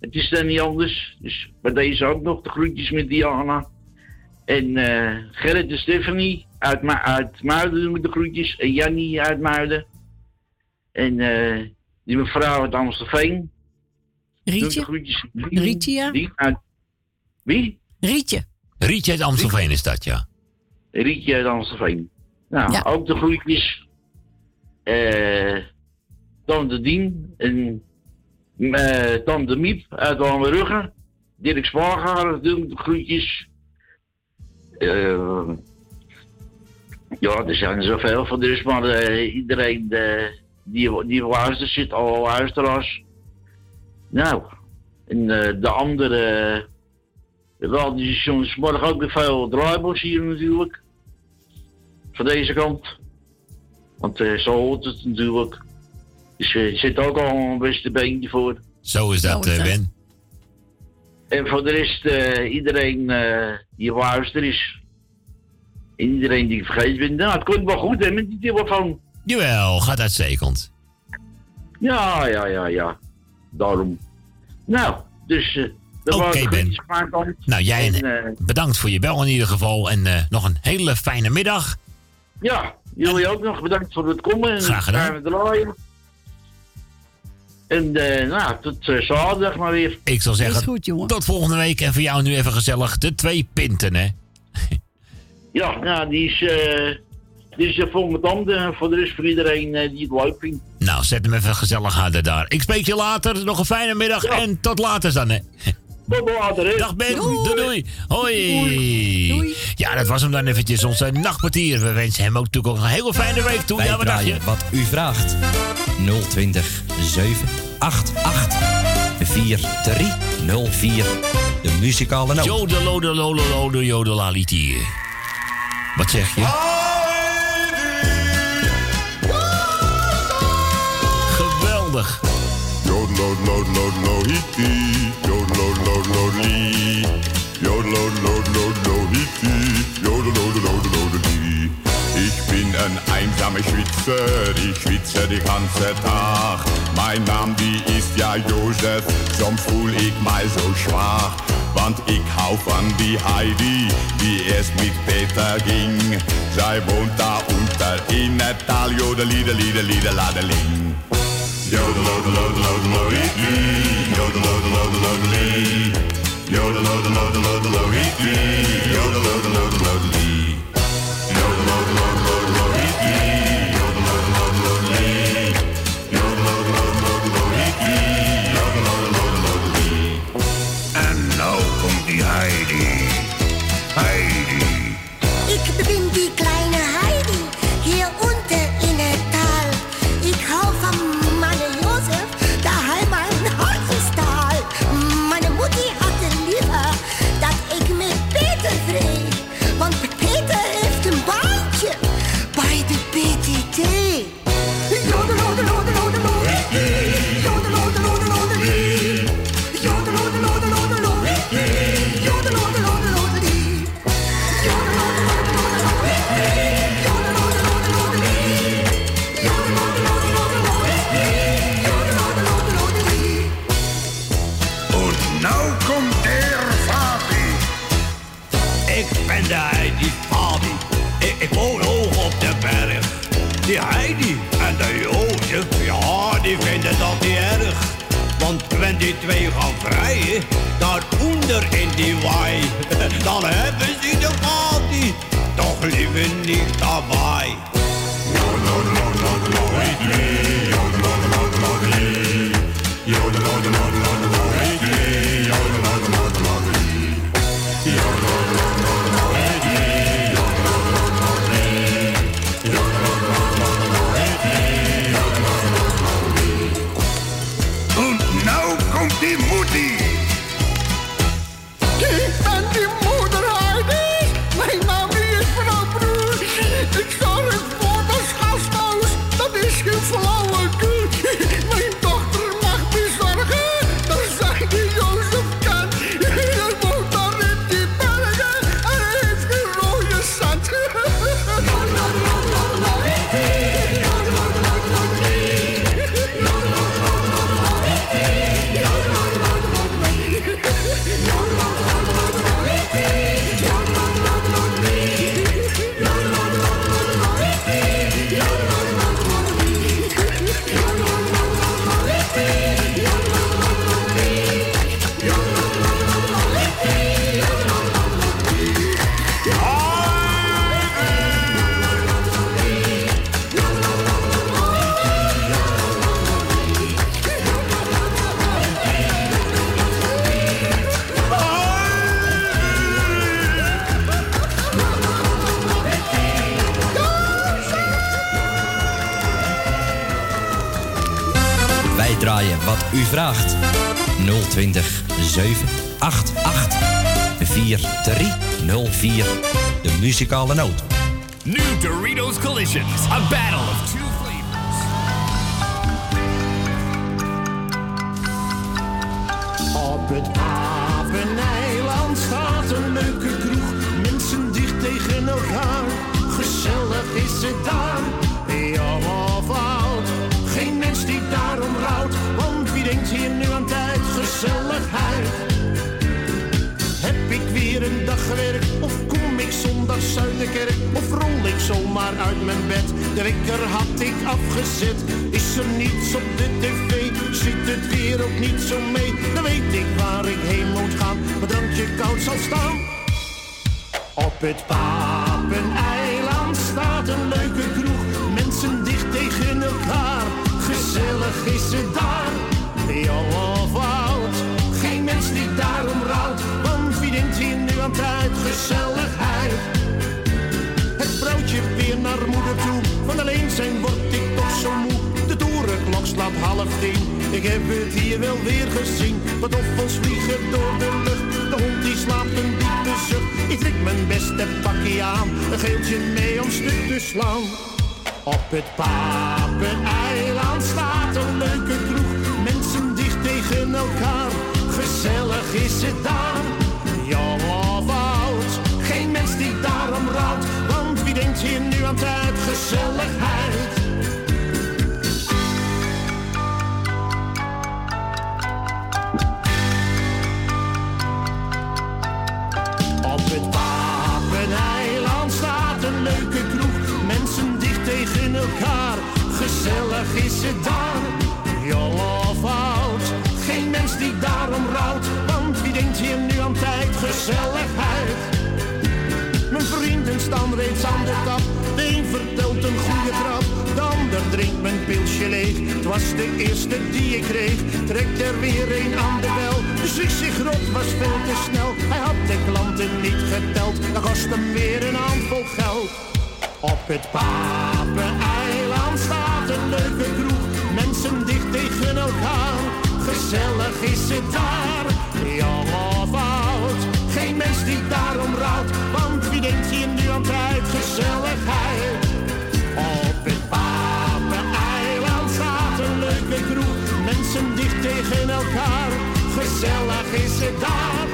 Het is dan niet anders. Dus bij deze ook nog de groetjes met Diana. En eh Gerrit en Stephanie uit, Ma uit Muiden doen we de groetjes. En Jannie uit Muiden. En eh die mevrouw uit Amstelveen. Rietje? Rietje, ja. Die uit... Wie? Rietje. Rietje uit Amstelveen is dat, ja. Rietje uit Amstelveen. Nou, ook de groetjes. Eh dan de Dien en eh dan de Miep uit Ruggen. Dirk Spargaard doen de groetjes. Eh, ja, er zijn er zoveel van dus, maar eh, iedereen eh, die, die luistert zit, alle luisteraars. Nou, en eh, de andere, uh, wel, die is soms morgen ook weer veel draaibos hier natuurlijk. Van deze kant. Want eh, zo hoort het natuurlijk. Dus er zit ook al een beste beentje voor. Zo is dat, Ben. En voor de rest, eh, iedereen eh, die luistert is. En iedereen die vergeten bent. Nou, het komt wel goed hè, met die telefoon. Jawel, gaat uitstekend. Ja, ja, ja, ja. Daarom. Nou, dus... eh dat Oké, de Ben. Nou, jij En, eh, bedankt voor je bel in ieder geval. En eh, nog een hele fijne middag. ja, jullie ook nog bedankt voor het komen. En Graag gedaan. draaien. En eh, nou, tot eh, zaterdag maar weer. Ik zal zeggen, Is goed, jongen. tot volgende week. En voor jou nu even gezellig de twee pinten, hè? Ja, nou, die is, eh die is eh, vol met tanden. Voor de rest voor iedereen eh, die het leuk vindt. Nou, zet hem even gezellig harder daar. Ik spreek je later. Nog een fijne middag en tot later dan, hè? Tot later, hè? Dag Ben. Doei. doei. Hoi. Ja, dat was hem dan eventjes. Onze nachtportier. We wensen hem ook natuurlijk ook een hele fijne week toe. Wij Ja, wat dacht je? wat u vraagt. 020 788 4304. De muzikale noot. Jodelodolololo, jodelalitier. Wat zeg je? Geweldig. Bin ein einsamer Schwitzer, ich schwitze den ganzen Tag. Mein Name, die ist ja Josef, soms voel ik mij zo schwach. Want ik hou van die Heidi, die erst mit Peter ging. Zij woont daar unter in het Tal, jodelideliedeliedeladeling. Jodelodelidelodeli, jodelodelidelodeli, jodelodelidelodeli, jodelodelidelodeli. En twee gaan vrijen, daaronder in die waai, dan hebben ze de party toch liever niet daarbij. Vraagt. 020 788 4304. De muzikale noot. New Doritos Collisions. A battle of Weer een dag gewerkt? Of kom ik zondags uit de kerk? Of rol ik zomaar uit mijn bed? De wekker had ik afgezet. Is er niets op de tv? zit het weer ook niet zo mee. Dan weet ik waar ik heen moet gaan. Mijn drankje koud zal staan. Op het Papeneiland staat een leuke kroeg. Mensen dicht tegen elkaar. Gezellig is het daar. Tijd? Gezelligheid. Het broodje weer naar moeder toe. Van alleen zijn word ik toch zo moe. De torenklok slaat half tien. Ik heb het hier wel weer gezien. Wat offels vliegen door de lucht. De hond die slaapt een diepe zucht. Ik trek mijn beste pakje aan. Een geeltje mee om stuk te slaan. Op het Papeneiland staat een leuke kroeg. Mensen dicht tegen elkaar. Gezellig is het daar. Denkt hier nu aan tijd? Gezelligheid. Op het Papeneiland staat een leuke kroeg. Mensen dicht tegen elkaar. Gezellig is het daar. Jong of oud. Geen mens die daarom rouwt. Want wie denkt hier nu aan tijd? Gezelligheid. Staan reeds aan de. De een vertelt een goede grap. De ander drinkt mijn pilsje leeg. Het was de eerste die ik kreeg. Trekt er weer een aan de bel. De sigaret was veel te snel. Hij had de klanten niet geteld. Dat kost hem weer een handvol geld. Op het Papeneiland staat een leuke kroeg. Mensen dicht tegen elkaar. Gezellig is het daar. Mens die daarom rouwt. Want wie denkt hier nu aan tijd? Gezelligheid. Op het Papeneiland staat een leuke kroeg. Mensen dicht tegen elkaar. Gezellig is het daar.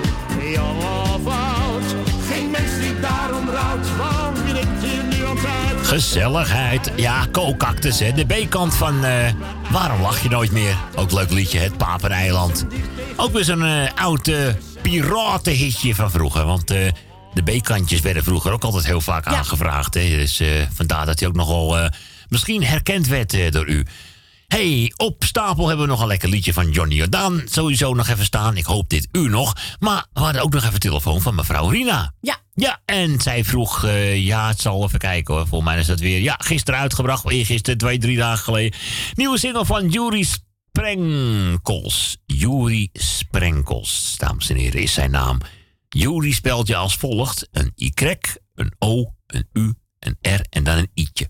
Jong of oud. Geen mens die daarom rouwt. Want wie denkt hier nu aan tijd? Gezelligheid. Ja, kookactus, hè. De B-kant van eh, Waarom lach je nooit meer? Ook leuk liedje, Het Papeneiland. Ook weer zo'n eh, oud eh, piratenhitje van vroeger. Want eh, de B-kantjes werden vroeger ook altijd heel vaak aangevraagd. Hè. Dus eh, vandaar dat hij ook nogal eh, misschien herkend werd door u. hey, op stapel hebben we nog een lekker liedje van Johnny Jordaan. Sowieso nog even staan. Ik hoop dit u nog. Maar we hadden ook nog even telefoon van mevrouw Rina. Ja. Ja, en zij vroeg, ja, het zal even kijken hoor. Volgens mij is dat weer, ja, gisteren uitgebracht. Eergisteren, twee, drie dagen geleden. Nieuwe single van Juri Sprenkels. Juri Sprenkels, dames en heren, is zijn naam. Juri spelt je als volgt. Een Y, een O, een U, een R en dan een i'tje.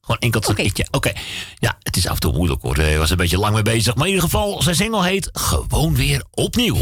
Gewoon enkel zo'n i'tje. Oké. Ja, het is af en toe moeilijk hoor. Hij was een beetje lang mee bezig. Maar in ieder geval, zijn single heet Gewoon weer opnieuw.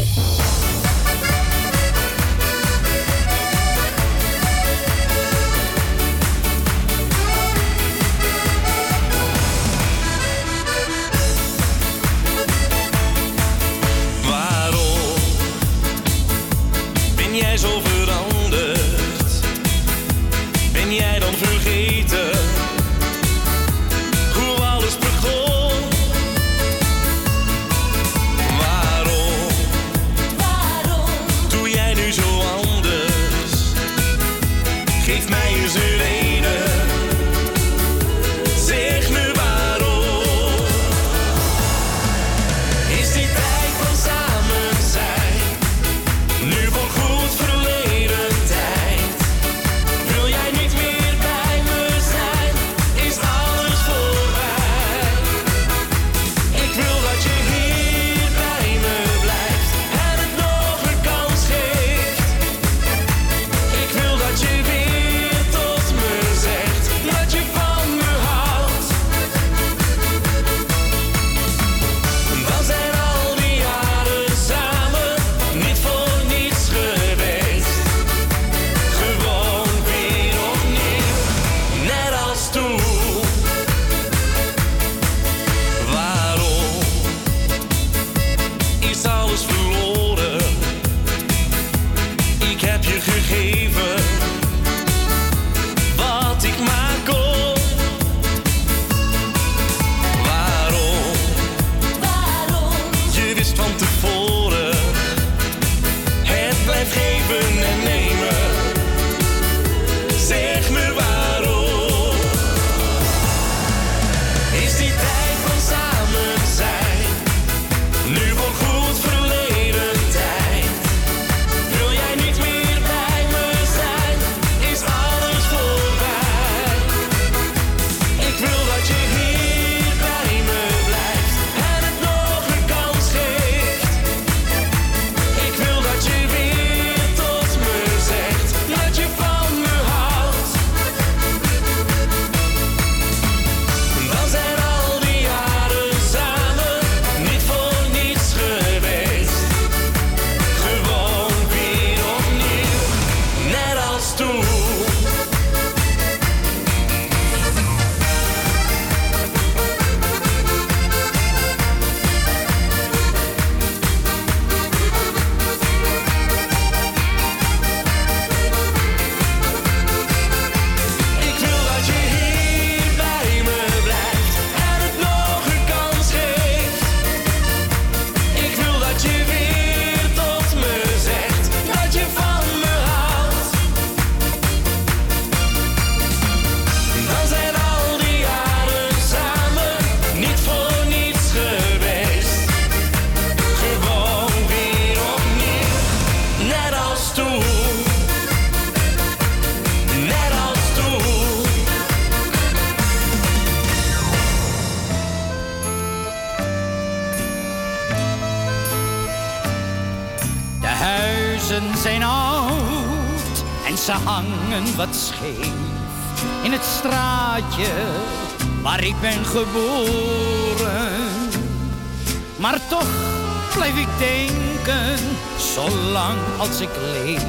Als ik leef,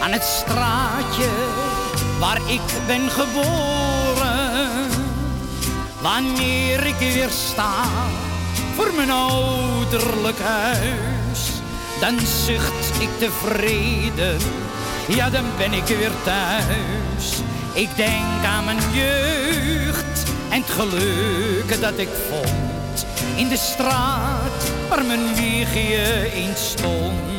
aan het straatje waar ik ben geboren. Wanneer ik weer sta voor mijn ouderlijk huis, dan zucht ik tevreden, ja dan ben ik weer thuis. Ik denk aan mijn jeugd en het geluk dat ik vond in de straat waar mijn wiegje in stond.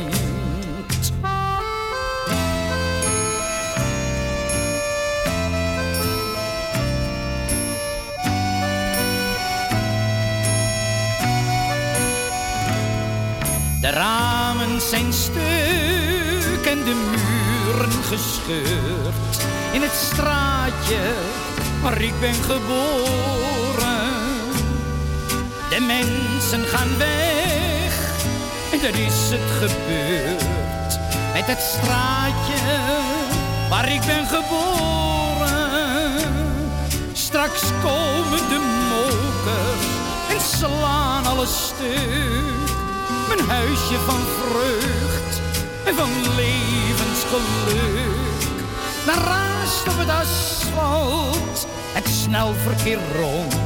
De ramen zijn stuk en de muren gescheurd in het straatje waar ik ben geboren. De mensen gaan weg en er is het gebeurd met het straatje waar ik ben geboren. Straks komen de mokers en slaan alles stuk. Mijn huisje van vreugd en van levensgeluk. Daar raast op het asfalt het snelverkeer rond.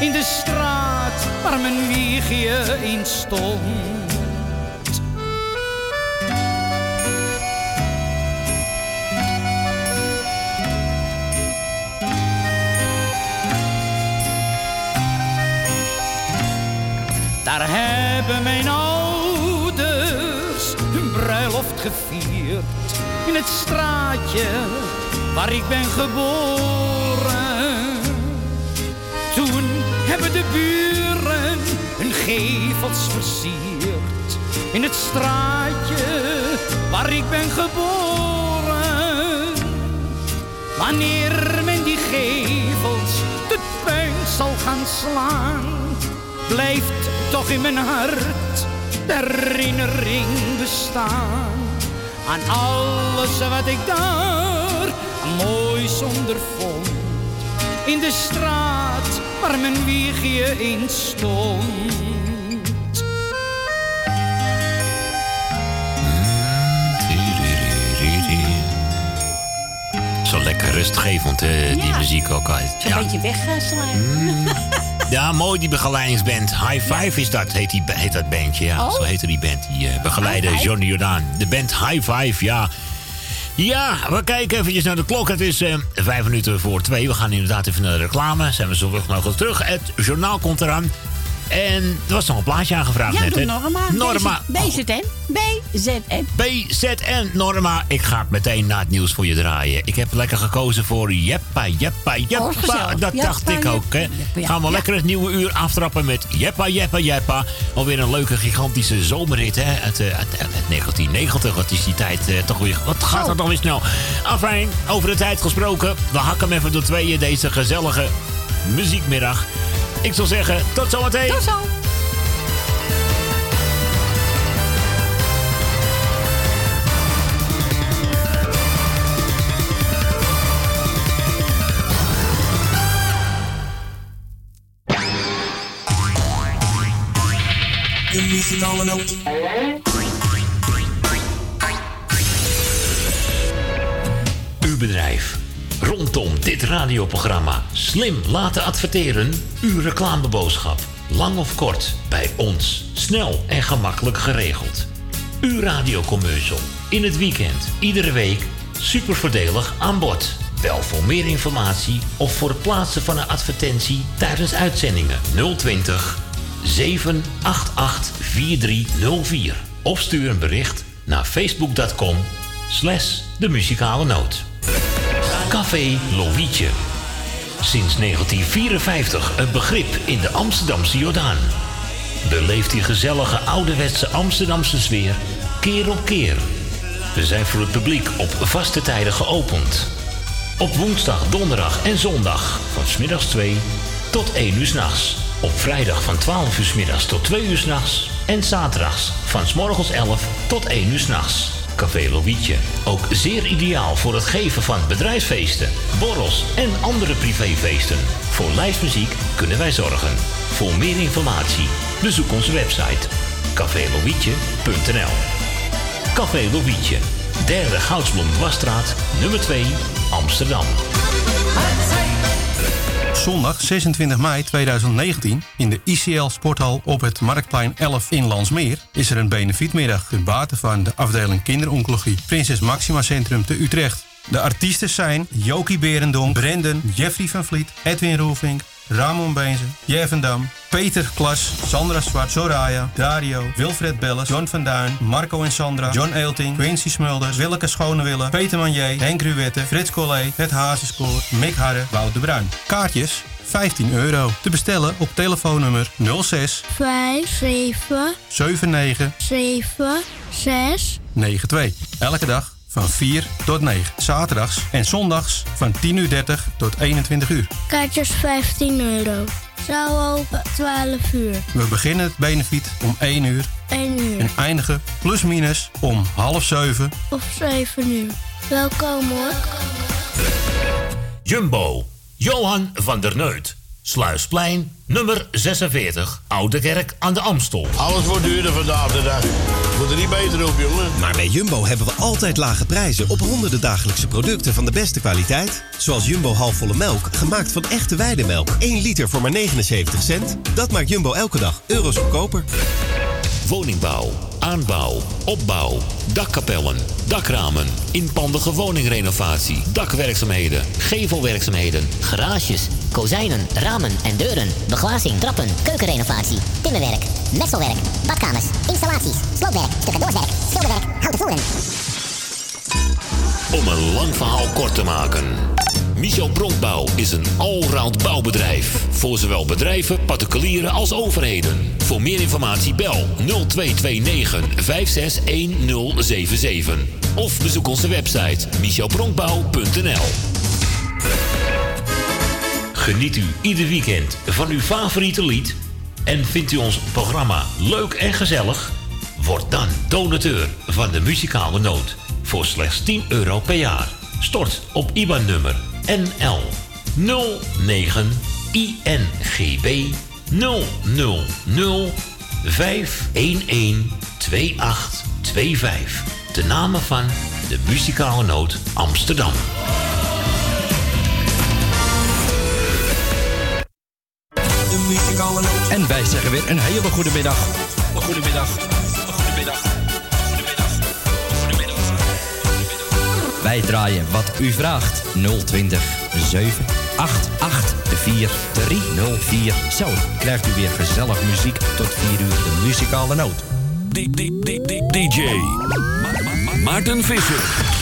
In de straat waar mijn wiegje in stond. Daar hebben mijn ouders hun bruiloft gevierd in het straatje waar ik ben geboren. Toen hebben de buren hun gevels versierd in het straatje waar ik ben geboren. Wanneer men die gevels de puin zal gaan slaan, blijft toch in mijn hart de herinnering bestaan aan alles wat ik daar mooi zonder vond. In de straat waar mijn wiegje in stond. Zo lekker rustgevend, hè, die Ja. muziek ook uit. Zo'n Ja. beetje weggeslaan. ja, mooi die begeleidingsband. High Five is dat, heet, die, heet dat bandje. Ja, Oh. zo heette die band. Die eh, begeleide High Five? Johnny Jordaan. De band High Five, ja. Ja, we kijken eventjes naar de klok. Het is eh, vijf minuten voor twee. We gaan inderdaad even naar de reclame. Zijn we zo vlug mogelijk terug. Het journaal komt eraan. En er was nog een plaatje aangevraagd Ja, net. doe? Norma. Norma. BZN. BZN. BZN Norma. Ik ga het meteen na het nieuws voor je draaien. Ik heb lekker gekozen voor Jeppa, Jeppa, Jeppa. Oh, dat dacht ik ook, hè. Gaan we lekker het nieuwe uur aftrappen met Jeppa, Jeppa, Jeppa. Alweer een leuke, gigantische zomerrit, hè. Uit, eh, uit, uit 1990. Wat is die tijd eh, toch weer... Wat gaat dat dan weer snel? Afijn, over de tijd gesproken. We hakken even door tweeën deze gezellige muziekmiddag. Ik zal zeggen, tot zometeen. Tot zo. Uw bedrijf. Rondom dit radioprogramma slim laten adverteren. Uw reclameboodschap. Lang of kort, bij ons. Snel en gemakkelijk geregeld. Uw radiocommercial. In het weekend, iedere week. Super voordelig aan bod. Bel voor meer informatie of voor het plaatsen van een advertentie tijdens uitzendingen 020 788 4304. Of stuur een bericht naar facebook.com slash de muzikale noot. Café Lovietje. Sinds 1954 een begrip in de Amsterdamse Jordaan. Beleeft die gezellige ouderwetse Amsterdamse sfeer keer op keer. We zijn voor het publiek op vaste tijden geopend. Op woensdag, donderdag en zondag van smiddags 2 tot 1 uur s'nachts. Op vrijdag van 12 uur 's middags tot 2 uur s'nachts. En zaterdags van s morgens 11 tot 1 uur s'nachts. Café Lovietje. Ook zeer ideaal voor het geven van bedrijfsfeesten, borrels en andere privéfeesten. Voor lijstmuziek kunnen wij zorgen. Voor meer informatie bezoek onze website cafélovietje.nl Café Lovietje, derde Goudsblom Wasstraat, nummer 2, Amsterdam. Zondag 26 mei 2019 in de ICL Sporthal op het Marktplein 11 in Landsmeer is er een benefietmiddag ten bate van de afdeling kinderoncologie Prinses Maxima Centrum te Utrecht. De artiesten zijn Jokie Berendonk, Brendan, Jeffrey van Vliet, Edwin Roelvink, Ramon Beenzen, Jevendam, Peter Klas, Sandra Zwart, Soraya, Dario, Wilfred Belles, John van Duin, Marco en Sandra, John Eelting, Quincy Smulders, Willeke Schonewille, Peter Manier, Henk Ruwette, Frits Collé, Het Hazenspoor, Mick Harre, Wout de Bruin. Kaartjes 15 euro. Te bestellen op telefoonnummer 06 5, 7, 79 7, 6. 92. Elke dag van 4 tot 9. Zaterdags en zondags van 10 uur 30 tot 21 uur. Kaartjes 15 euro. Zaal open 12 uur. We beginnen het benefiet om 1 uur 1 uur. en eindigen plus minus om half 7. Of 7 uur. Welkom hoor. Jumbo, Johan van der Neut. Sluisplein, nummer 46, Oude Kerk aan de Amstel. Alles wordt duurder vandaag de dag. Moet er niet beter op, jongen. Maar bij Jumbo hebben we altijd lage prijzen op honderden dagelijkse producten van de beste kwaliteit. Zoals Jumbo halfvolle melk, gemaakt van echte weidemelk. 1 liter voor maar 79 cent. Dat maakt Jumbo elke dag euro's goedkoper. Woningbouw, aanbouw, opbouw, dakkapellen, dakramen, inpandige woningrenovatie, dakwerkzaamheden, gevelwerkzaamheden, Garages, kozijnen, ramen en deuren, beglazing, trappen, keukenrenovatie, timmerwerk, messelwerk, badkamers, installaties, sloopwerk, stucadoorwerk, schilderwerk, houten voeren. Om een lang verhaal kort te maken. Michel Bronkbouw is een allround bouwbedrijf. Voor zowel bedrijven, particulieren als overheden. Voor meer informatie bel 0229 561077. Of bezoek onze website michelbronkbouw.nl Geniet u ieder weekend van uw favoriete lied? En vindt u ons programma leuk en gezellig? Word dan donateur van de muzikale noot voor slechts 10 euro per jaar. Stort op IBAN-nummer NL 09 INGB 000 511 2825. De namen van de muzikale noot Amsterdam. En wij zeggen weer een hele goede middag. Een goede middag. Een goede middag. Wij draaien wat u vraagt. 020 788 4304. Zo krijgt u weer gezellig muziek tot 4 uur de muzikale noot. DJ Maarten Visser.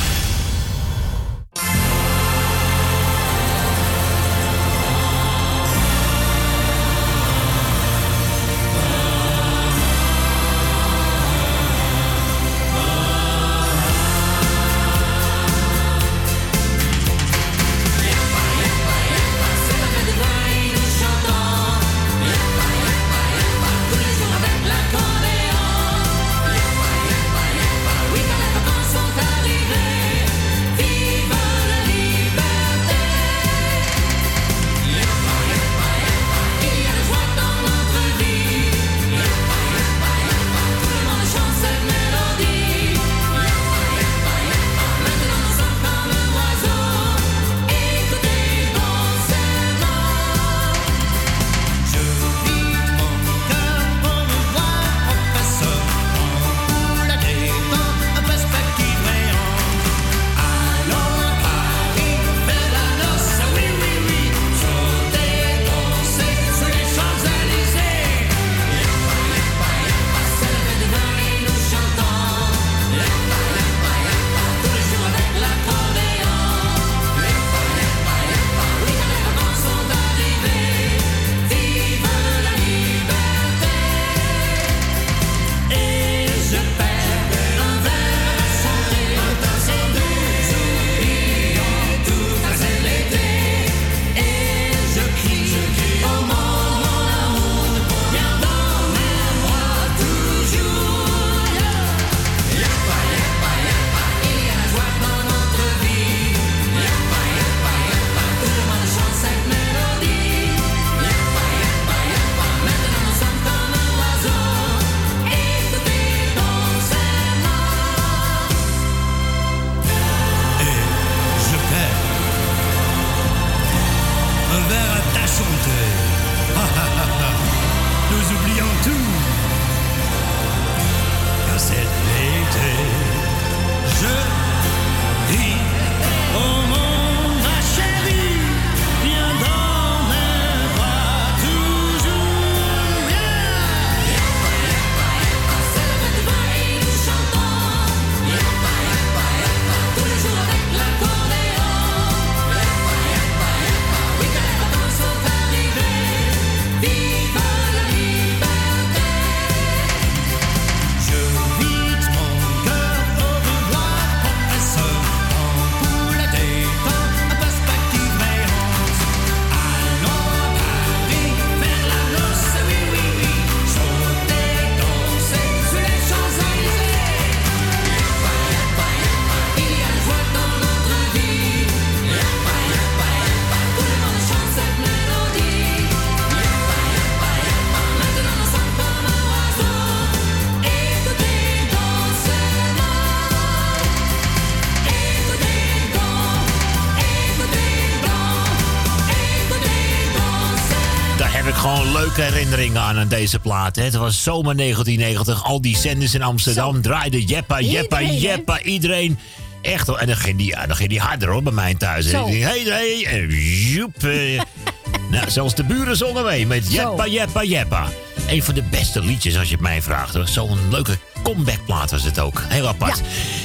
Herinneringen aan aan deze plaat. Hè. Het was zomer 1990. Al die zenders in Amsterdam draaiden jeppa, jeppa, Iedereen, hè? jeppa. Iedereen. Echt hoor. En dan ging die, ja, dan ging die harder hoor bij mij thuis. Zo. Die, Hey, hey, en joep. eh. nou, zelfs de buren zongen mee met jeppa, jeppa, jeppa. Een van de beste liedjes als je het mij vraagt. Zo'n leuke comebackplaat was het ook. Heel apart.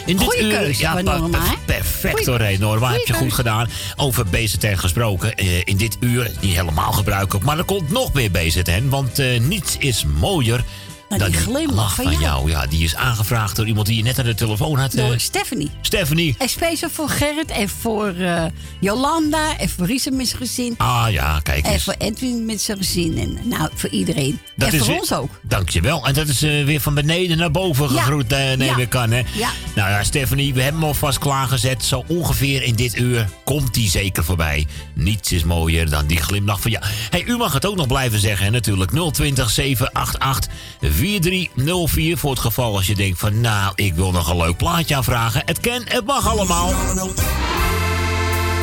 In Goeie keuze ja, van pa- Norma, hè? Perfect Goeie hoor, hey, Norma. Heb je goed gedaan. Over BZN gesproken. eh, in dit uur, niet helemaal gebruikelijk, maar er komt nog meer BZN. Want eh, niets is mooier Nou, dan die glimlach van jou. Ja, die is aangevraagd door iemand die je net aan de telefoon had. eh, Door Stephanie. Stephanie. En speciaal voor Gerrit en voor eh, Jolanda en voor Risa met zijn gezin. Ah ja, kijk En eens. voor Edwin met zijn gezin. En nou, voor iedereen. Dat en is voor weer- ons ook. Dankjewel. En dat is eh, weer van beneden naar boven Ja. gegroet, eh, neem Ja. ik aan. Hè? Ja. Nou ja, Stephanie, we hebben hem alvast klaargezet. Zo ongeveer in dit uur komt hij zeker voorbij. Niets is mooier dan die glimlach van ja. Hey, u mag het ook nog blijven zeggen, hè, natuurlijk. 020 788 4304 voor het geval als je denkt van... nou, ik wil nog een leuk plaatje aanvragen. Het kan, het mag allemaal.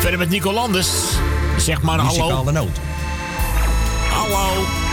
Verder met Nico Landers. Zeg maar hallo. Muzikale noot. Hallo.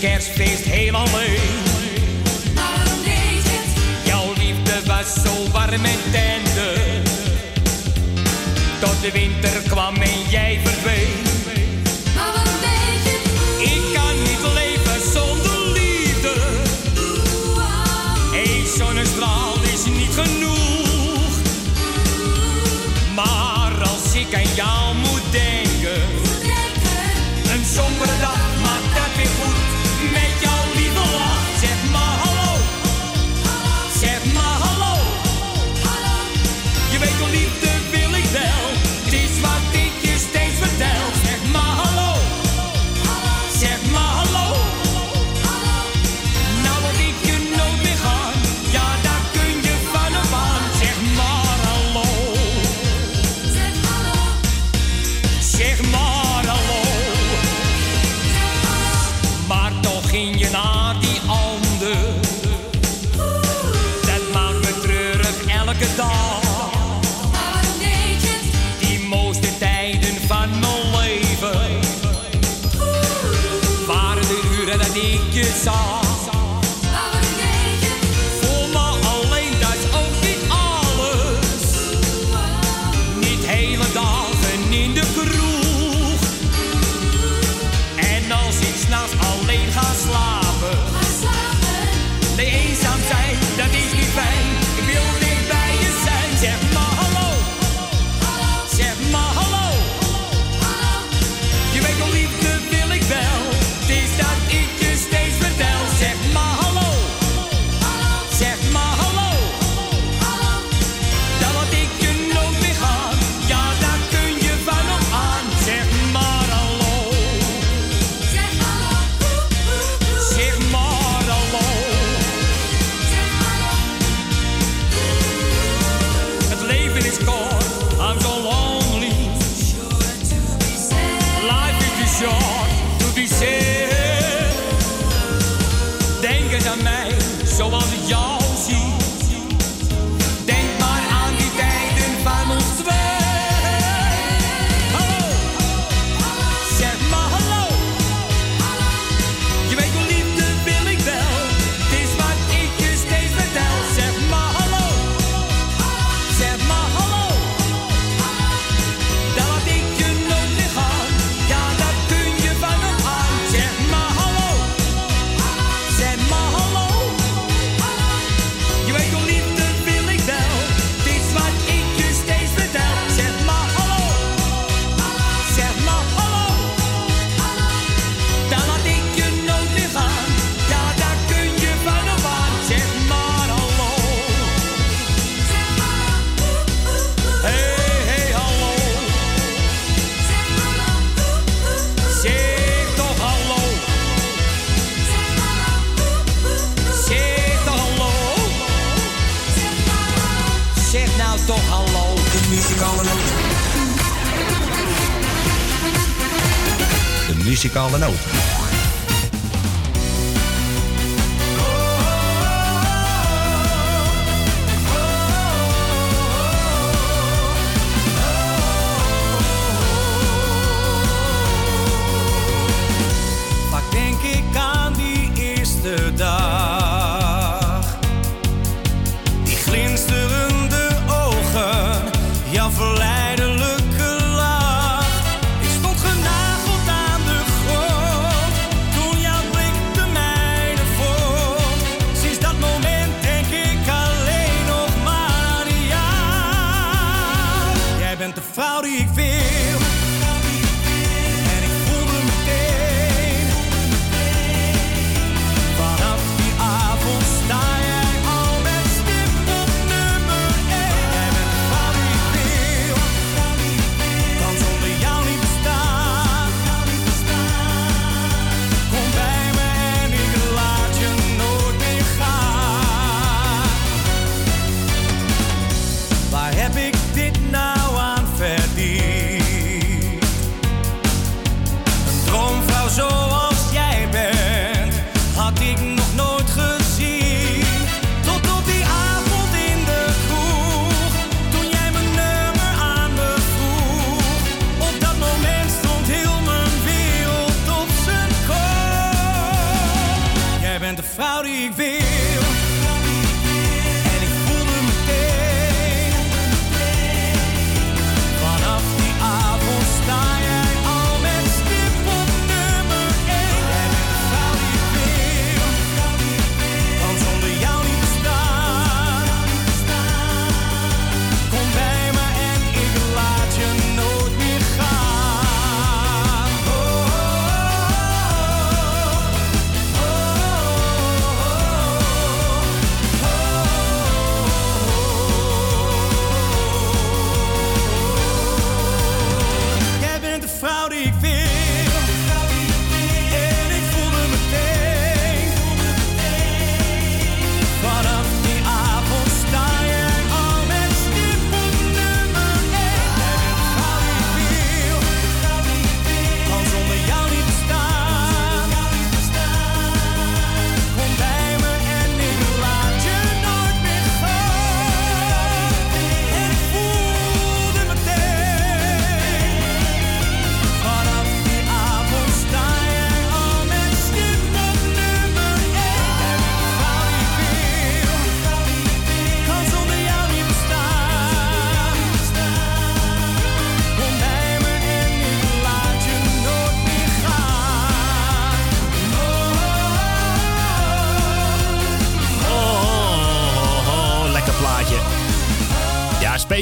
Kerstfeest heel alleen. Jouw liefde was zo warm en tender, tot de winter kwam en jij verdween.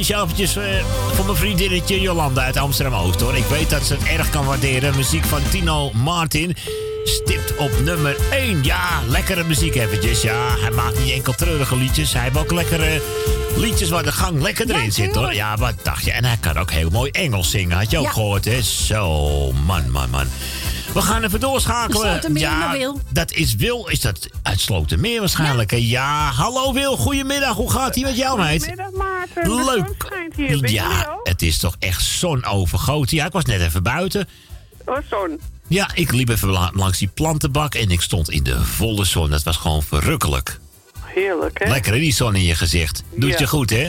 Ja, speciaal eventjes eh, voor mijn vriendinnetje Jolanda uit Amsterdam-Oost, hoor. Ik weet dat ze het erg kan waarderen. Muziek van Tino Martin stipt op nummer 1. Ja, lekkere muziek eventjes. Ja, hij maakt niet enkel treurige liedjes. Hij heeft ook lekkere liedjes waar de gang lekker erin zit, hoor. Ja, wat dacht je? En hij kan ook heel mooi Engels zingen. Had je ook Ja. gehoord, hè? Zo, man, man, man. We gaan even doorschakelen. Slotermeer ja, naar Wil. dat is Wil. Is dat uit Slotermeer waarschijnlijk? hè? Ja. hallo Wil. Goedemiddag. Hoe gaat ie met jou, meid? Goedemiddag Maarten. Leuk. Zon hier. Ben Ja, het is toch echt zonovergoten. Ja, ik was net even buiten. Oh, zon. Ja, ik liep even la- langs die plantenbak en ik stond in de volle zon. Dat was gewoon verrukkelijk. Heerlijk, hè? Lekker hè, die zon in je gezicht. Doet Ja. je goed, hè?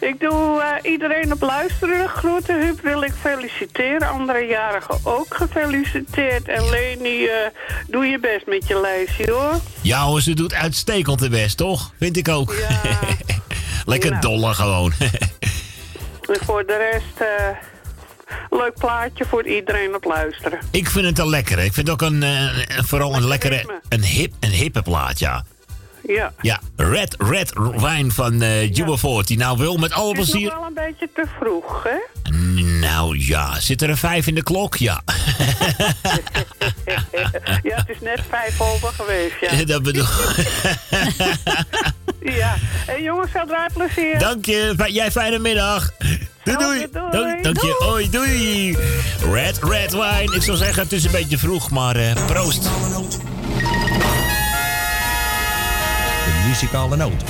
Ik doe eh, iedereen op luisteren groeten. Huub wil ik feliciteren. Andere jarigen ook gefeliciteerd. En Leni, eh, doe je best met je lijstje, hoor. Ja hoor, ze doet uitstekend de best, toch? Vind ik ook. Lekker Nou. dolle gewoon. Voor de rest, eh, leuk plaatje voor iedereen op luisteren. ik vind het een lekkere. Ik vind het ook een, eh, vooral een lekkere, een, hip, een hippe plaat, ja. Ja. Ja, Red Red Wine van eh Jubilee die nou wil met alle Het is nog plezier. wel een beetje te vroeg, hè? Nou ja, zit er een vijf in de klok? Ja. ja, het is net vijf over geweest, ja. Dat bedoel Ja. En jongens, veel draaiplezier. Dank je. Jij fijne middag. Doei doei. doei. Dank, dank je. Hoi, doei. Red Red Wine. Ik zou zeggen, het is een beetje vroeg, maar eh, proost. De muzikale noot.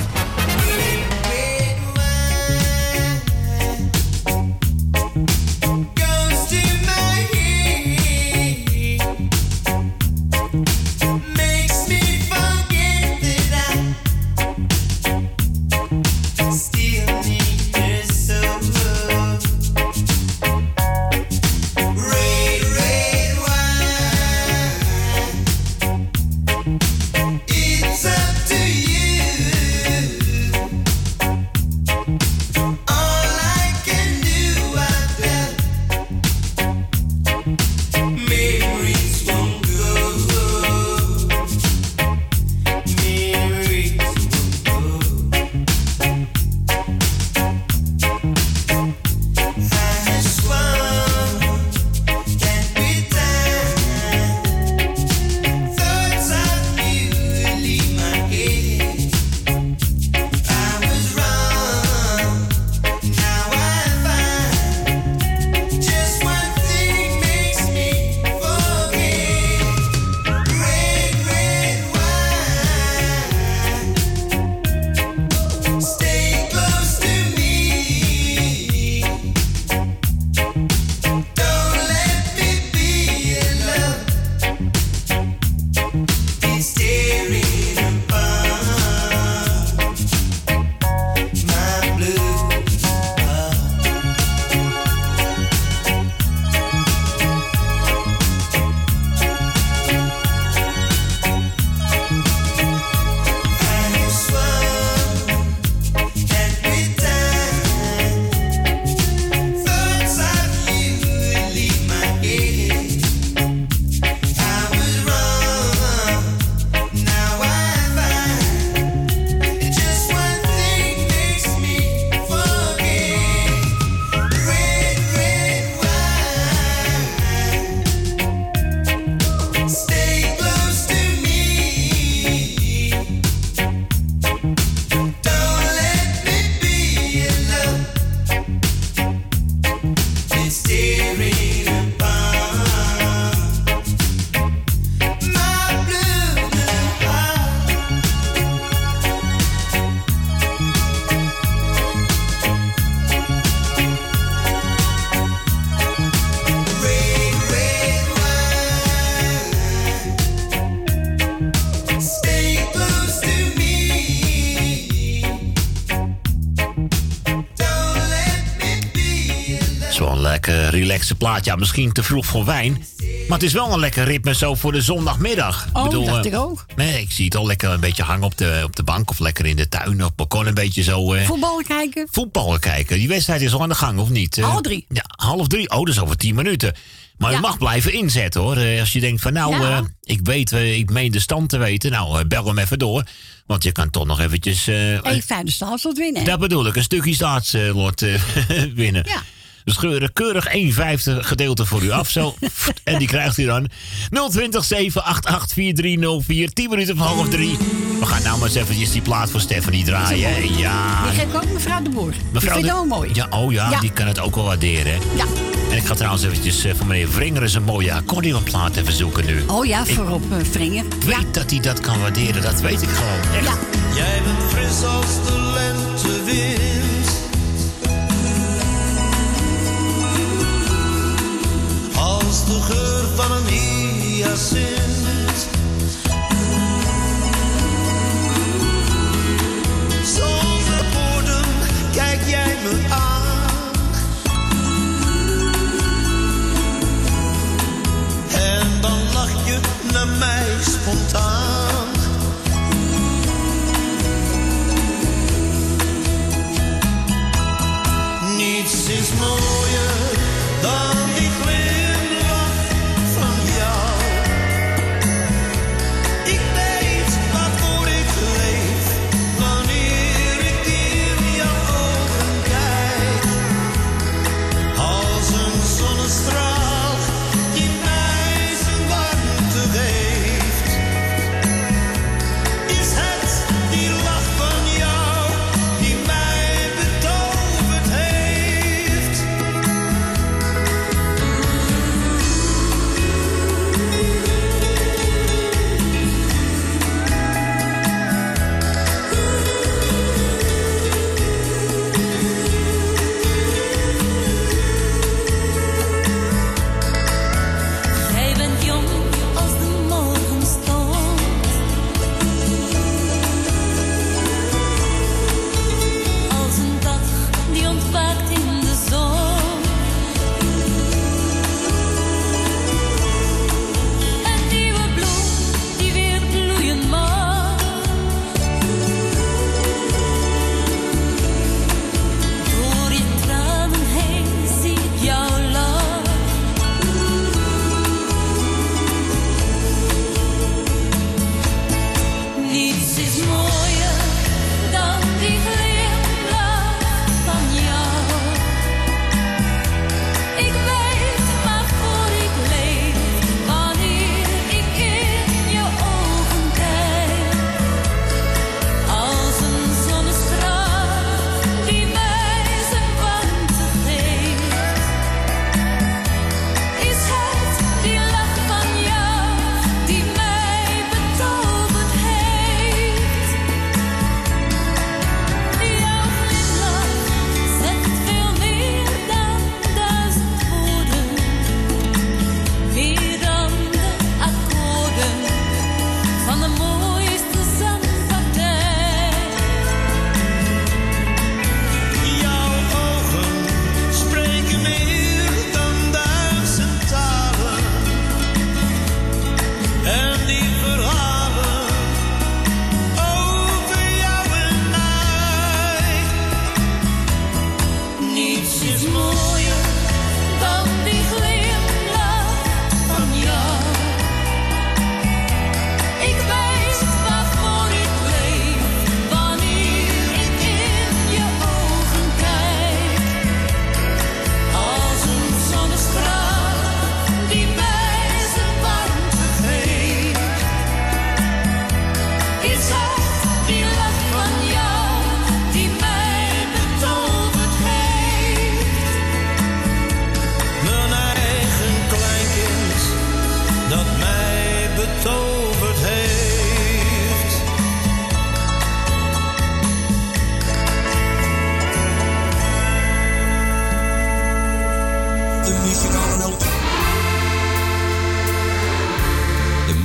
Plaat. Ja, misschien te vroeg voor wijn. Maar het is wel een lekker ritme zo voor de zondagmiddag. Oh, dacht eh, ik ook. Nee, ik zie het al lekker een beetje hangen op de, op de bank. Of lekker in de tuin of op het balkon een beetje zo... eh, Voetbal kijken. voetballen kijken. Die wedstrijd is al aan de gang, of niet? Eh, Half drie. Ja, half drie. Oh, dat is over tien minuten. Maar Ja. je mag blijven inzetten, hoor. Eh, Als je denkt van, nou, Ja. eh, ik weet, eh, ik meen de stand te weten. Nou, eh, bel hem even door. Want je kan toch nog eventjes... eh, Eén vijfde staatslot winnen. dat bedoel ik, een stukje staatslot eh winnen. Ja. Dus keurig, keurig 1 vijfde gedeelte voor u af. Zo. en die krijgt u dan 020 788 4304. 10 minuten van half drie. We gaan nou maar eens eventjes die plaat voor Stephanie draaien. Ja. Die geef ik ook mevrouw de Boer. die vind ik de- ook mooi. Ja, oh ja, Ja. die kan het ook wel waarderen. hè? Ja. En ik ga trouwens eventjes eh, van meneer Vringer eens een mooie accordeonplaat even zoeken nu. Oh ja, Ik voor op uh, Vringer. weet dat hij dat kan waarderen, dat weet ik gewoon. Echt. Jij bent fris als de lentewind. Als de geur van een hyacint. Zonder woorden kijk jij me aan. En dan lach je naar mij spontaan. Niets is mooier dan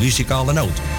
muzikale noot.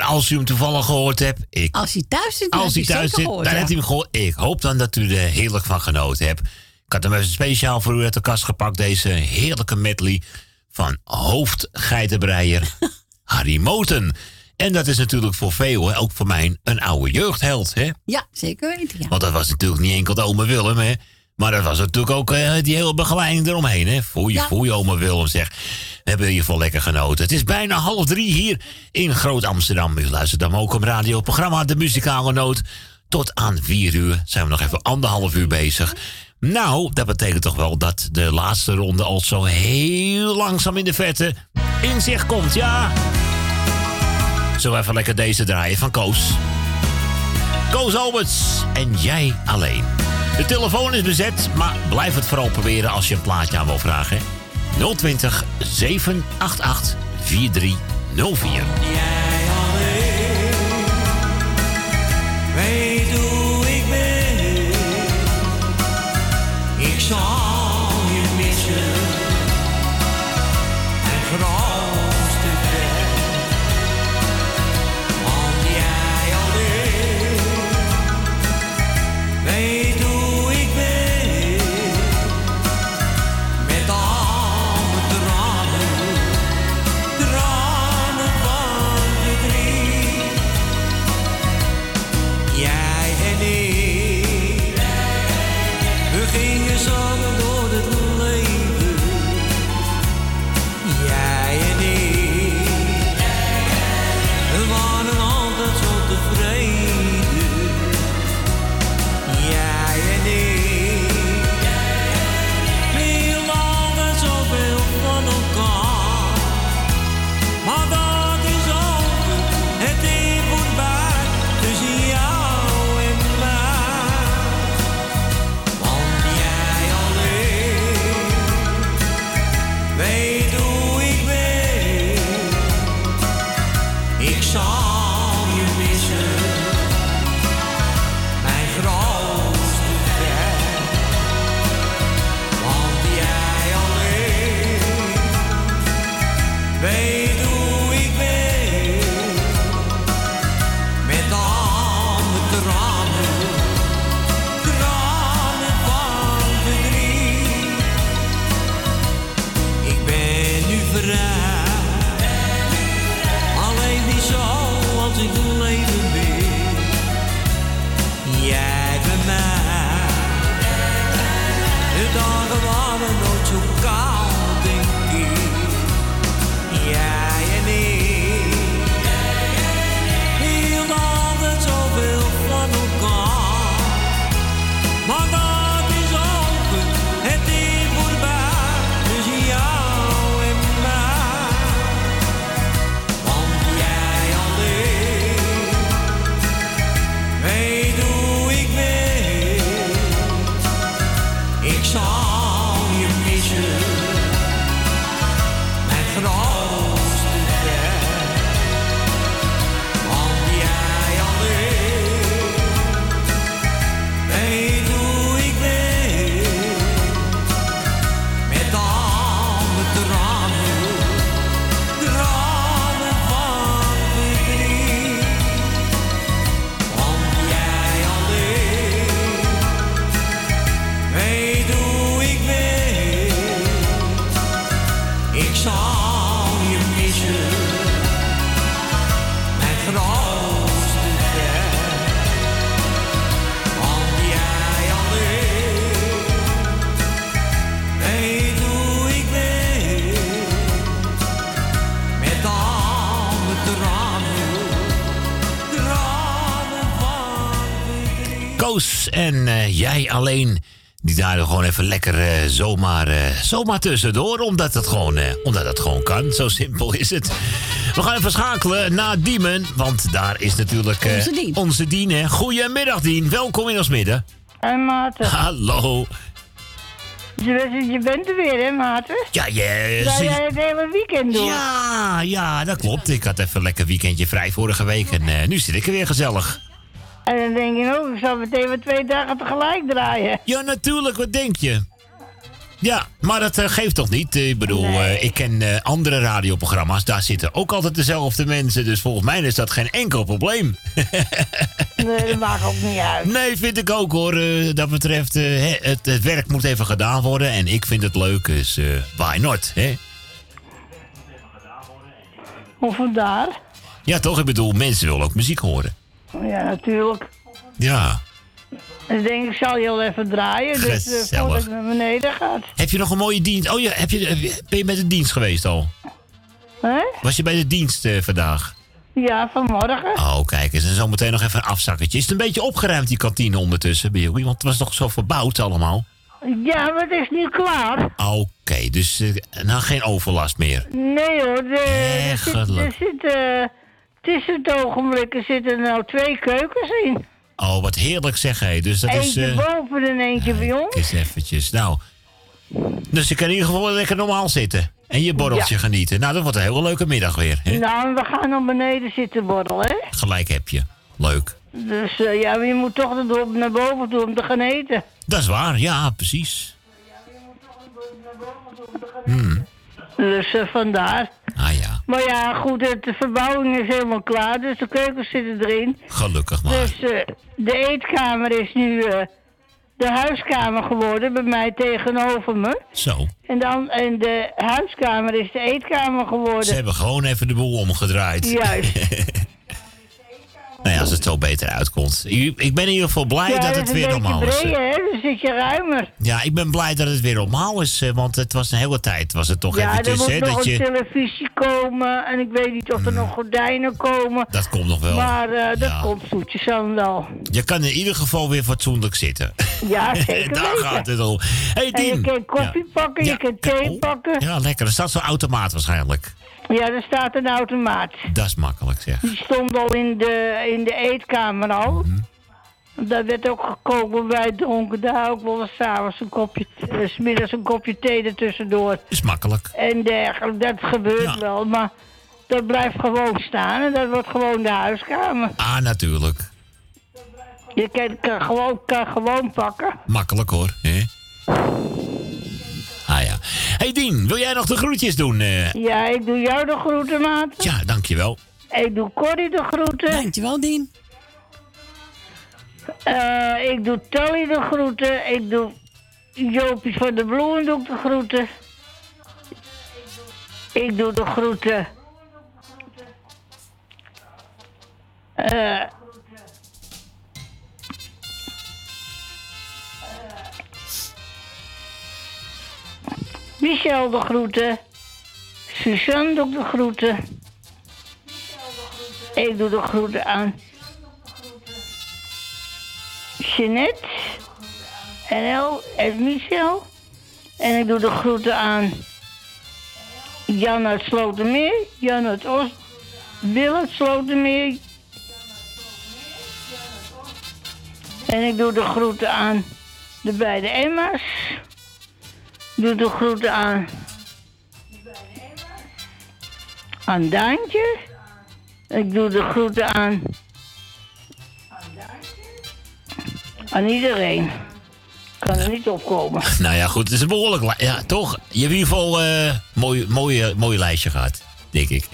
Als u hem toevallig gehoord hebt. Ik, Als hij thuis zit, als hij thuis zeker zit, gehoord, dan ja. hem gehoord. Ik hoop dan dat u er heerlijk van genoten hebt. Ik had hem even speciaal voor u uit de kast gepakt. Deze heerlijke medley van hoofdgeitenbreier Harry Moten. En dat is natuurlijk voor veel, ook voor mij, een oude jeugdheld. Hè? Ja, zeker weten, ja. Want dat was natuurlijk niet enkel de ome Willem, hè. Maar dat was natuurlijk ook eh, die hele begeleiding eromheen, hè. Foei, Ja. foei, ome Willem, zeg. We hebben in ieder lekker genoten. Het is bijna half drie hier in Groot-Amsterdam. U luistert dan ook op radioprogramma De Muzikale Noot. Tot aan vier uur zijn we nog even anderhalf uur bezig. Nou, dat betekent toch wel dat de laatste ronde al zo heel langzaam in de vette in zicht komt, ja. Zo even lekker deze draaien van Koos. Koos Alberts en jij alleen. De telefoon is bezet, maar blijf het vooral proberen als je een plaatje aan wil vragen. 020 788 4304. Weet hoe ik ben. Alleen. Die daar gewoon even lekker eh, zomaar, eh, zomaar tussendoor. Omdat het, gewoon, eh, omdat het gewoon kan. Zo simpel is het. We gaan even schakelen naar Diemen. Want daar is natuurlijk Onze Dien. onze Dien. hè. Goedemiddag Dien. Welkom in ons midden. En Maarten, Hallo. je, bent- je bent er weer, hè, Maarten? Ja, je... Ga sinds- jij het hele weekend door? Ja, ja, dat klopt. Ik had even een lekker weekendje vrij vorige week. En nu zit ik er weer gezellig. En dan denk je ook, ik zal meteen weer twee dagen tegelijk draaien. Ja, natuurlijk. Wat denk je? Ja, maar dat eh, geeft toch niet? Ik bedoel, eh, ik ken eh, andere radioprogramma's. Daar zitten ook altijd dezelfde mensen. Dus volgens mij is dat geen enkel probleem. Nee, dat maakt ook niet uit. Nee, vind ik ook hoor. Dat betreft, het, het werk moet even gedaan worden. En ik vind het leuk, dus why not? Hè? Of vandaar? Ja, toch? Ik bedoel, mensen willen ook muziek horen. Ja, natuurlijk. Ja. Ik denk, ik zal je wel even draaien. Dus eh, voordat ik naar beneden gaat. Heb je nog een mooie dienst? Oh ja, heb je, heb je- ben je bij de dienst geweest al? Hè? Was je bij de dienst eh, vandaag? Ja, vanmorgen. Oh, kijk eens. En zometeen nog even een afzakketje. Is het een beetje opgeruimd, die kantine ondertussen bij? Want het was toch zo verbouwd allemaal? Ja, maar het is niet klaar. Oké, dus eh, nou geen overlast meer. Nee hoor, de, er zit, er Eigenlijk. zit, tussen het ogenblik er zitten nou twee keukens in. Oh, wat heerlijk zeg hé. Dus dat is... eentje eh, boven en eentje bij ons. Eens eventjes. Nou, dus je kan in ieder geval lekker normaal zitten. En je borreltje Ja. genieten. Nou, dat wordt een hele leuke middag weer. Hè? Nou, we gaan naar beneden zitten borrelen, hè. Gelijk heb je. Leuk. Dus eh, ja, je moet toch naar- naar boven toe om te gaan eten. Dat is waar, ja, precies. Hmm. Dus eh, vandaar. Ah ja, Maar ja, goed, de verbouwing is helemaal klaar, dus de keukens zitten erin. gelukkig maar. Dus eh, de eetkamer is nu eh, de huiskamer geworden, bij mij tegenover me. Zo. En, dan, en de huiskamer is de eetkamer geworden. Ze hebben gewoon even de boel omgedraaid. Juist. nou ja, als het zo beter uitkomt. Ik ben in ieder geval blij ja, dat het weer normaal is. breder, hè? Dan zit je ruimer. Ja, ik ben blij dat het weer normaal is. eh, Want het was een hele tijd, was het toch ja, er eventjes, moet hè, nog dat een je... televisie komen. En ik weet niet of er nog gordijnen komen. Dat komt nog wel. Maar eh, dat Ja. komt zoetjes aan wel. Je kan in ieder geval weer fatsoenlijk zitten. Ja, zeker Daar weten. gaat het om. Hey, En je kan koffie pakken, je kan thee pakken. Ja, lekker. Er staat zo'n automaat waarschijnlijk. Ja, er staat een automaat. Dat is makkelijk, zeg. Die stond al in de, in de eetkamer al. Mhm. Daar werd ook gekomen, wij dronken daar ook wel eens s'avonds een kopje, eh, 's middags een kopje thee ertussendoor. Is makkelijk. En dergelijke, dat gebeurt wel, maar dat blijft gewoon staan en dat wordt gewoon de huiskamer. Ah, natuurlijk. Je kan, kan, gewoon, kan gewoon pakken. Makkelijk hoor. Hè? Hey Dien, wil jij nog de groetjes doen? eh? Ja, ik doe jou de groeten, maat. Ja, dankjewel. Ik doe Corrie de groeten. Dankjewel, Dien. Eh, ik doe Tally de groeten. Ik doe Jopie van de Bloemen doe ik de groeten. Ik doe de groeten. Eh Michel de groeten. Suzanne doe ik de groeten. Ik doe de groeten aan Jeanette. En El en Michel. En ik doe de groeten aan Jan uit Slotermeer. Jan uit Os. Wil uit Slotermeer. En ik doe de groeten aan de beide Emma's. Ik doe de groeten aan... Aan Daantje. Ik doe de groeten aan... Aan iedereen. Kan er niet opkomen. Nou ja, goed. Het is een behoorlijk... li- Ja, toch? Je hebt in ieder geval een mooi, mooi, mooi lijstje gehad. Denk ik.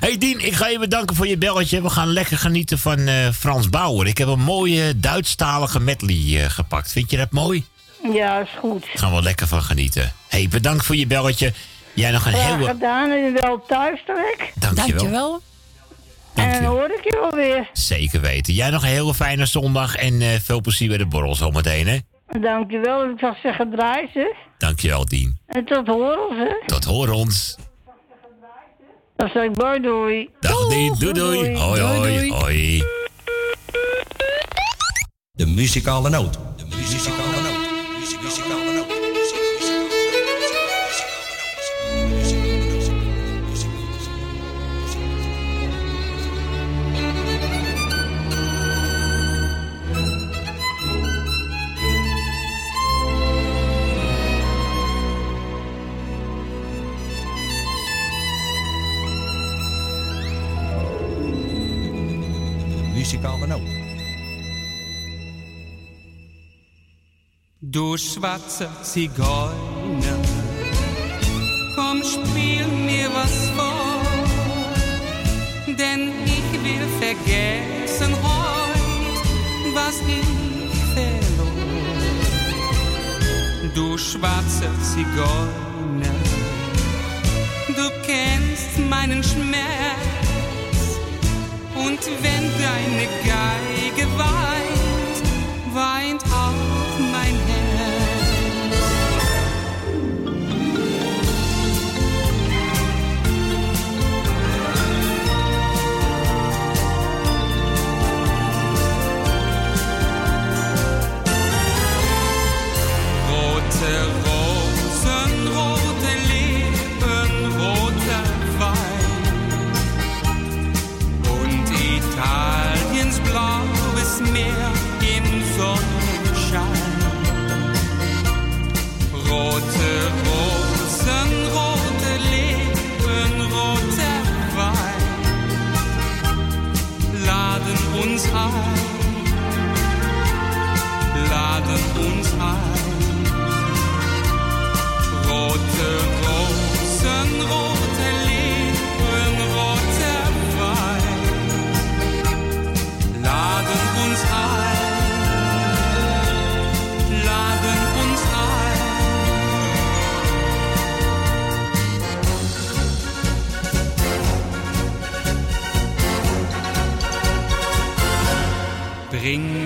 Hey Dien, ik ga je bedanken voor je belletje. We gaan lekker genieten van eh, Frans Bauer. Ik heb een mooie Duitsstalige medley eh, gepakt. Vind je dat mooi? Ja, is goed. Daar gaan we lekker van genieten. Hey, bedankt voor je belletje. Jij nog een Graag hele... gedaan en wel thuis direct. Dankjewel. En dan hoor ik je wel weer. Zeker weten. Jij nog een hele fijne zondag en eh, veel plezier bij de borrel zometeen, hè? Dankjewel. Ik zou zeggen draai ze. Dankjewel, Dien. En tot horen ze. Tot horen ons. Dan zeg ik bye doei. Dag Dien. Doei doei. Hoi hoi. Hoi. De muzikale noot. De muzikale noot. Muzikale schwarze Zigeuner. Komm, spiel mir was vor, denn ich will vergessen heut, was ich verlor. Du schwarze Zigeuner, du kennst meinen Schmerz, und wenn deine Geige weint, weint auch mein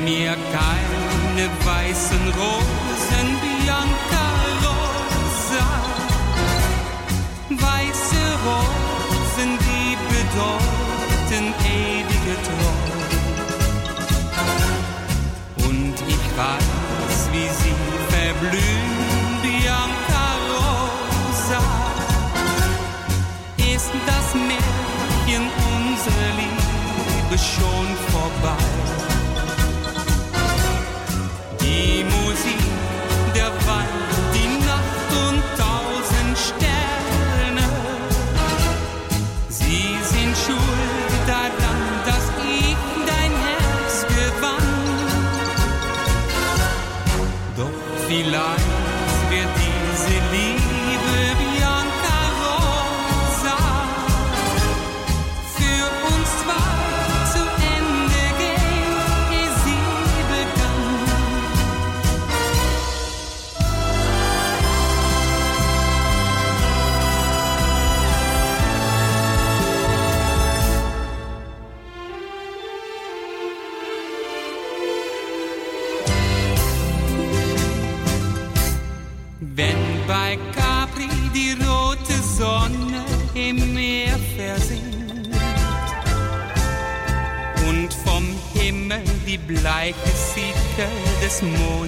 minha cara. more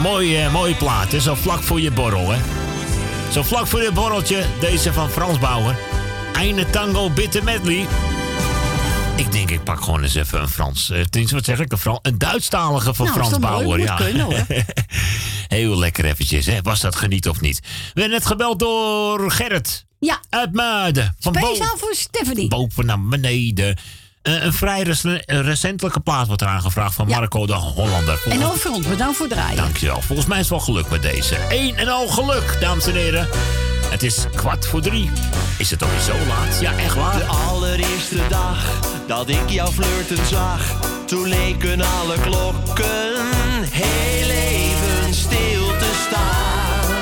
mooie, eh, mooie plaat, hè? Zo vlak voor je borrel, hè? Zo vlak voor je borreltje, deze van Frans Bauer. Einde tango bitter medley. Ik denk, ik pak gewoon eens even een Frans... eh, tenminste, wat zeg ik? Een, Fran- een Duitsstalige van Nou, Frans mooi? Bauer, ja. kunnen, hoor. Heel lekker eventjes, hè? Was dat geniet of niet? We werden net gebeld door Gerrit. Ja. Uit Muiden. Van Speciaal voor Stephanie. boven naar beneden. Eh, een vrij rec- recentelijke plaat wordt er aangevraagd van Marco de Hollander. En Volgens- ons, bedankt voor het draaien. Dankjewel. Volgens mij is het wel geluk met deze. Eén en al geluk, dames en heren. Het is kwart voor drie. Is het alweer zo laat? Ja, echt waar. De allereerste dag dat ik jou flirten zag, toen leken alle klokken heel even stil te staan.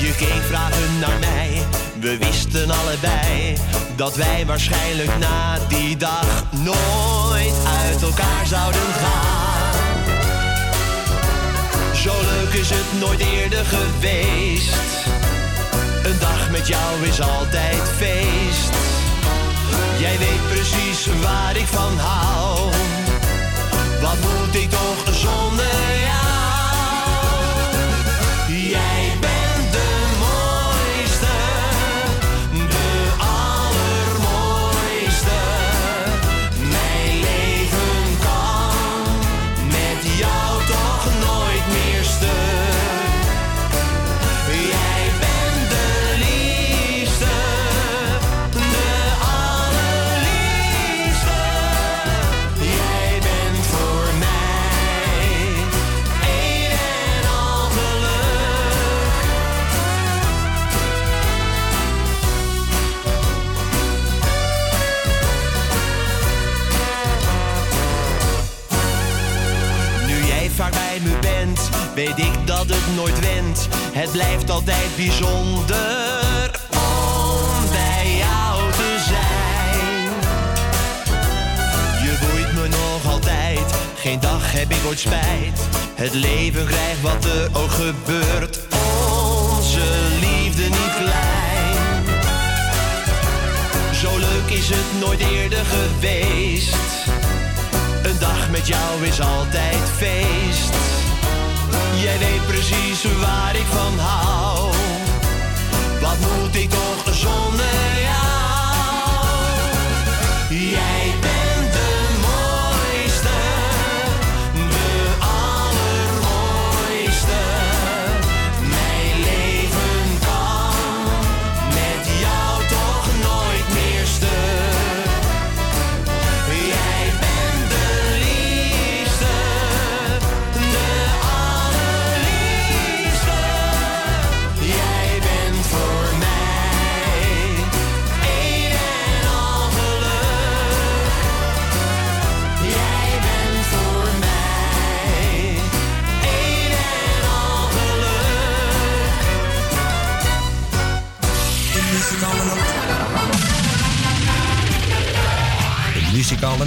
Je keek vragend naar mij, we wisten allebei dat wij waarschijnlijk na die dag nooit uit elkaar zouden gaan. Zo leuk is het nooit eerder geweest. Een dag met jou is altijd feest. Jij weet precies waar ik van hou. Wat moet ik toch zonder weet ik dat het nooit went. Het blijft altijd bijzonder om bij jou te zijn. Je boeit me nog altijd, geen dag heb ik ooit spijt. Het leven krijgt wat er ook gebeurt, onze liefde niet klein. Zo leuk is het nooit eerder geweest. Een dag met jou is altijd feest. Jij weet precies waar ik van hou. Wat moet ik toch zonder jou? Muzikale.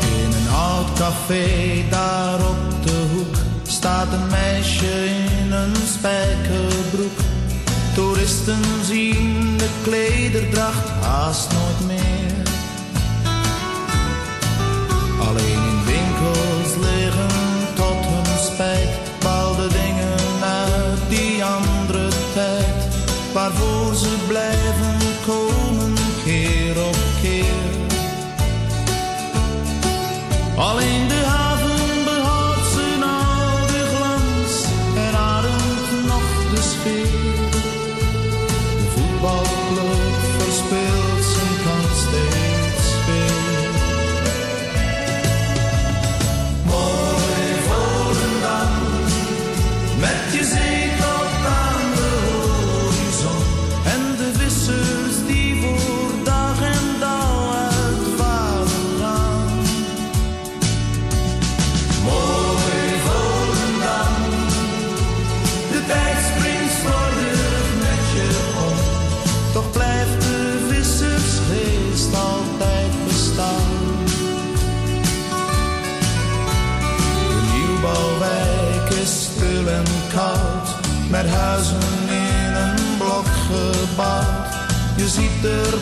In een oud café daar op de hoek staat een meisje in een spijkerbroek. Toeristen zien de klederdracht haast nooit meer. Waarvoor ze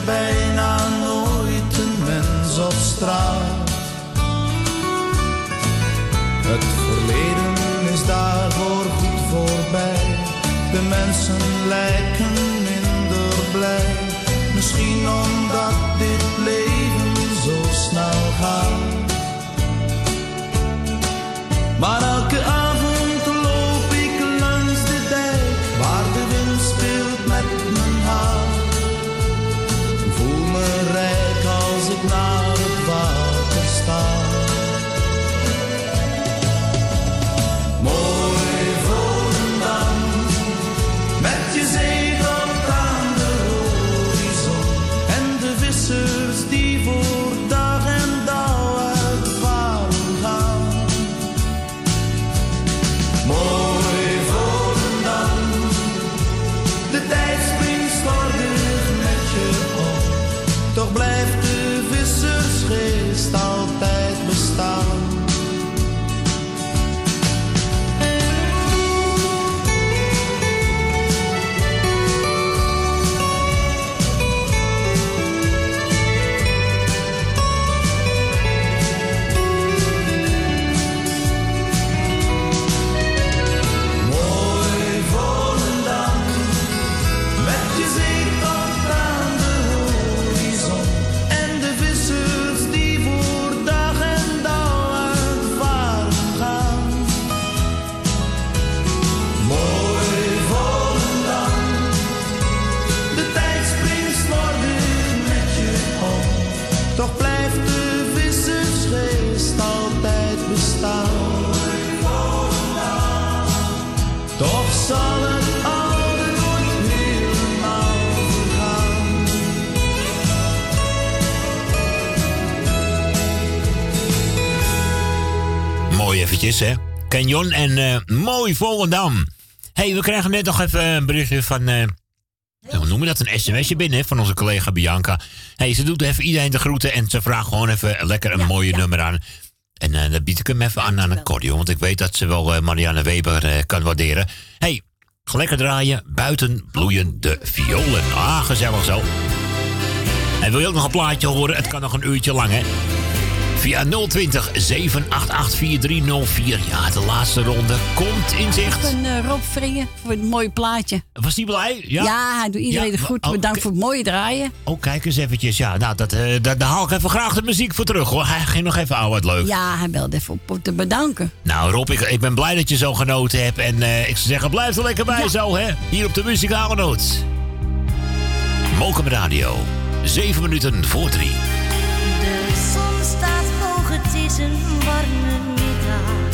ziet eventjes, hè? Canyon en eh, mooi Volendam. hey, we krijgen net nog even een berichtje van... eh, hoe noemen we dat? Een sms'je binnen hè, van onze collega Bianca. hey, ze doet even iedereen de groeten en ze vraagt gewoon even lekker een mooie nummer aan. En eh, dan bied ik hem even aan aan een cordio, want ik weet dat ze wel Marianne Weber kan waarderen. hey, lekker draaien. Buiten bloeien de violen. Ah, gezellig zo. En wil je ook nog een plaatje horen? Het kan nog een uurtje lang, hè? Via 020 788 4304. Ja, de laatste ronde komt in zicht. Een uh, eh, Rob Vringen voor het mooie plaatje. Was hij blij? Ja, ja hij doet iedereen goed. Oh, Bedankt voor het mooie draaien. Oh, kijk eens eventjes. Ja, nou, dat, uh, dat, daar haal ik even graag de muziek voor terug hoor. Hij ging nog even, oh, ouder leuk. Ja, hij belde even op te bedanken. Nou Rob, ik, ik ben blij dat je zo genoten hebt. En eh, ik zou zeggen, blijf er lekker bij zo hè. Hier op de Muzikale Noot. Mokum Radio. 7 minuten voor 3. sem var með mér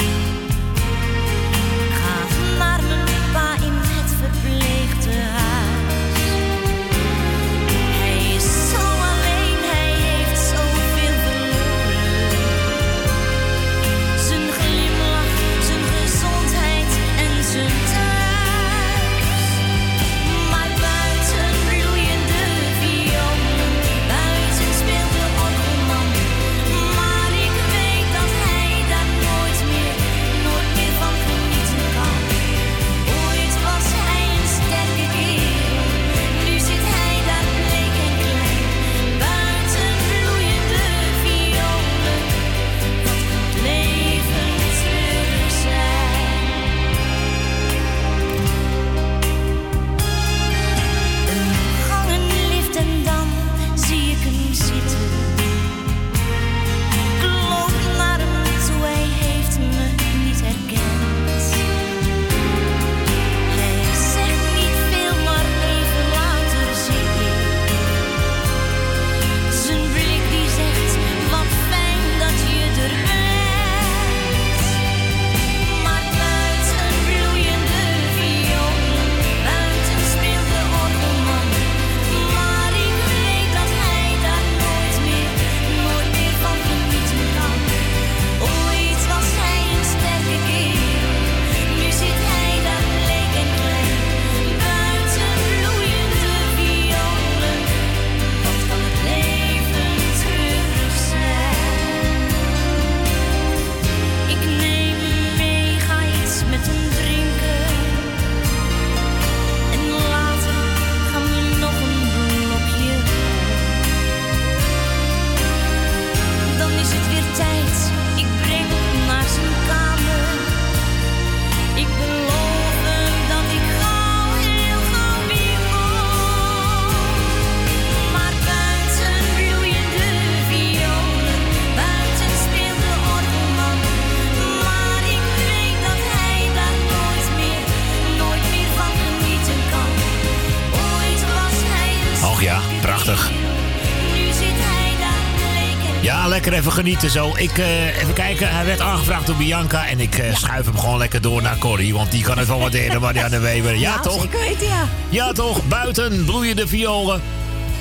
even genieten zo. Ik, eh, even kijken, hij werd aangevraagd door Bianca en ik eh, schuif hem gewoon lekker door naar Corrie, want die kan het wel waarderen, Marianne Weber. Ja, toch? Zeker weten, ja. Ja, toch? Buiten bloeien de violen.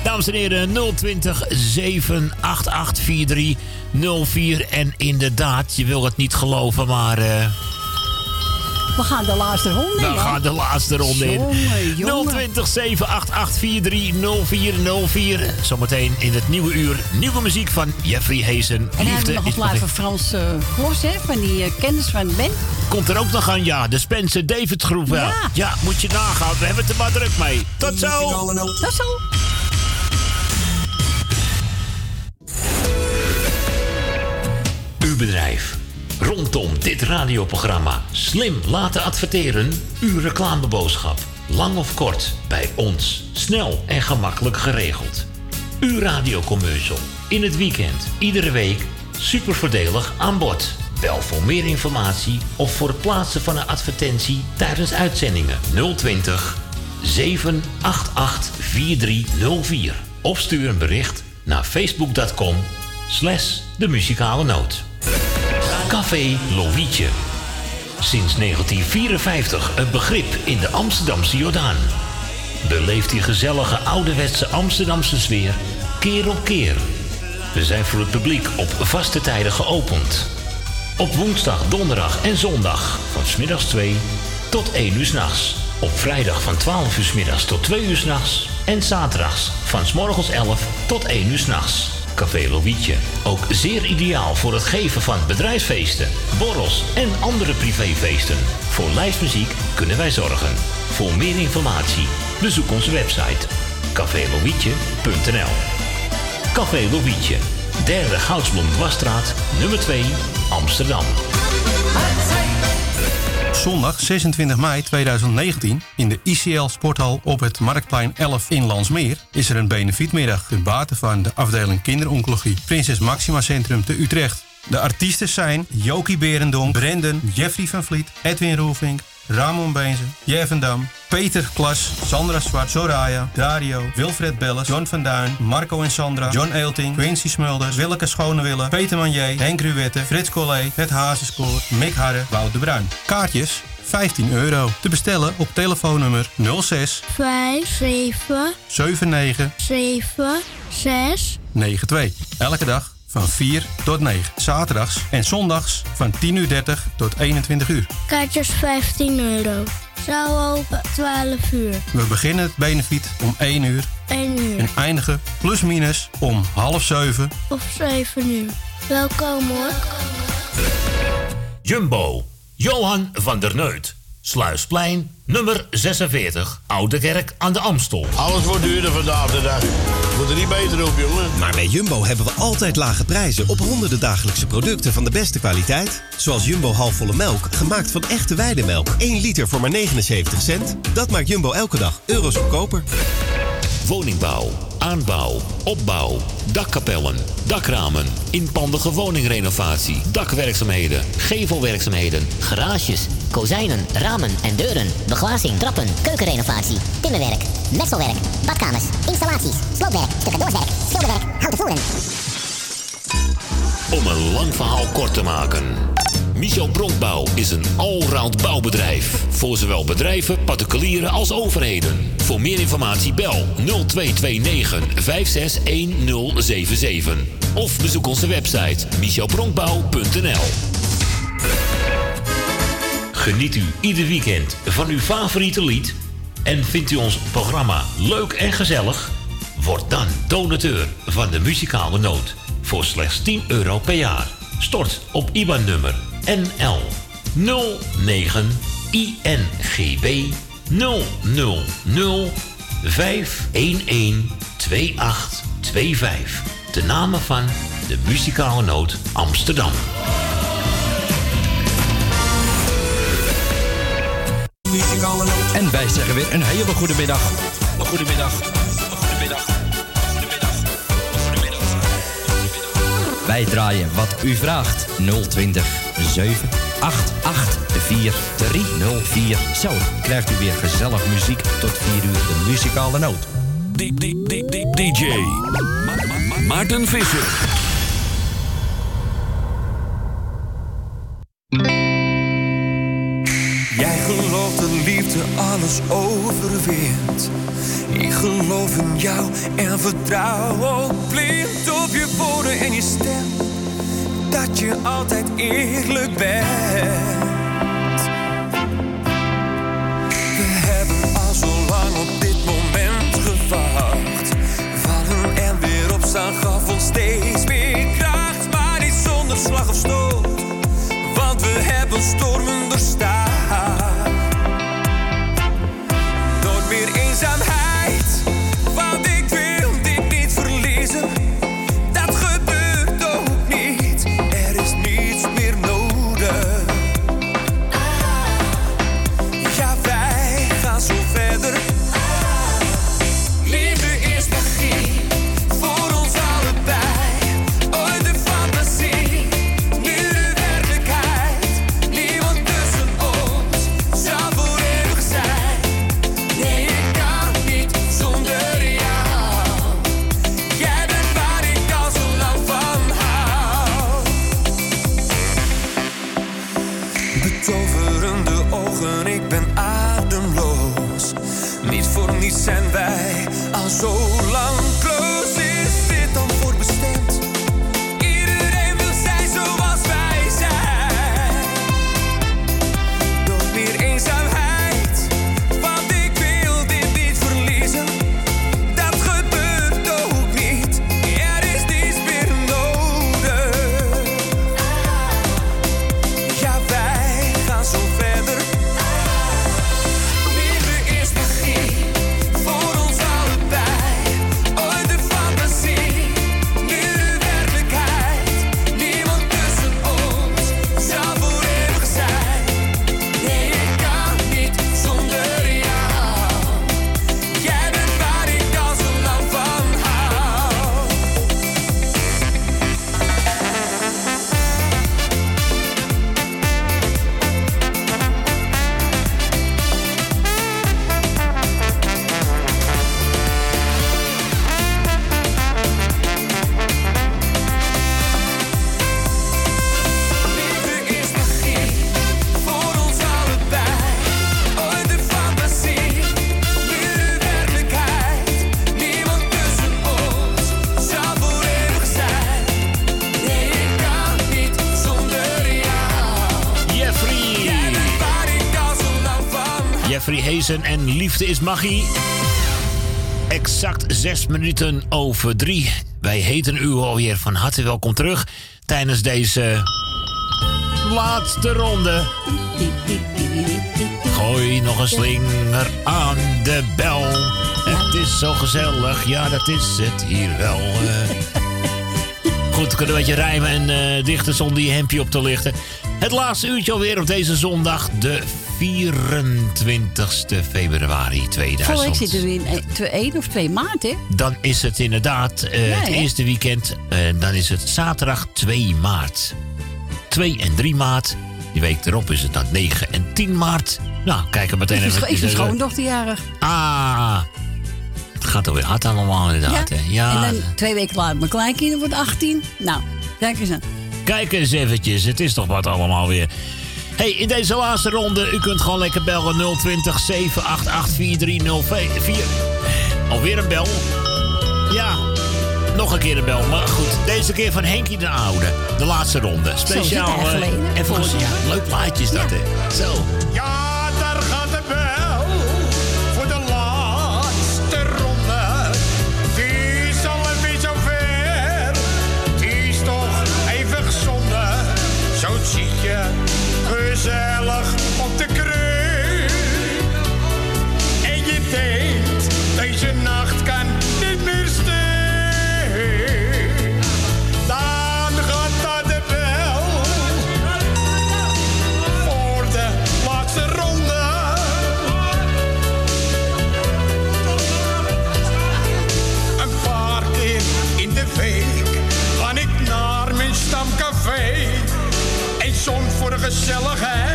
Dames en heren, 020 788 4304. En inderdaad, je wil het niet geloven, maar eh, We gaan de laatste ronde in. we gaan de laatste ronde in. Jongen, jongen. 020 788 430404. Zometeen in het nieuwe uur nieuwe muziek van Jeffrey Hazen. En dan hebben we nog een plaat van Frans uh, Glos, hè, van die uh, kennis van Ben. Komt er ook nog aan, ja. De Spencer David groep wel. Ja. ja, moet je nagaan. We hebben het er maar druk mee. Tot zo. Tot zo. Uw bedrijf. Rondom dit radioprogramma slim laten adverteren. Uw reclameboodschap. Lang of kort, bij ons. Snel en gemakkelijk geregeld. Uw radiocommercial. In het weekend, iedere week. Super voordelig aan bod. Bel voor meer informatie of voor het plaatsen van een advertentie tijdens uitzendingen 020 788 4304. Of stuur een bericht naar facebook.com slash de muzikale noot. Café Lovietje. Sinds 1954 een begrip in de Amsterdamse Jordaan. Beleeft die gezellige ouderwetse Amsterdamse sfeer keer op keer. We zijn voor het publiek op vaste tijden geopend. Op woensdag, donderdag en zondag van smiddags 2 tot 1 uur s'nachts. Op vrijdag van 12 uur 's middags tot 2 uur s'nachts. En zaterdags van 's morgens 11 tot 1 uur s'nachts. Café Lovietje. Ook zeer ideaal voor het geven van bedrijfsfeesten, borrels en andere privéfeesten. Voor lijstmuziek kunnen wij zorgen. Voor meer informatie bezoek onze website cafélovietje.nl Café Lovietje. Derde Goudsblom Dwarsstraat, nummer 2, Amsterdam. Zondag 26 mei 2019 in de ICL Sporthal op het Marktplein 11 in Landsmeer is er een benefietmiddag ten bate van de afdeling kinderoncologie Prinses Maxima Centrum te Utrecht. De artiesten zijn Jokie Berendonk, Brendan, Jeffrey van Vliet, Edwin Roelvink, Ramon Beenzen, Jevendam, Peter Klas, Sandra Zwart, Soraya, Dario, Wilfred Belles, John van Duin, Marco en Sandra, John Eelting, Quincy Smulders, Willeke Schonewille, Peter Manier, Henk Ruwette, Frits Collé, Het Hazenskoor, Mick Harre, Wout de Bruin. Kaartjes 15 euro. Te bestellen op telefoonnummer 06 5, 7, 79 7, 6. 92. Elke dag van 4 tot 9. Zaterdags en zondags van 10.30 uur 30 tot 21 uur. Kaartjes 15 euro. Zaal open 12 uur. We beginnen het benefiet om 1 uur 1 uur. en eindigen plus minus om half 7. Of 7 uur. Welkom hoor. Jumbo. Johan van der Neut. Sluisplein, nummer 46. Oude Kerk aan de Amstel. Alles wordt duurder vandaag de dag. Moet er niet beter op, jongen. Maar bij Jumbo hebben we altijd lage prijzen op honderden dagelijkse producten van de beste kwaliteit. Zoals Jumbo halfvolle melk, gemaakt van echte weidemelk. 1 liter voor maar 79 cent. Dat maakt Jumbo elke dag euro's goedkoper. Woningbouw, aanbouw, opbouw, dakkapellen, dakramen, inpandige woningrenovatie, dakwerkzaamheden, Gevelwerkzaamheden, garages, kozijnen, ramen en deuren, beglazing, trappen, keukenrenovatie, timmerwerk, messelwerk, badkamers, installaties, sloopwerk, stucadoorswerk, schilderwerk, houten voeren. Om een lang verhaal kort te maken. Michel Bronkbouw is een allround bouwbedrijf. Voor zowel bedrijven, particulieren als overheden. Voor meer informatie bel 0229 561077. Of bezoek onze website michelbronkbouw.nl Geniet u ieder weekend van uw favoriete lied? En vindt u ons programma leuk en gezellig? Word dan donateur van de muzikale noot voor slechts 10 euro per jaar. Stort op IBAN-nummer NL 09 INGB 000 511 2825. De namen van de muzikale noot Amsterdam. En wij zeggen weer een hele goede middag. Een goede middag. Een goede middag. Wij draaien wat u vraagt. 020 788 4304. Zo krijgt u weer gezellig muziek tot 4 uur de muzikale noot. DJ Ma- Ma- Ma- Maarten Visser. Jij gelooft dat liefde alles overwint. Ik geloof in jou en vertrouw ook blind op je woorden en je stem. Dat je altijd eerlijk bent. We hebben al zo lang op dit moment gewacht. Vallen en weer opstaan gaf ons steeds meer kracht. Maar niet zonder slag of stoot. Want we hebben stormen En Liefde is Magie. Exact zes minuten over drie. Wij heten u alweer van harte welkom terug tijdens deze laatste ronde. Gooi nog een slinger aan de bel. Het is zo gezellig, ja dat is het hier wel. eh. Goed, kunnen een beetje rijmen en eh, dichten zonder je hempje op te lichten. Het laatste uurtje alweer op deze zondag, de 24 februari 2000. Volgende week zitten we in eh, twee- 1 of 2 maart, hè? Dan is het inderdaad eh, Ja, het hè? eerste weekend. eh, dan is het zaterdag 2 maart. 2 en 3 maart. Die week erop is het dan 9 en 10 maart. Nou, kijk er meteen Ik even. is mijn schoondochter jarig. Ah, het gaat alweer hard allemaal inderdaad. Ja. Hè? ja. En dan twee weken later mijn kleinkinderen wordt 18. Nou, kijk eens aan. Kijk eens eventjes, het is toch wat allemaal weer. Hey, in deze laatste ronde, u kunt gewoon lekker bellen 020 788 4304. Alweer een bel. Ja, nog een keer een bel. Maar goed, deze keer van Henkie de Oude. De laatste ronde. Speciaal. eh, en volgens ja, leuk plaatje is dat, hè? Zo. Ja, gezellig gezelligheid.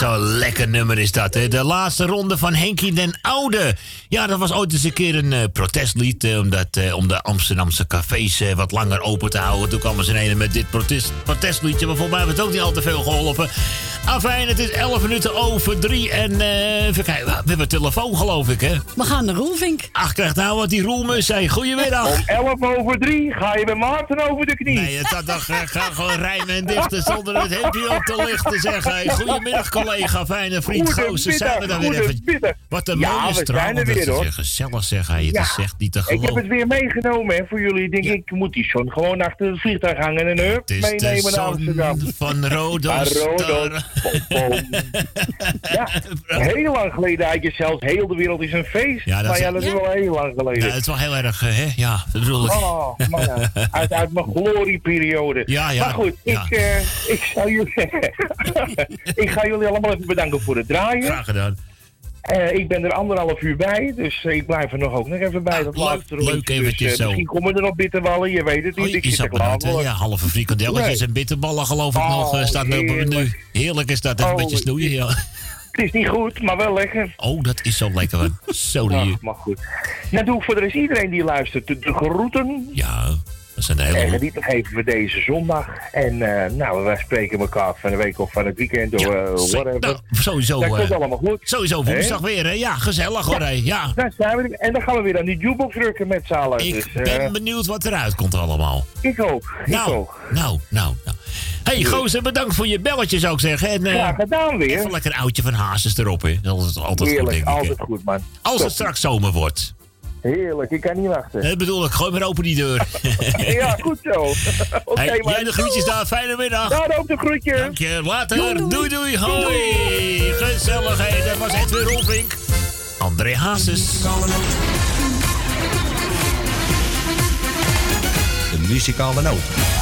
Zo'n lekker nummer is dat. Hè? De laatste ronde van Henkie den Oude. Ja, dat was ooit eens een keer een eh, protestlied... eh, omdat, eh, om de Amsterdamse cafés wat langer open te houden. Toen kwamen ze ineens met dit protest, protestliedje... maar volgens mij heeft het ook niet al te veel geholpen. Afijn, het is 11 minuten over drie en eh, even kijken. We hebben een telefoon, geloof ik, hè? We gaan naar Roelvink. Ach, krijg nou wat die Roelmus zei. Goedemiddag. Om 11 over 3 ga je bij Maarten over de knie. Nee, het had toch eh, ga gewoon rijmen en dichten zonder het hemdje op te lichten, zeg. Hey, goedemiddag, collega, fijne vriend Goosen. Zijn we dan weer even... goedemiddag. Wat een Ja, mooie we straal. zijn er Dat weer, hoor. gezellig, zeg. Hey, het Ja. is echt niet te Ik heb het weer meegenomen hè, voor jullie. Ik denk, ik moet die zo'n gewoon achter het vliegtuig hangen en de meenemen naar Amsterdam. van Rodos. Ja, heel lang geleden had je zelfs heel de wereld is een feest. Ja, dat maar is- ja, dat is wel heel lang geleden. Ja, het is wel heel erg, eh, hè? Ja, dat bedoel ik. Oh, man, uit, uit mijn glorieperiode. Ja, ja, Maar goed, ik, eh, ik, zou jullie, ik ga jullie allemaal even bedanken voor het draaien. Graag gedaan. Eh, ik ben er anderhalf uur bij, dus eh, ik blijf er nog ook nog even bij. dat laatste leuk rondje. eventjes dus, eh, zo. Misschien komen er nog bitterballen, je weet het niet. Oh, ik zit zat klaar. Ja, halve frikandelletjes Nee. en bitterballen geloof ik Oh, nog. staat op het menu. heerlijk. Is dat, even een Oh, beetje snoeien, ja. Het is niet goed, maar wel lekker. Oh, dat is zo lekker. Zo. Ach, maar goed. Nou doe ik voor de rest iedereen die luistert de groeten. Ja, dat zijn En hele... geniet nog even voor deze zondag. En eh, nou, wij spreken elkaar van de week of van het weekend of eh, whatever. Nou, sowieso. Dat eh, komt allemaal goed. Sowieso woensdag weer, hè? Ja, gezellig hoor, hè? Ja. Daar zijn we. En dan gaan we weer aan die jukebox drukken met z'n allen. Ik dus, eh, ben benieuwd wat eruit komt allemaal. ik ook. Ik Nou, ook. nou, nou, nou. hey, gozer, bedankt voor je belletje, zou ik zeggen. En, eh, Graag gedaan weer. Even lekker een oudje van Hazes erop, hè. Dat is altijd goed, denk ik. altijd goed, man. Als Top. het straks zomer wordt. Heerlijk, ik kan niet wachten. Dat bedoel ik, gooi maar open die deur. ja, goed zo. Oké, hey, man. jij de groetjes daar, fijne middag. Daar ook de groetjes. Dank je, later. Doei, doei, hoi. Gezelligheid, dat was Edwin Rolfink. André Hazes. De muzikale noot.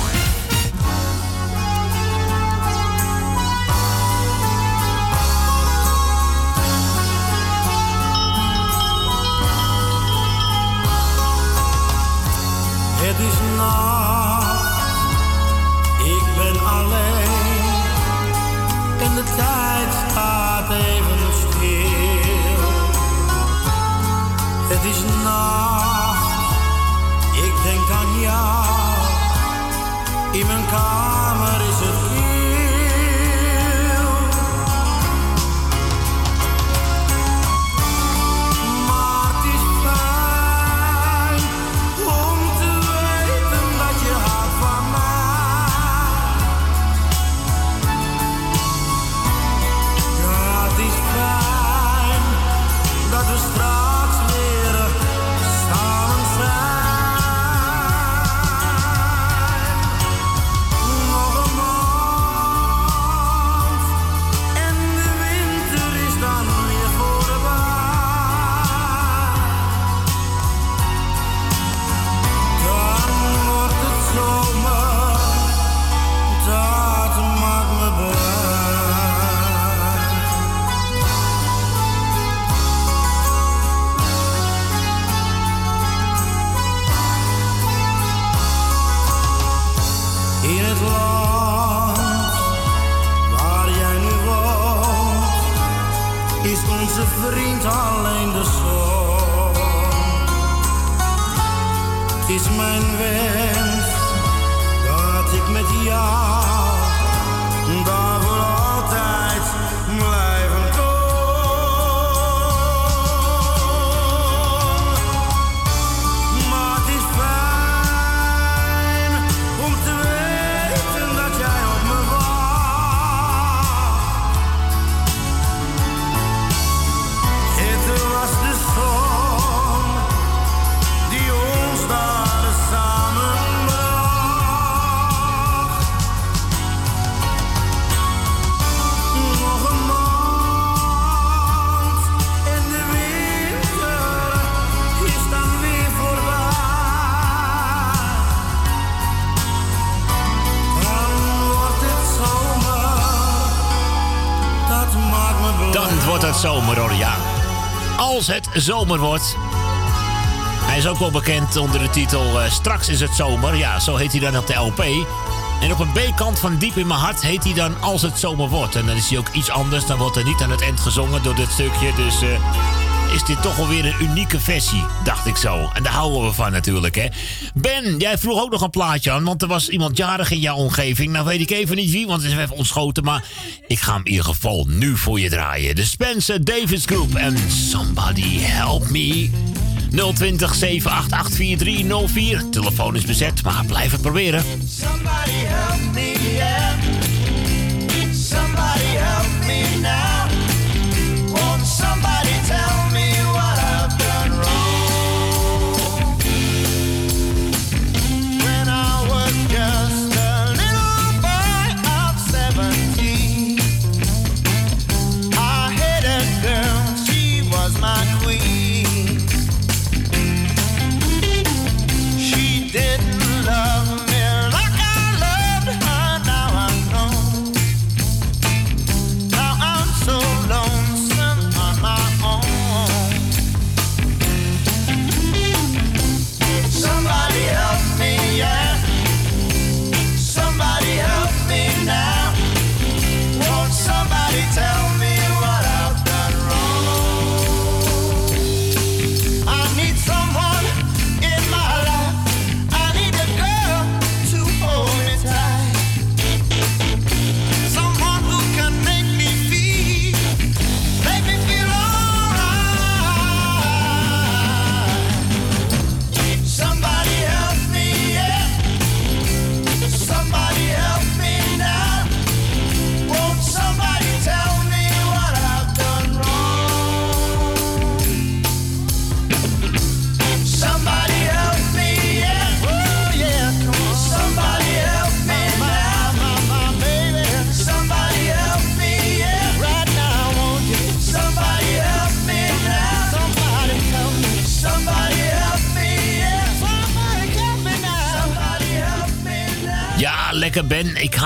In zomer ja. Als het zomer wordt. Hij is ook wel bekend onder de titel eh, Straks is het zomer. Ja, zo heet hij dan op de LP. En op een B-kant van Diep in mijn hart heet hij dan Als het zomer wordt. En dan is hij ook iets anders. Dan wordt er niet aan het eind gezongen door dit stukje. Dus eh, is dit toch wel weer een unieke versie, dacht ik zo. En daar houden we van natuurlijk, hè. Ben, jij vroeg ook nog een plaatje aan, want er was iemand jarig in jouw omgeving. Nou weet ik even niet wie, want het is even ontschoten. Maar ik ga hem in ieder geval nu voor je draaien. De Spencer Davis Group en Somebody Help Me. 020 788 4304. Telefoon is bezet, maar blijf het proberen. Somebody help me, yeah.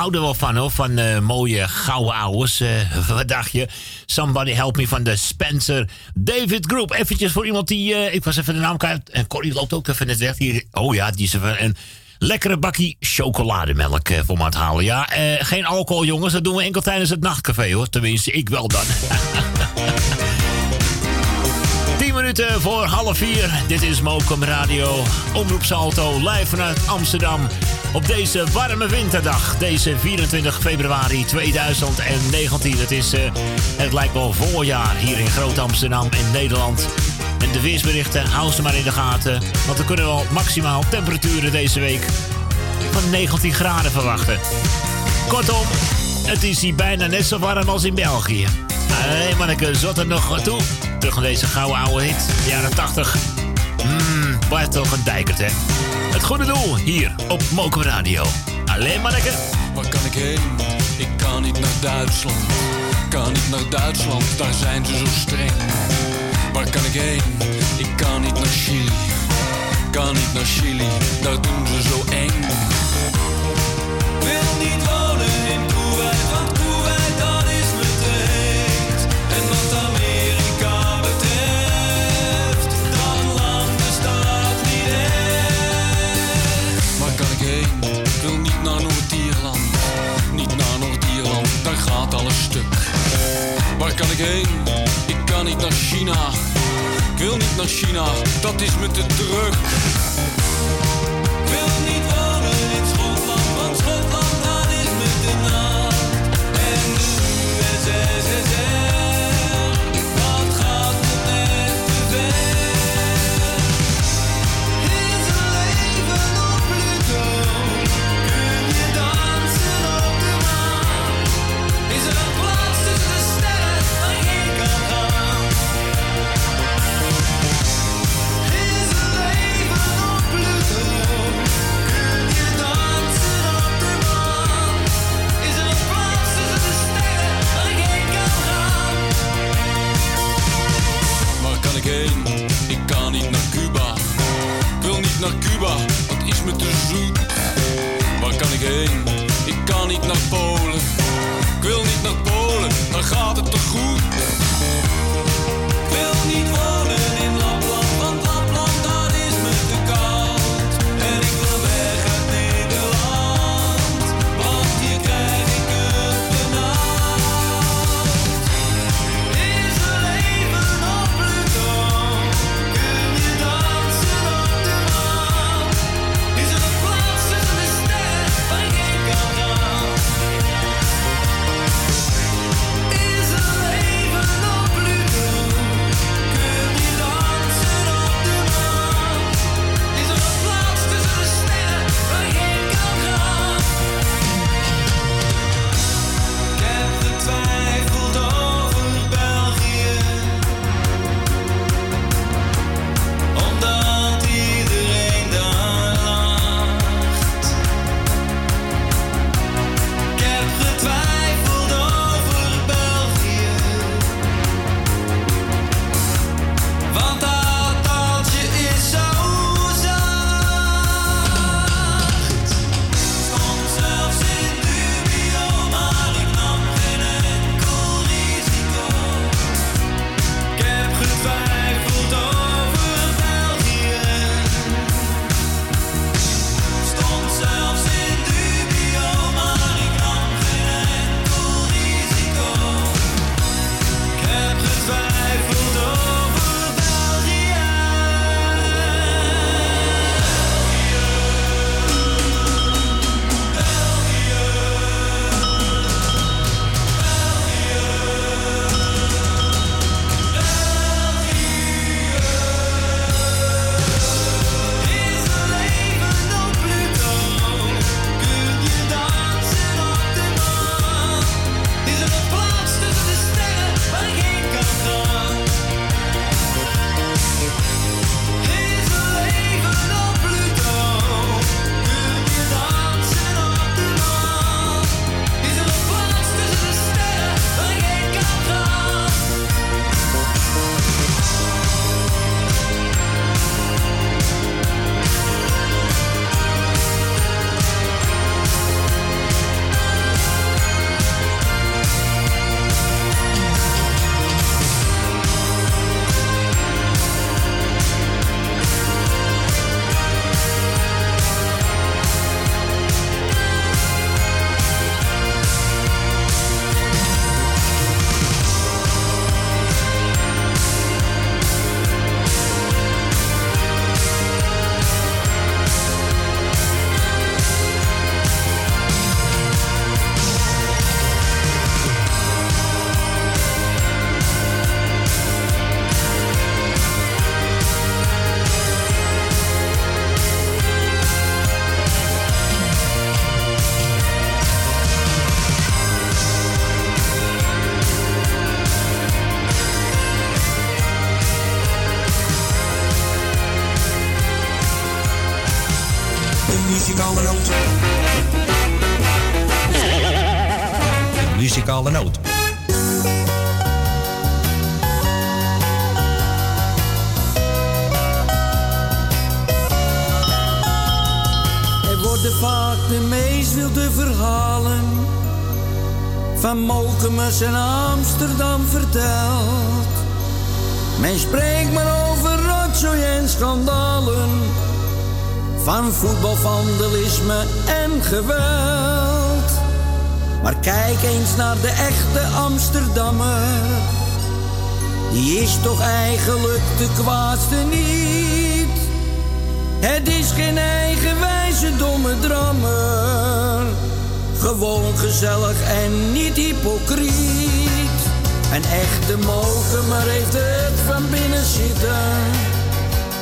Hou er wel van hoor. Van eh, mooie gouden ouwes. Eh, wat dacht je? Somebody Help Me van de Spencer David Group. Eventjes voor iemand die... eh, ik was even de naam kwijt. En Corrie loopt ook even net weg hier. Oh ja, die is even... En lekkere bakkie chocolademelk voor me aan het halen. Ja, geen alcohol jongens, dat doen we enkel tijdens het nachtcafé hoor. Tenminste, ik wel dan. 10 minuten voor half 4. Dit is Mokum Radio. Omroep Salto, live vanuit Amsterdam. Op deze warme winterdag. Deze 24 februari 2019. Het, is, eh, het lijkt wel voorjaar hier in Groot Amsterdam in Nederland. En de weersberichten, hou ze maar in de gaten. Want we kunnen wel maximaal temperaturen deze week van 19 graden verwachten. Kortom, het is hier bijna net zo warm als in België. Hé, manneke, zot er nog toe. Terug naar deze gouden oude hit, jaren 80. Mmm, wat toch een dijkert, hè? Het goede doel, hier op Mokum Radio. Alleen manneke. Waar kan ik heen? Ik kan niet naar Duitsland. Kan niet naar Duitsland, daar zijn ze zo streng. Waar kan ik heen? Ik kan niet naar Chili. Kan niet naar Chili, daar doen ze zo eng. Wil niet kan ik heen? Ik kan niet naar China. Ik wil niet naar China, dat is me te druk. Ik wil niet wonen in Schotland, want Schotland dat is me te nat. En de USSR, naar Cuba, dat is me te zoet. Waar kan ik heen? Ik kan niet naar Polen. Ik wil niet naar Polen, dan gaat het te goed. En Amsterdam verteld. Men spreekt maar over rotzooi en schandalen, van voetbalvandalisme en geweld. Maar kijk eens naar de echte Amsterdammer, die is toch eigenlijk de kwaadste niet. Het is geen eigenwijze domme drammer. Gewoon gezellig en niet hypocriet. Een echte mokemer heeft het van binnen zitten.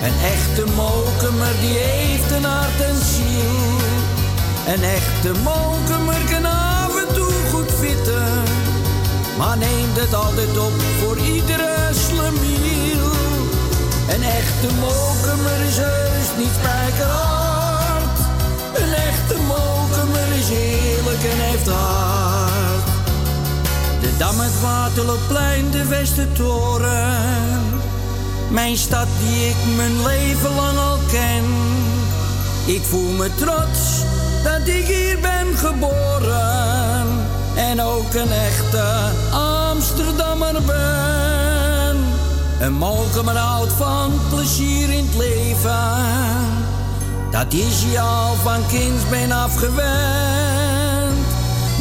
Een echte mokemer die heeft een hart en ziel. Een echte mokemer kan af en toe goed fitten. Maar neemt het altijd op voor iedere slemiel. Een echte mokemer is heus niet spijkerhard. Een echte mokemer is eerlijk en heeft hart. De Dam, het Waterloopplein, de Westertoren. Mijn stad die ik mijn leven lang al ken. Ik voel me trots dat ik hier ben geboren. En ook een echte Amsterdammer ben. Een mokemer houdt van plezier in het leven. Dat is je al van kindsbeen afgewend.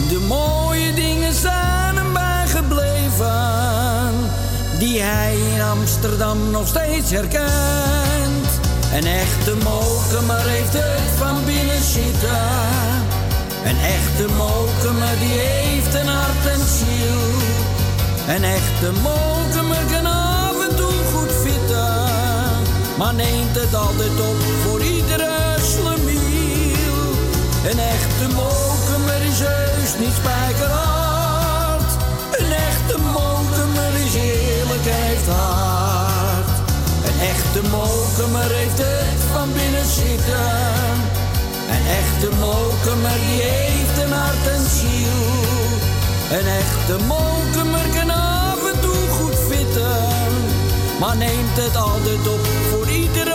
De mooie dingen zijn hem bijgebleven. Die hij in Amsterdam nog steeds herkent. Een echte mokemer heeft het van binnen zitten. Een echte mokemer die heeft een hart en ziel. Een echte mokemer kan af en toe goed fitten. Maar neemt het altijd op voor iedere slemiel. Een echte mokemer is heus niet spijkerhard. Een echte mokemer is eerlijk en heeft hart. Een echte mokemer heeft het van binnen zitten. Een echte mokemer die heeft een hart en ziel. Een echte mokemer kan af en toe goed fitten. Maar neemt het altijd op voor iedere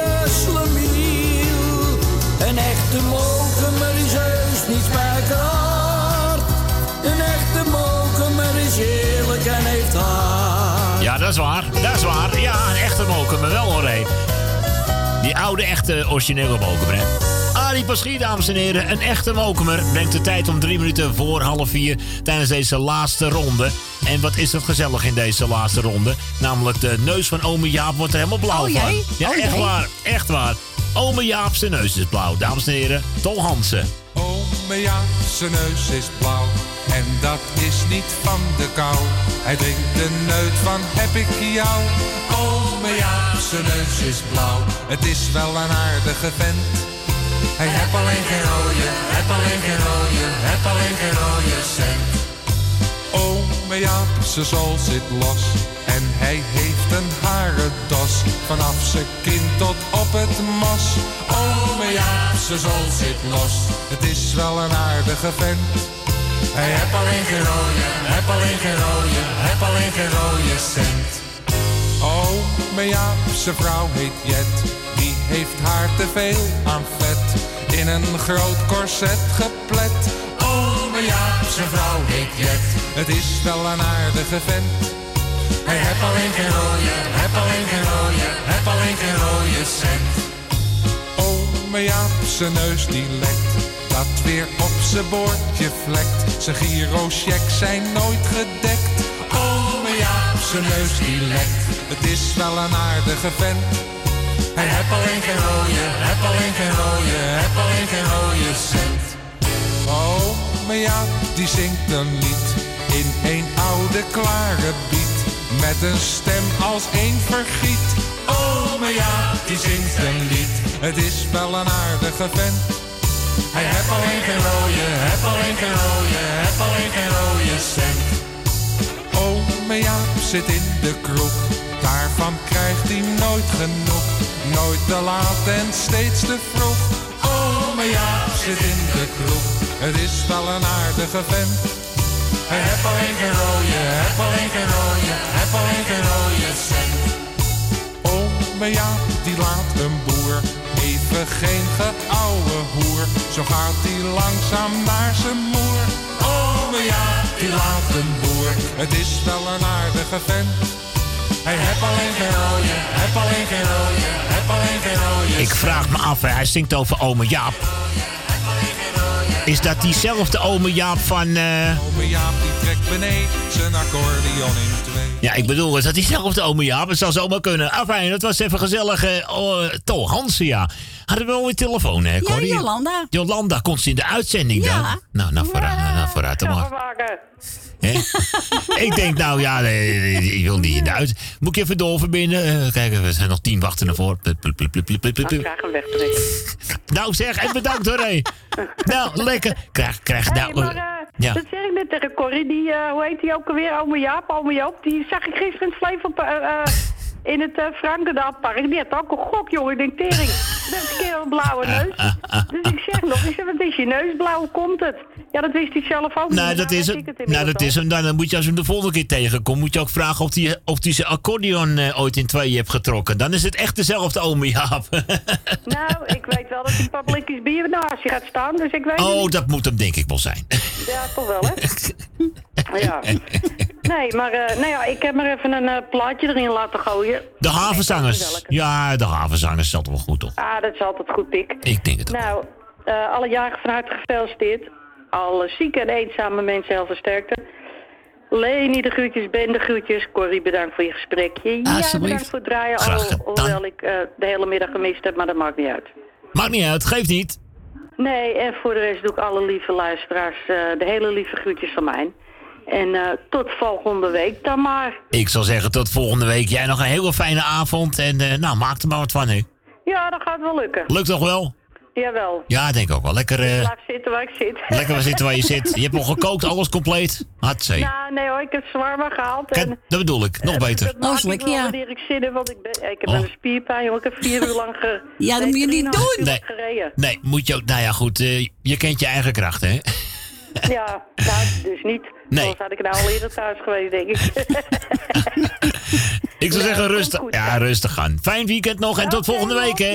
Een echte mokemer is heus niet spijkerhard. Een echte mokemer is eerlijk en heeft hart. Ja, dat is waar. Dat is waar. Ja, een echte mokemer wel hoor, hé. Die oude, echte, originele mokemer, hè. Arie Paschier, dames en heren, een echte mokemer. Brengt de tijd om drie minuten voor half vier tijdens deze laatste ronde. En wat is het gezellig in deze laatste ronde? Namelijk de neus van ome Jaap wordt er helemaal blauw Oh, van. Ja, Oh, echt jee? waar. Echt waar. Ome Jaap zijn neus is blauw. Dames en heren, Tol Hansen. Ome Jaap, zijn neus is blauw. En dat is niet van de kou. Hij drinkt de neut van heb ik jou. Ome Jaap, zijn neus is blauw. Het is wel een aardige vent. Hij heb alleen geen rode, heb alleen geen rode, heb alleen geen rode cent. Ome Jaap, zijn zool zit los. En hij heeft Vanaf zijn kin tot op het mos. Ome Jaap, zijn zool zit los. Het is wel een aardige vent. Hij heb alleen geen rode, heb alleen geen rode, heb alleen geen rode cent. Ome Jaap, zijn vrouw heet Jet. Die heeft haar te veel aan vet. In een groot korset geplet. Ome Jaap, zijn vrouw heet Jet. Het is wel een aardige vent. Hij heb alleen geen rode, heb alleen geen rode, heb alleen geen rode cent. Ome Jaap, zijn neus die lekt. Dat weer op zijn boordje vlekt. Zijn girochecks zijn nooit gedekt. Ome Jaap, zijn neus die lekt. Het is wel een aardige vent. Hij heb alleen geen rode, heb alleen geen rode, heb alleen geen rode cent. Ome Jaap, die zingt een lied in een oude klare biet. Met een stem als een vergiet. Ome Jaap, die zingt een lied. Het is wel een aardige vent. Hij heb alleen geen rode, heb alleen geen rode, heb alleen geen rode cent. Ome Jaap zit in de kroeg, daarvan krijgt hij nooit genoeg. Nooit te laat en steeds te vroeg. Ome Jaap zit in de kroeg. Het is wel een aardige vent. Hij heeft alleen geen rode, heb alleen geen rode, heb alleen geen rode cent. Ome Jaap, die laat een boer even geen geouwe hoer. Zo gaat hij langzaam naar zijn moer. Ome Jaap, die laat een boer. Het is wel een aardige vent. Hij heeft alleen geen rode, heb alleen geen rode, heb alleen geen rode Ik vraag me af, hè, hij zingt over ome Jaap. Is dat diezelfde ome Jaap van... eh, Ome Jaap die trekt beneden zijn accordeon in twee. Ja, ik bedoel, is dat diezelfde ome Jaap? Het zou zomaar kunnen. Afijn, dat was even gezellig. eh oh, Tol Hansen, ja. Hadden we wel weer telefoon, hè, Ja, Corrie? Jolanda. Jolanda, komt ze in de uitzending dan? Ja. Nou, nou vooruit, nou, nou, vooruit dan maar. Hè? ik denk, nou ja, nee, nee, nee, ik wil niet in de uit. Moet ik even doorverbinden? Eh, kijk, we zijn nog tien wachten ervoor. Plup, plup, plup, plup, plup, plup, plup. Graag hem wegtrekken. Nou zeg, en bedankt hoor, hé. Nou, lekker. Krijg, krijg, Hey, nou... maar, eh, ja. Dat zeg ik net tegen Corrie. Die, eh, hoe heet die ook alweer? Ome Jaap, ome Joop. Die zag ik gisteren in eh, eh, in het uh, Frankendaal-park. Die had ook een gok, jongen. Ik denk, tering. Dat is een keer een blauwe neus. Dus ik zeg nog, ik zeg, wat is je neus blauw? Komt het? Ja, dat wist hij zelf ook. Nou, dat is het. hem. Nou, dat is hem. Dan, dan moet je als je hem de volgende keer tegenkomt, moet je ook vragen of hij of die zijn accordeon eh, ooit in tweeën heeft getrokken. Dan is het echt dezelfde ome Jaap. Nou, ik weet wel dat hij blikjes bier naast je gaat staan. Dus ik weet oh, niet. dat moet hem denk ik wel zijn. Ja, toch wel, hè? ja. Nee, maar eh, nou ja, ik heb maar even een eh, plaatje erin laten gooien. De havenzangers. Ja, de havenzangers is altijd wel goed, toch? Ah, dat is altijd goed, Pik. Ik denk het ook. Nou, alle jaren van harte gefeliciteerd. Alle zieke en eenzame mensen heel versterkte. Leni de groetjes, Ben de groetjes. Corrie, bedankt voor je gesprekje. Ja, bedankt voor het draaien. Al, hoewel ik eh, de hele middag gemist heb, maar dat maakt niet uit. Maakt niet uit, geeft niet. Nee, en voor de rest doe ik alle lieve luisteraars eh, de hele lieve groetjes van mij. En eh, tot volgende week dan maar. Ik zal zeggen, tot volgende week. Jij nog een hele fijne avond. En nou, maak er maar wat van, hè. Ja, dat gaat wel lukken. Lukt toch wel? Jawel. Ja, denk ik ook wel. Lekker, eh, Blijf zitten waar ik zit. lekker waar zitten waar je zit. Je hebt al gekookt, alles compleet. Hatzee. Nou, nee hoor, ik heb zwaar maar gehaald. En dat bedoel ik. Nog beter. dat maak ik wanneer ik zin heb, want ik, ben, ik heb Oh. een spierpijn, joh. Ik heb vier uur lang ge... Ja, dat moet je niet doen. Nee. gereden. Nee, moet je ook. Nou ja, goed. eh, je kent je eigen kracht, hè? Ja, nou, dus niet. Nee. Anders had ik nou al eerder thuis geweest, denk ik. Ik zou zeggen, rustig. Ja, rustig aan. Fijn weekend nog en tot volgende week, hè?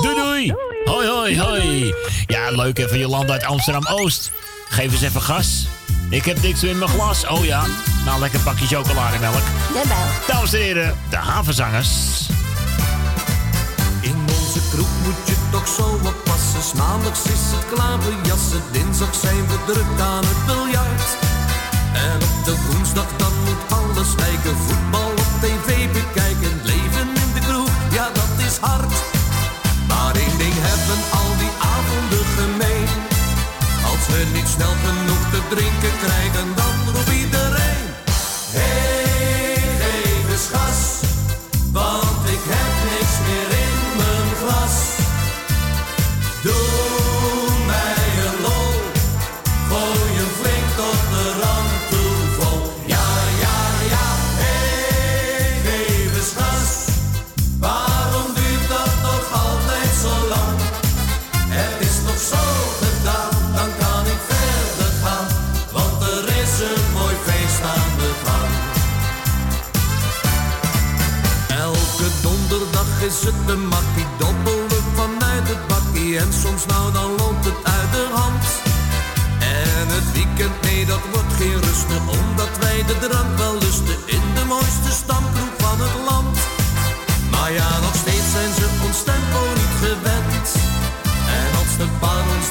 Doei, doei. Hoi, hoi, hoi. Ja, leuk even Jolanda uit Amsterdam-Oost. Geef eens even gas. Ik heb niks meer in mijn glas. Oh ja. Nou, lekker pakje chocolademelk. Jawel. Dames en heren, de havenzangers. Onze kroeg moet je toch zo oppassen. 's Maandags is het klaverjassen. Dinsdag zijn we druk aan het biljart. En op de woensdag dan moet alles wijken. Voetbal op tv bekijken. Leven in de kroeg, ja dat is hard. Maar één ding hebben al die avonden gemeen. Als we niet snel genoeg te drinken krijgen, dan een makkie, dobbelen vanuit het bakkie. En soms nou dan loopt het uit de hand. En het weekend, nee dat wordt geen rusten, omdat wij de drank wel lusten. In de mooiste stamkroeg van het land. Maar ja, nog steeds zijn ze ons tempo niet gewend. En als de bar ons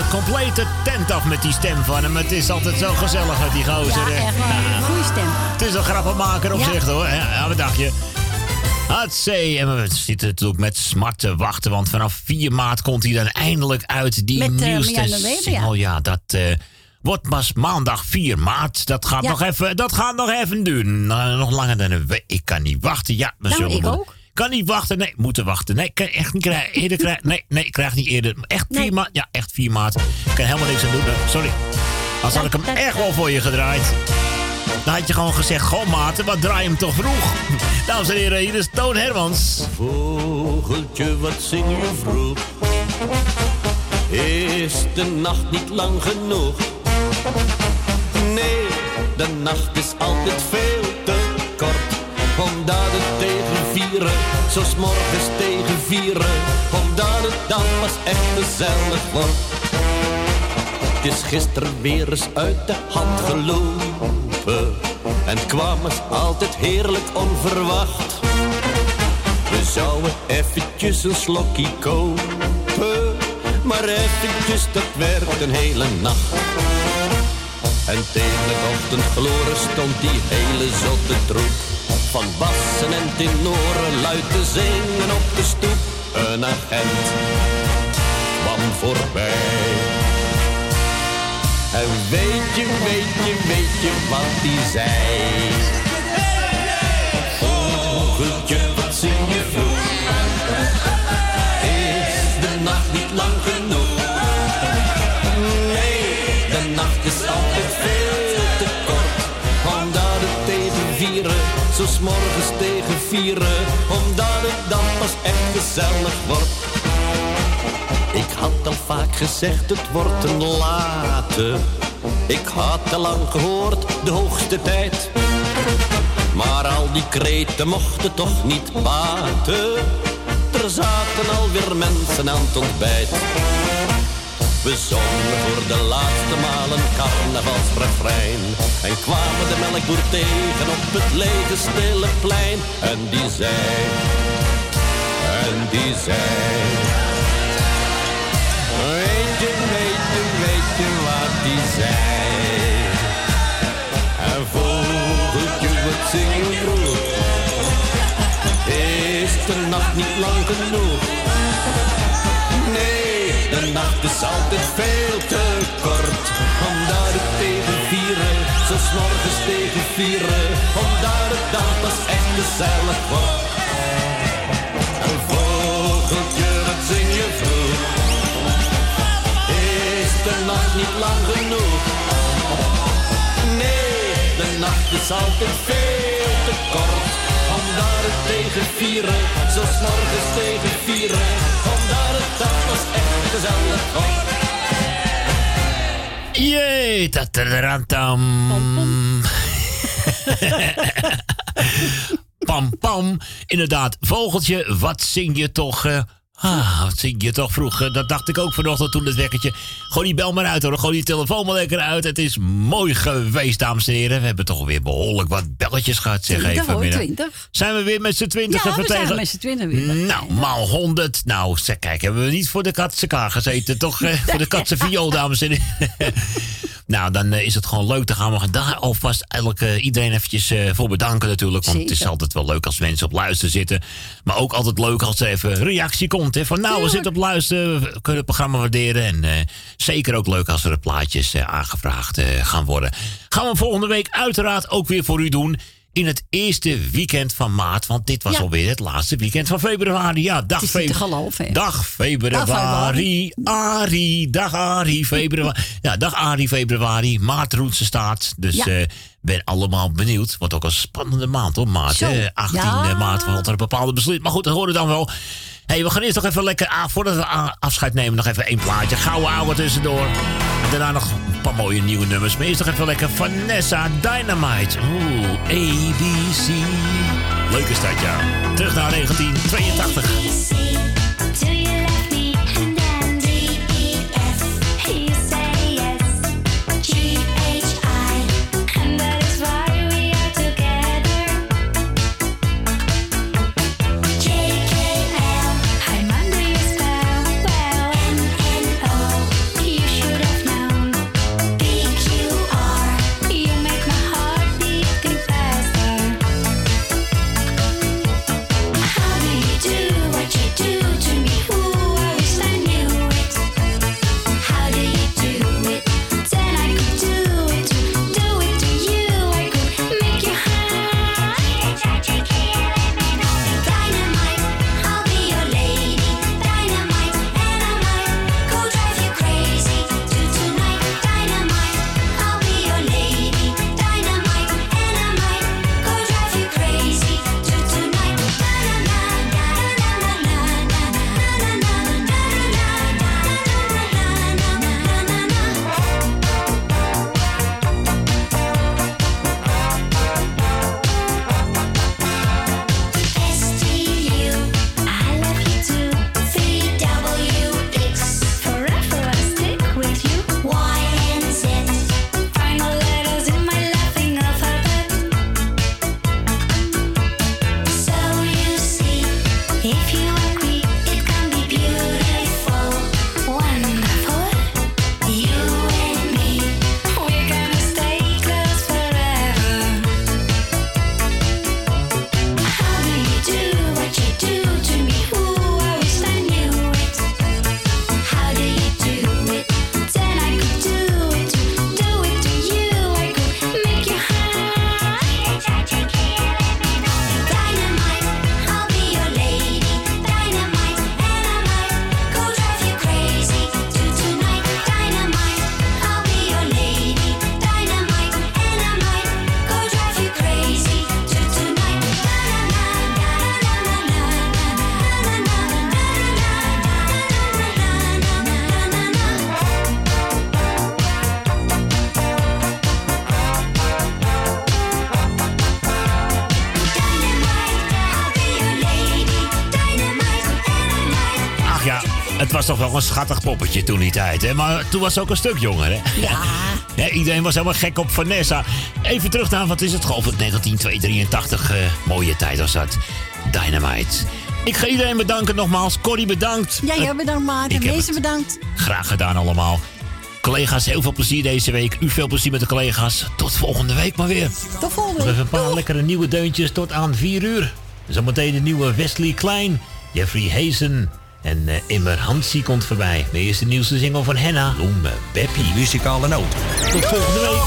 altijd complete tent af met die stem van hem. Het is altijd zo gezellig met die gozer. Ja, echt. Goeie stem. Het is een grappenmaker op Ja. zich hoor. Ja, wat dacht je? Hatsé, en we zitten natuurlijk met smart te wachten, want vanaf 4 maart komt hij dan eindelijk uit. Die Met, eh, nieuwste ja. single. Ja, dat eh, wordt pas maandag 4 maart. Dat gaat, nog, even, dat gaat nog even duren. Nou, nog langer dan een week. Ik kan niet wachten. Ja, we Nou, zullen ik ook. Kan niet wachten. Nee, moeten wachten. Nee, kan echt niet krijgen. Eerder krijgen. Nee, nee, ik krijg niet eerder. Echt 4 maart. Ja, 4 maart. Ik kan helemaal niks aan doen. Eh, Sorry. Als had ik hem echt wel voor je gedraaid. Dan had je gewoon gezegd, goh maten, wat draai je hem toch vroeg? Dames en heren, hier is Toon Hermans. Vogeltje, wat zing je vroeg? Is de nacht niet lang genoeg? Nee, de nacht is altijd veel tegen vieren, zo 's morgens tegen vieren. Omdat het dan pas echt gezellig wordt. Het is gisteren weer eens uit de hand gelopen. En kwam eens altijd heerlijk onverwacht. We zouden eventjes een slokje kopen. Maar eventjes, dat werd een hele nacht. En tegen het ochtendgloren stond die hele zotte troep. Van bassen en tenoren luid te zingen op de stoep. Een agent kwam voorbij. En weet je, weet je, weet je wat die zei? Vogeltje, wat zing je vroeg? Morgens tegen vieren. Omdat het dan pas echt gezellig wordt. Ik had al vaak gezegd, het wordt een late. Ik had al lang gehoord, de hoogste tijd. Maar al die kreten mochten toch niet baten. Er zaten alweer mensen aan het ontbijt. We zongen voor de laatste maal een carnavalsrefrein. En kwamen de melkboer tegen op het lege stille plein. En die zei, en die zei. Weet je, weet je, weet je wat die zei? En vogeltje, wat zing je vroeg? Is de nacht niet lang genoeg? Nee, nacht is altijd veel te kort. Omdat het tegen vieren, zo morgens tegen vieren. Omdat het dan pas echt gezellig wordt. Een vogeltje, wat zing je vroeg? Is de nacht niet lang genoeg? Nee, de nacht is altijd veel te kort. Omdat het tegen vieren, zo morgens tegen vieren. Dan pas echt gezellig. Jee, tataratam. Pam pam. Inderdaad, vogeltje, wat zing je toch? eh, ah, wat zing je toch vroeg? Eh, dat dacht ik ook vanochtend toen het wekkertje. Gooi die bel maar uit hoor, gooi die telefoon maar lekker uit. Het is mooi geweest, dames en heren. We hebben toch weer behoorlijk wat belletjes gehad, zeg 20 even. hoor. 20. Zijn we weer met z'n twintig Ja, we zijn met z'n twintig weer. Nou, maal 100. Nou, zeg, kijk, hebben we niet voor de katse gezeten, toch? eh, voor de katse viool, dames en heren. nou, dan eh, is het gewoon leuk. Dan gaan we daar alvast eigenlijk iedereen eventjes eh, voor bedanken natuurlijk. Want het is altijd wel leuk als mensen op luisteren zitten. Maar ook altijd leuk als er even reactie komt. Hè, van nou, we zitten op luisteren, we kunnen het programma waarderen. En eh, zeker ook leuk als er plaatjes aangevraagd gaan worden. Gaan we volgende week uiteraard ook weer voor u doen. In het eerste weekend van maart. Want dit was Ja. alweer het laatste weekend van februari. Ja, dag Het is niet te februari. geloven, hè? Dag februari. Arie, dag Arie, februari. Ja, dag Arie, februari. Maart Roense staat. Dus Ja. eh ben allemaal benieuwd. Wordt ook een spannende maand hoor, maart. Zo. hè. 18 Ja. maart valt er een bepaalde besluit. Maar goed, dat horen we dan wel. Hey, we gaan eerst nog even lekker, ah, voordat we afscheid nemen, nog even één plaatje. Gouden ouwe tussendoor. En daarna nog een paar mooie nieuwe nummers. Maar eerst nog even lekker Vanessa Dynamite. Oeh, ABC. Leuk is dat, ja. Terug naar 1982. Een schattig poppetje toen die tijd, hè? Maar toen was ze ook een stuk jonger, hè? Ja. Ja, iedereen was helemaal gek op Vanessa. Even terug naar, wat is het, geloof ik, 1983. eh, mooie tijd was dat. Dynamite. Ik ga iedereen bedanken nogmaals. Corrie bedankt. Ja, jij bedankt Maarten. Wezen bedankt. Graag gedaan allemaal. Collega's, heel veel plezier deze week. U veel plezier met de collega's. Tot volgende week maar weer. Tot volgende Nog week. even een paar lekkere nieuwe deuntjes tot aan 4 uur. Zometeen de nieuwe Wesley Klein, Jeffrey Hazen en eh, Immer Hansie komt voorbij. De eerste nieuwste single van Henna, Bloem Beppie. Muzikale noot. Tot volgende week.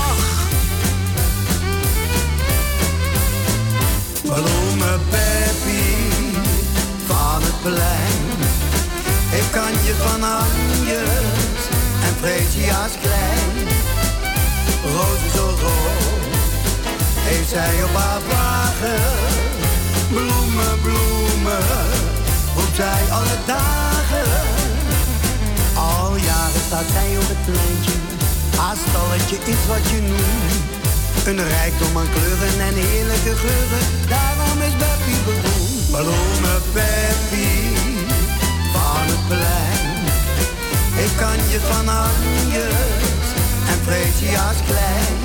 Bloemen Peppy van het plein. Ik kan je van Anjes en Freesia's klein. Rozen zo rood heeft zij op haar wagen. Bloemen, bloemen, zij alle dagen. Al jaren staat zij op het pleintje. Haar stalletje is wat je noemt. Een rijkdom aan kleuren en heerlijke geuren. Daarom is Beppie beroemd. Bloemen Beppie van het plein. Ik kan je van Anjes en Freesia's klein.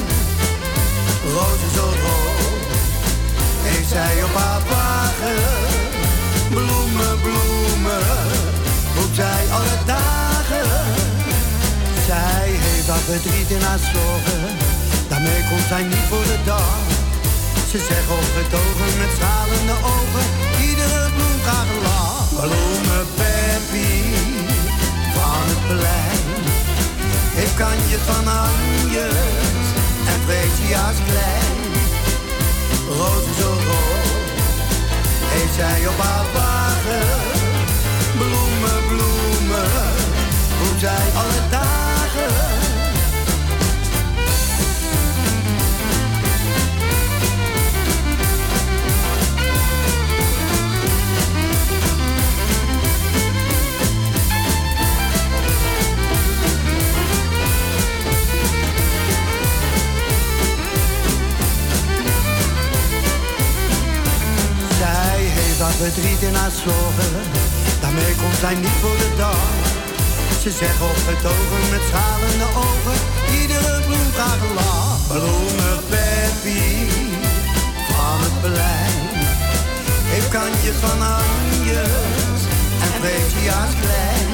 Rozen zo rood heeft zij op haar wagen. Bloemen, bloemen, roept zij alle dagen. Zij heeft haar verdriet in haar zorgen, daarmee komt zij niet voor de dag. Ze zegt opgetogen met stralende ogen, iedere bloem krijgt een lach. Bloemen Peppy van het plein, ik kan je van Anjes en Freesia's klein. Rozen zo rood, heeft zij op haar wagen. Bloemen, bloemen, roept zij alle dagen. Verdriet in haar zorgen, daarmee komt zij niet voor de dag. Ze zegt opgetogen met stralende ogen, iedere bloem krijgt een lach. Bloemen Peppy van het plein, ik kan je van Anjes en Freesia's klein.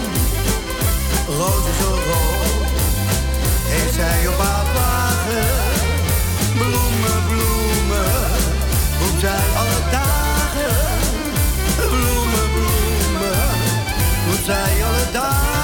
Rozen zo rood, heeft zij op haar wagen. Bloemen, bloemen, roept zij alle dagen. Bloemen, bloemen, roept zij alle dagen. Zijn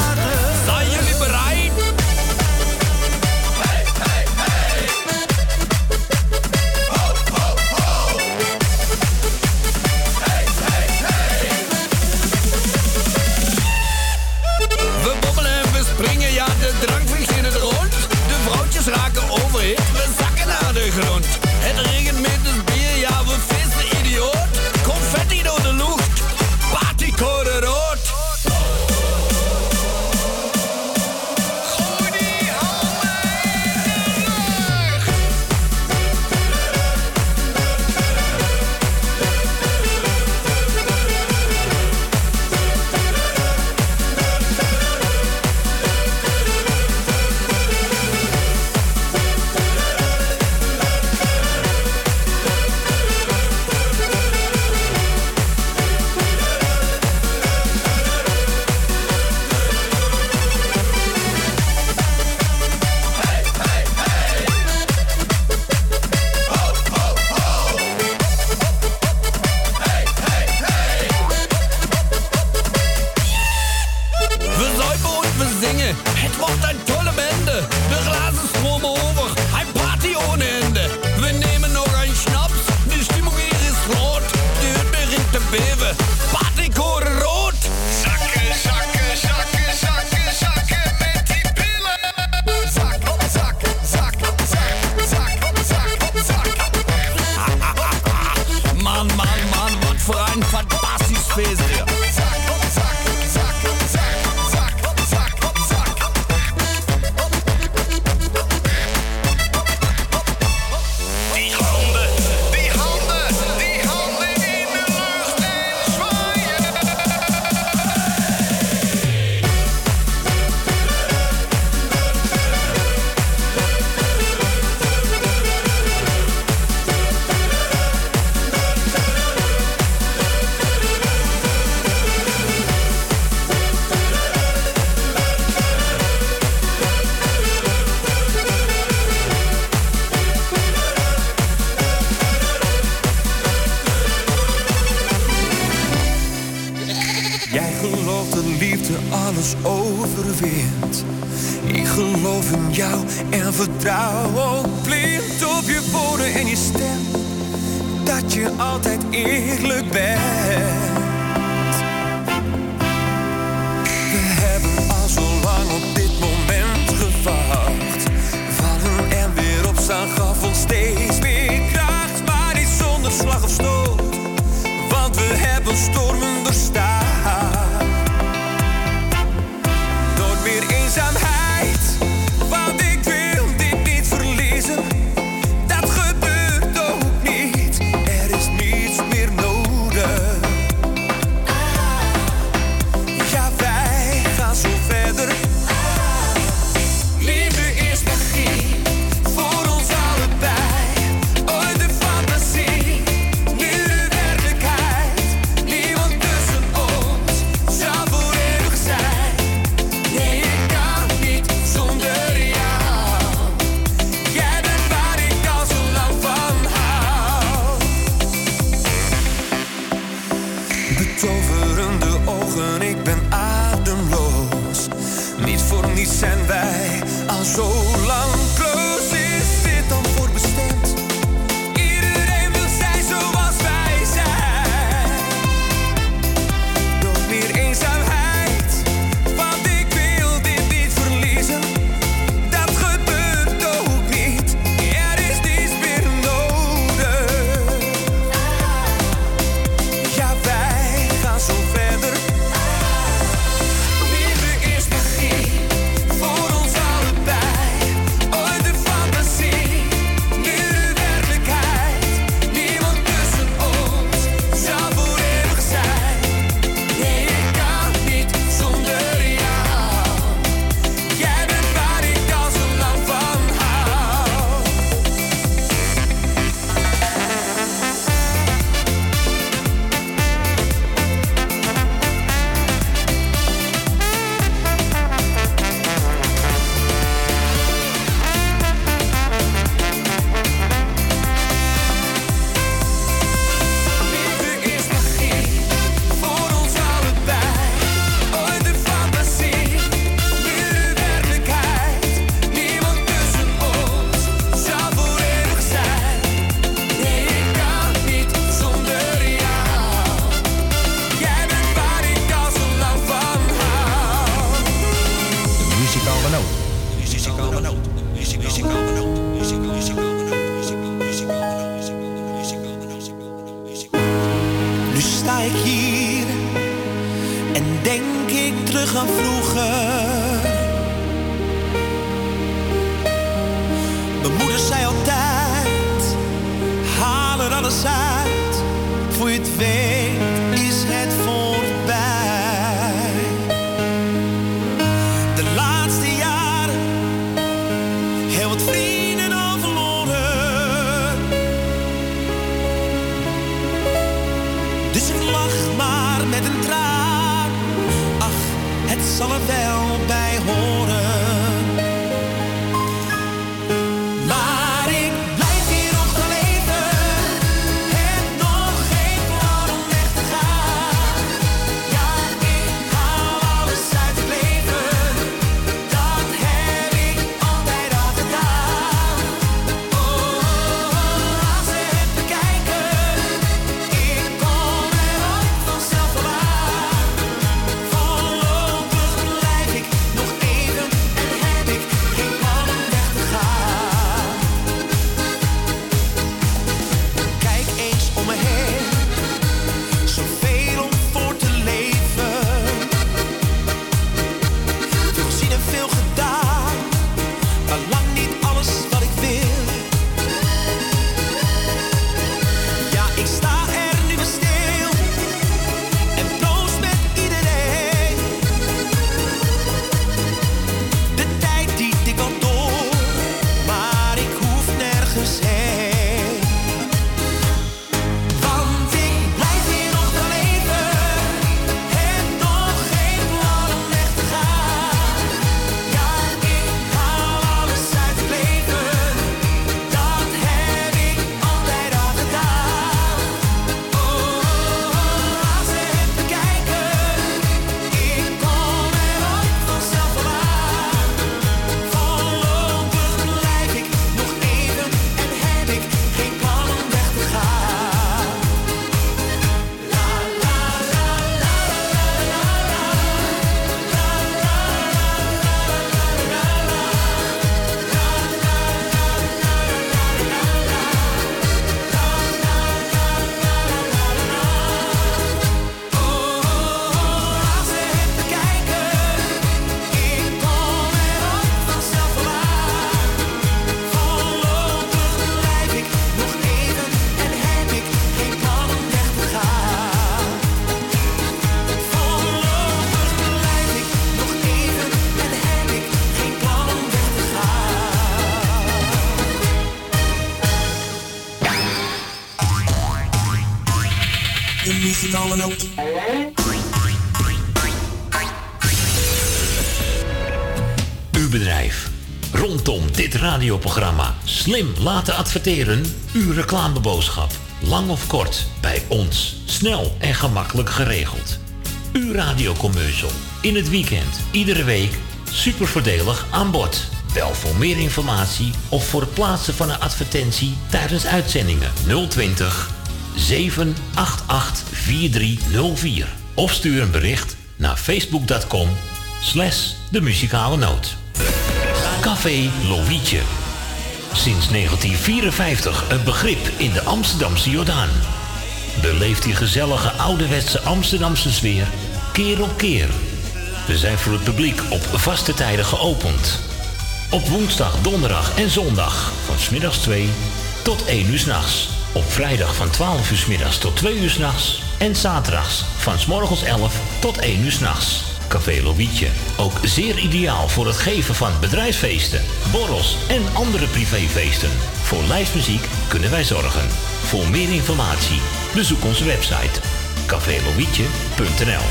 radioprogramma slim laten adverteren. Uw reclameboodschap. Lang of kort. Bij ons. Snel en gemakkelijk geregeld. Uw radiocommercial. In het weekend. Iedere week. Super voordelig aan boord. Bel voor meer informatie of voor het plaatsen van een advertentie tijdens uitzendingen 020 788 4304. Of stuur een bericht naar facebook.com slash de muzikale noot. Café Lovietje. Sinds 1954 een begrip in de Amsterdamse Jordaan. Beleeft die gezellige ouderwetse Amsterdamse sfeer keer op keer. We zijn voor het publiek op vaste tijden geopend. Op woensdag, donderdag en zondag van smiddags 2 tot 1 uur s'nachts. Op vrijdag van 12 uur 's middags tot 2 uur s'nachts. En zaterdags van s morgens 11 tot 1 uur s'nachts. Café Lovietje. Ook zeer ideaal voor het geven van bedrijfsfeesten, borrels en andere privéfeesten. Voor lijstmuziek kunnen wij zorgen. Voor meer informatie bezoek onze website cafélovietje.nl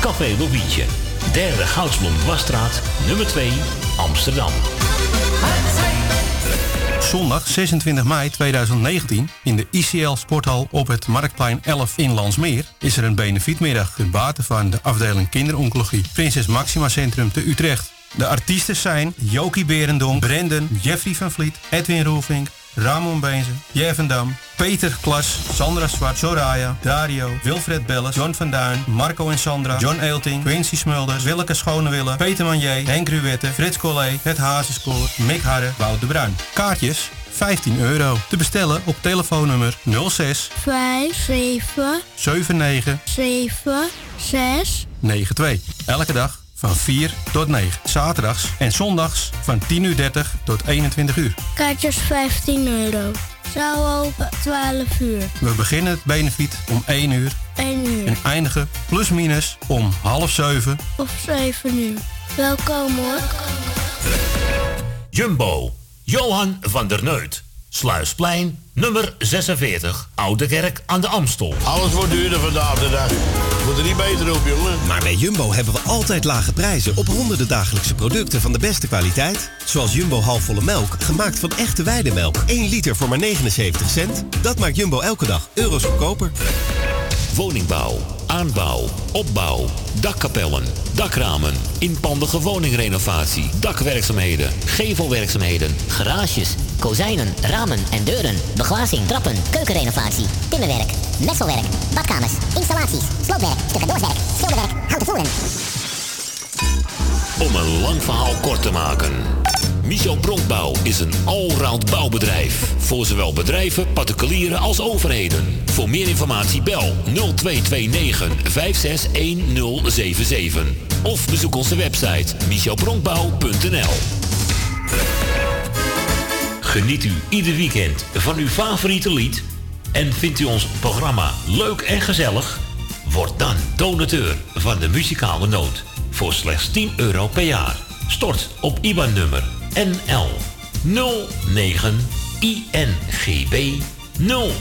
Café Lovietje. Derde Goudsblom Wasstraat, nummer 2, Amsterdam. Zondag 26 mei 2019 in de ICL Sporthal op het Marktplein 11 in Landsmeer is er een benefietmiddag ten bate van de afdeling kinderoncologie Prinses Maxima Centrum te Utrecht. De artiesten zijn Jokie Berendonk, Brendan, Jeffrey van Vliet, Edwin Roelvink, Ramon Beenzen, Jevendam, Peter Klas, Sandra Zwart, Soraya, Dario, Wilfred Belles, John van Duin, Marco en Sandra, John Eelting, Quincy Smulders, Willeke Schonewille, Peter Manier, Henk Ruwette, Frits Collé, Het Hazenspoor, Mick Harre, Wout de Bruin. Kaartjes 15 euro. Te bestellen op telefoonnummer 06 5, 7, 79 7, 6. 92. Elke dag van 4 tot 9. Zaterdags en zondags van 10.30 uur tot 21 uur. Kaartjes 15 euro. Zaal open 12 uur. We beginnen het benefiet om 1 uur 1 uur. en eindigen plus minus om half 7. Of 7 uur. Welkom hoor. Jumbo. Johan van der Neut. Sluisplein, nummer 46. Oude Kerk aan de Amstel. Alles wordt duurder vandaag de dag. Wordt er niet beter op, jongen. Maar bij Jumbo hebben we altijd lage prijzen op honderden dagelijkse producten van de beste kwaliteit. Zoals Jumbo halfvolle melk, gemaakt van echte weidemelk. 1 liter voor maar 79 cent. Dat maakt Jumbo elke dag euro's goedkoper. Woningbouw, aanbouw, opbouw, dakkapellen, dakramen, inpandige woningrenovatie, dakwerkzaamheden, Gevelwerkzaamheden, garages, kozijnen, ramen en deuren, beglazing, trappen, keukenrenovatie, timmerwerk, messelwerk, badkamers, installaties, sloopwerk, stucadoorswerk, schilderwerk, houten voeren. Om een lang verhaal kort te maken. Michel Bronkbouw is een allround bouwbedrijf. Voor zowel bedrijven, particulieren als overheden. Voor meer informatie bel 0229 561077. Of bezoek onze website michelbronkbouw.nl Geniet u ieder weekend van uw favoriete lied? En vindt u ons programma leuk en gezellig? Word dan donateur van de muzikale noot voor slechts 10 euro per jaar. Stort op IBAN-nummer NL 09 INGB 000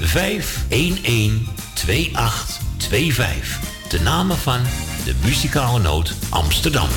511 2825. De namen van de muzikale noot Amsterdam.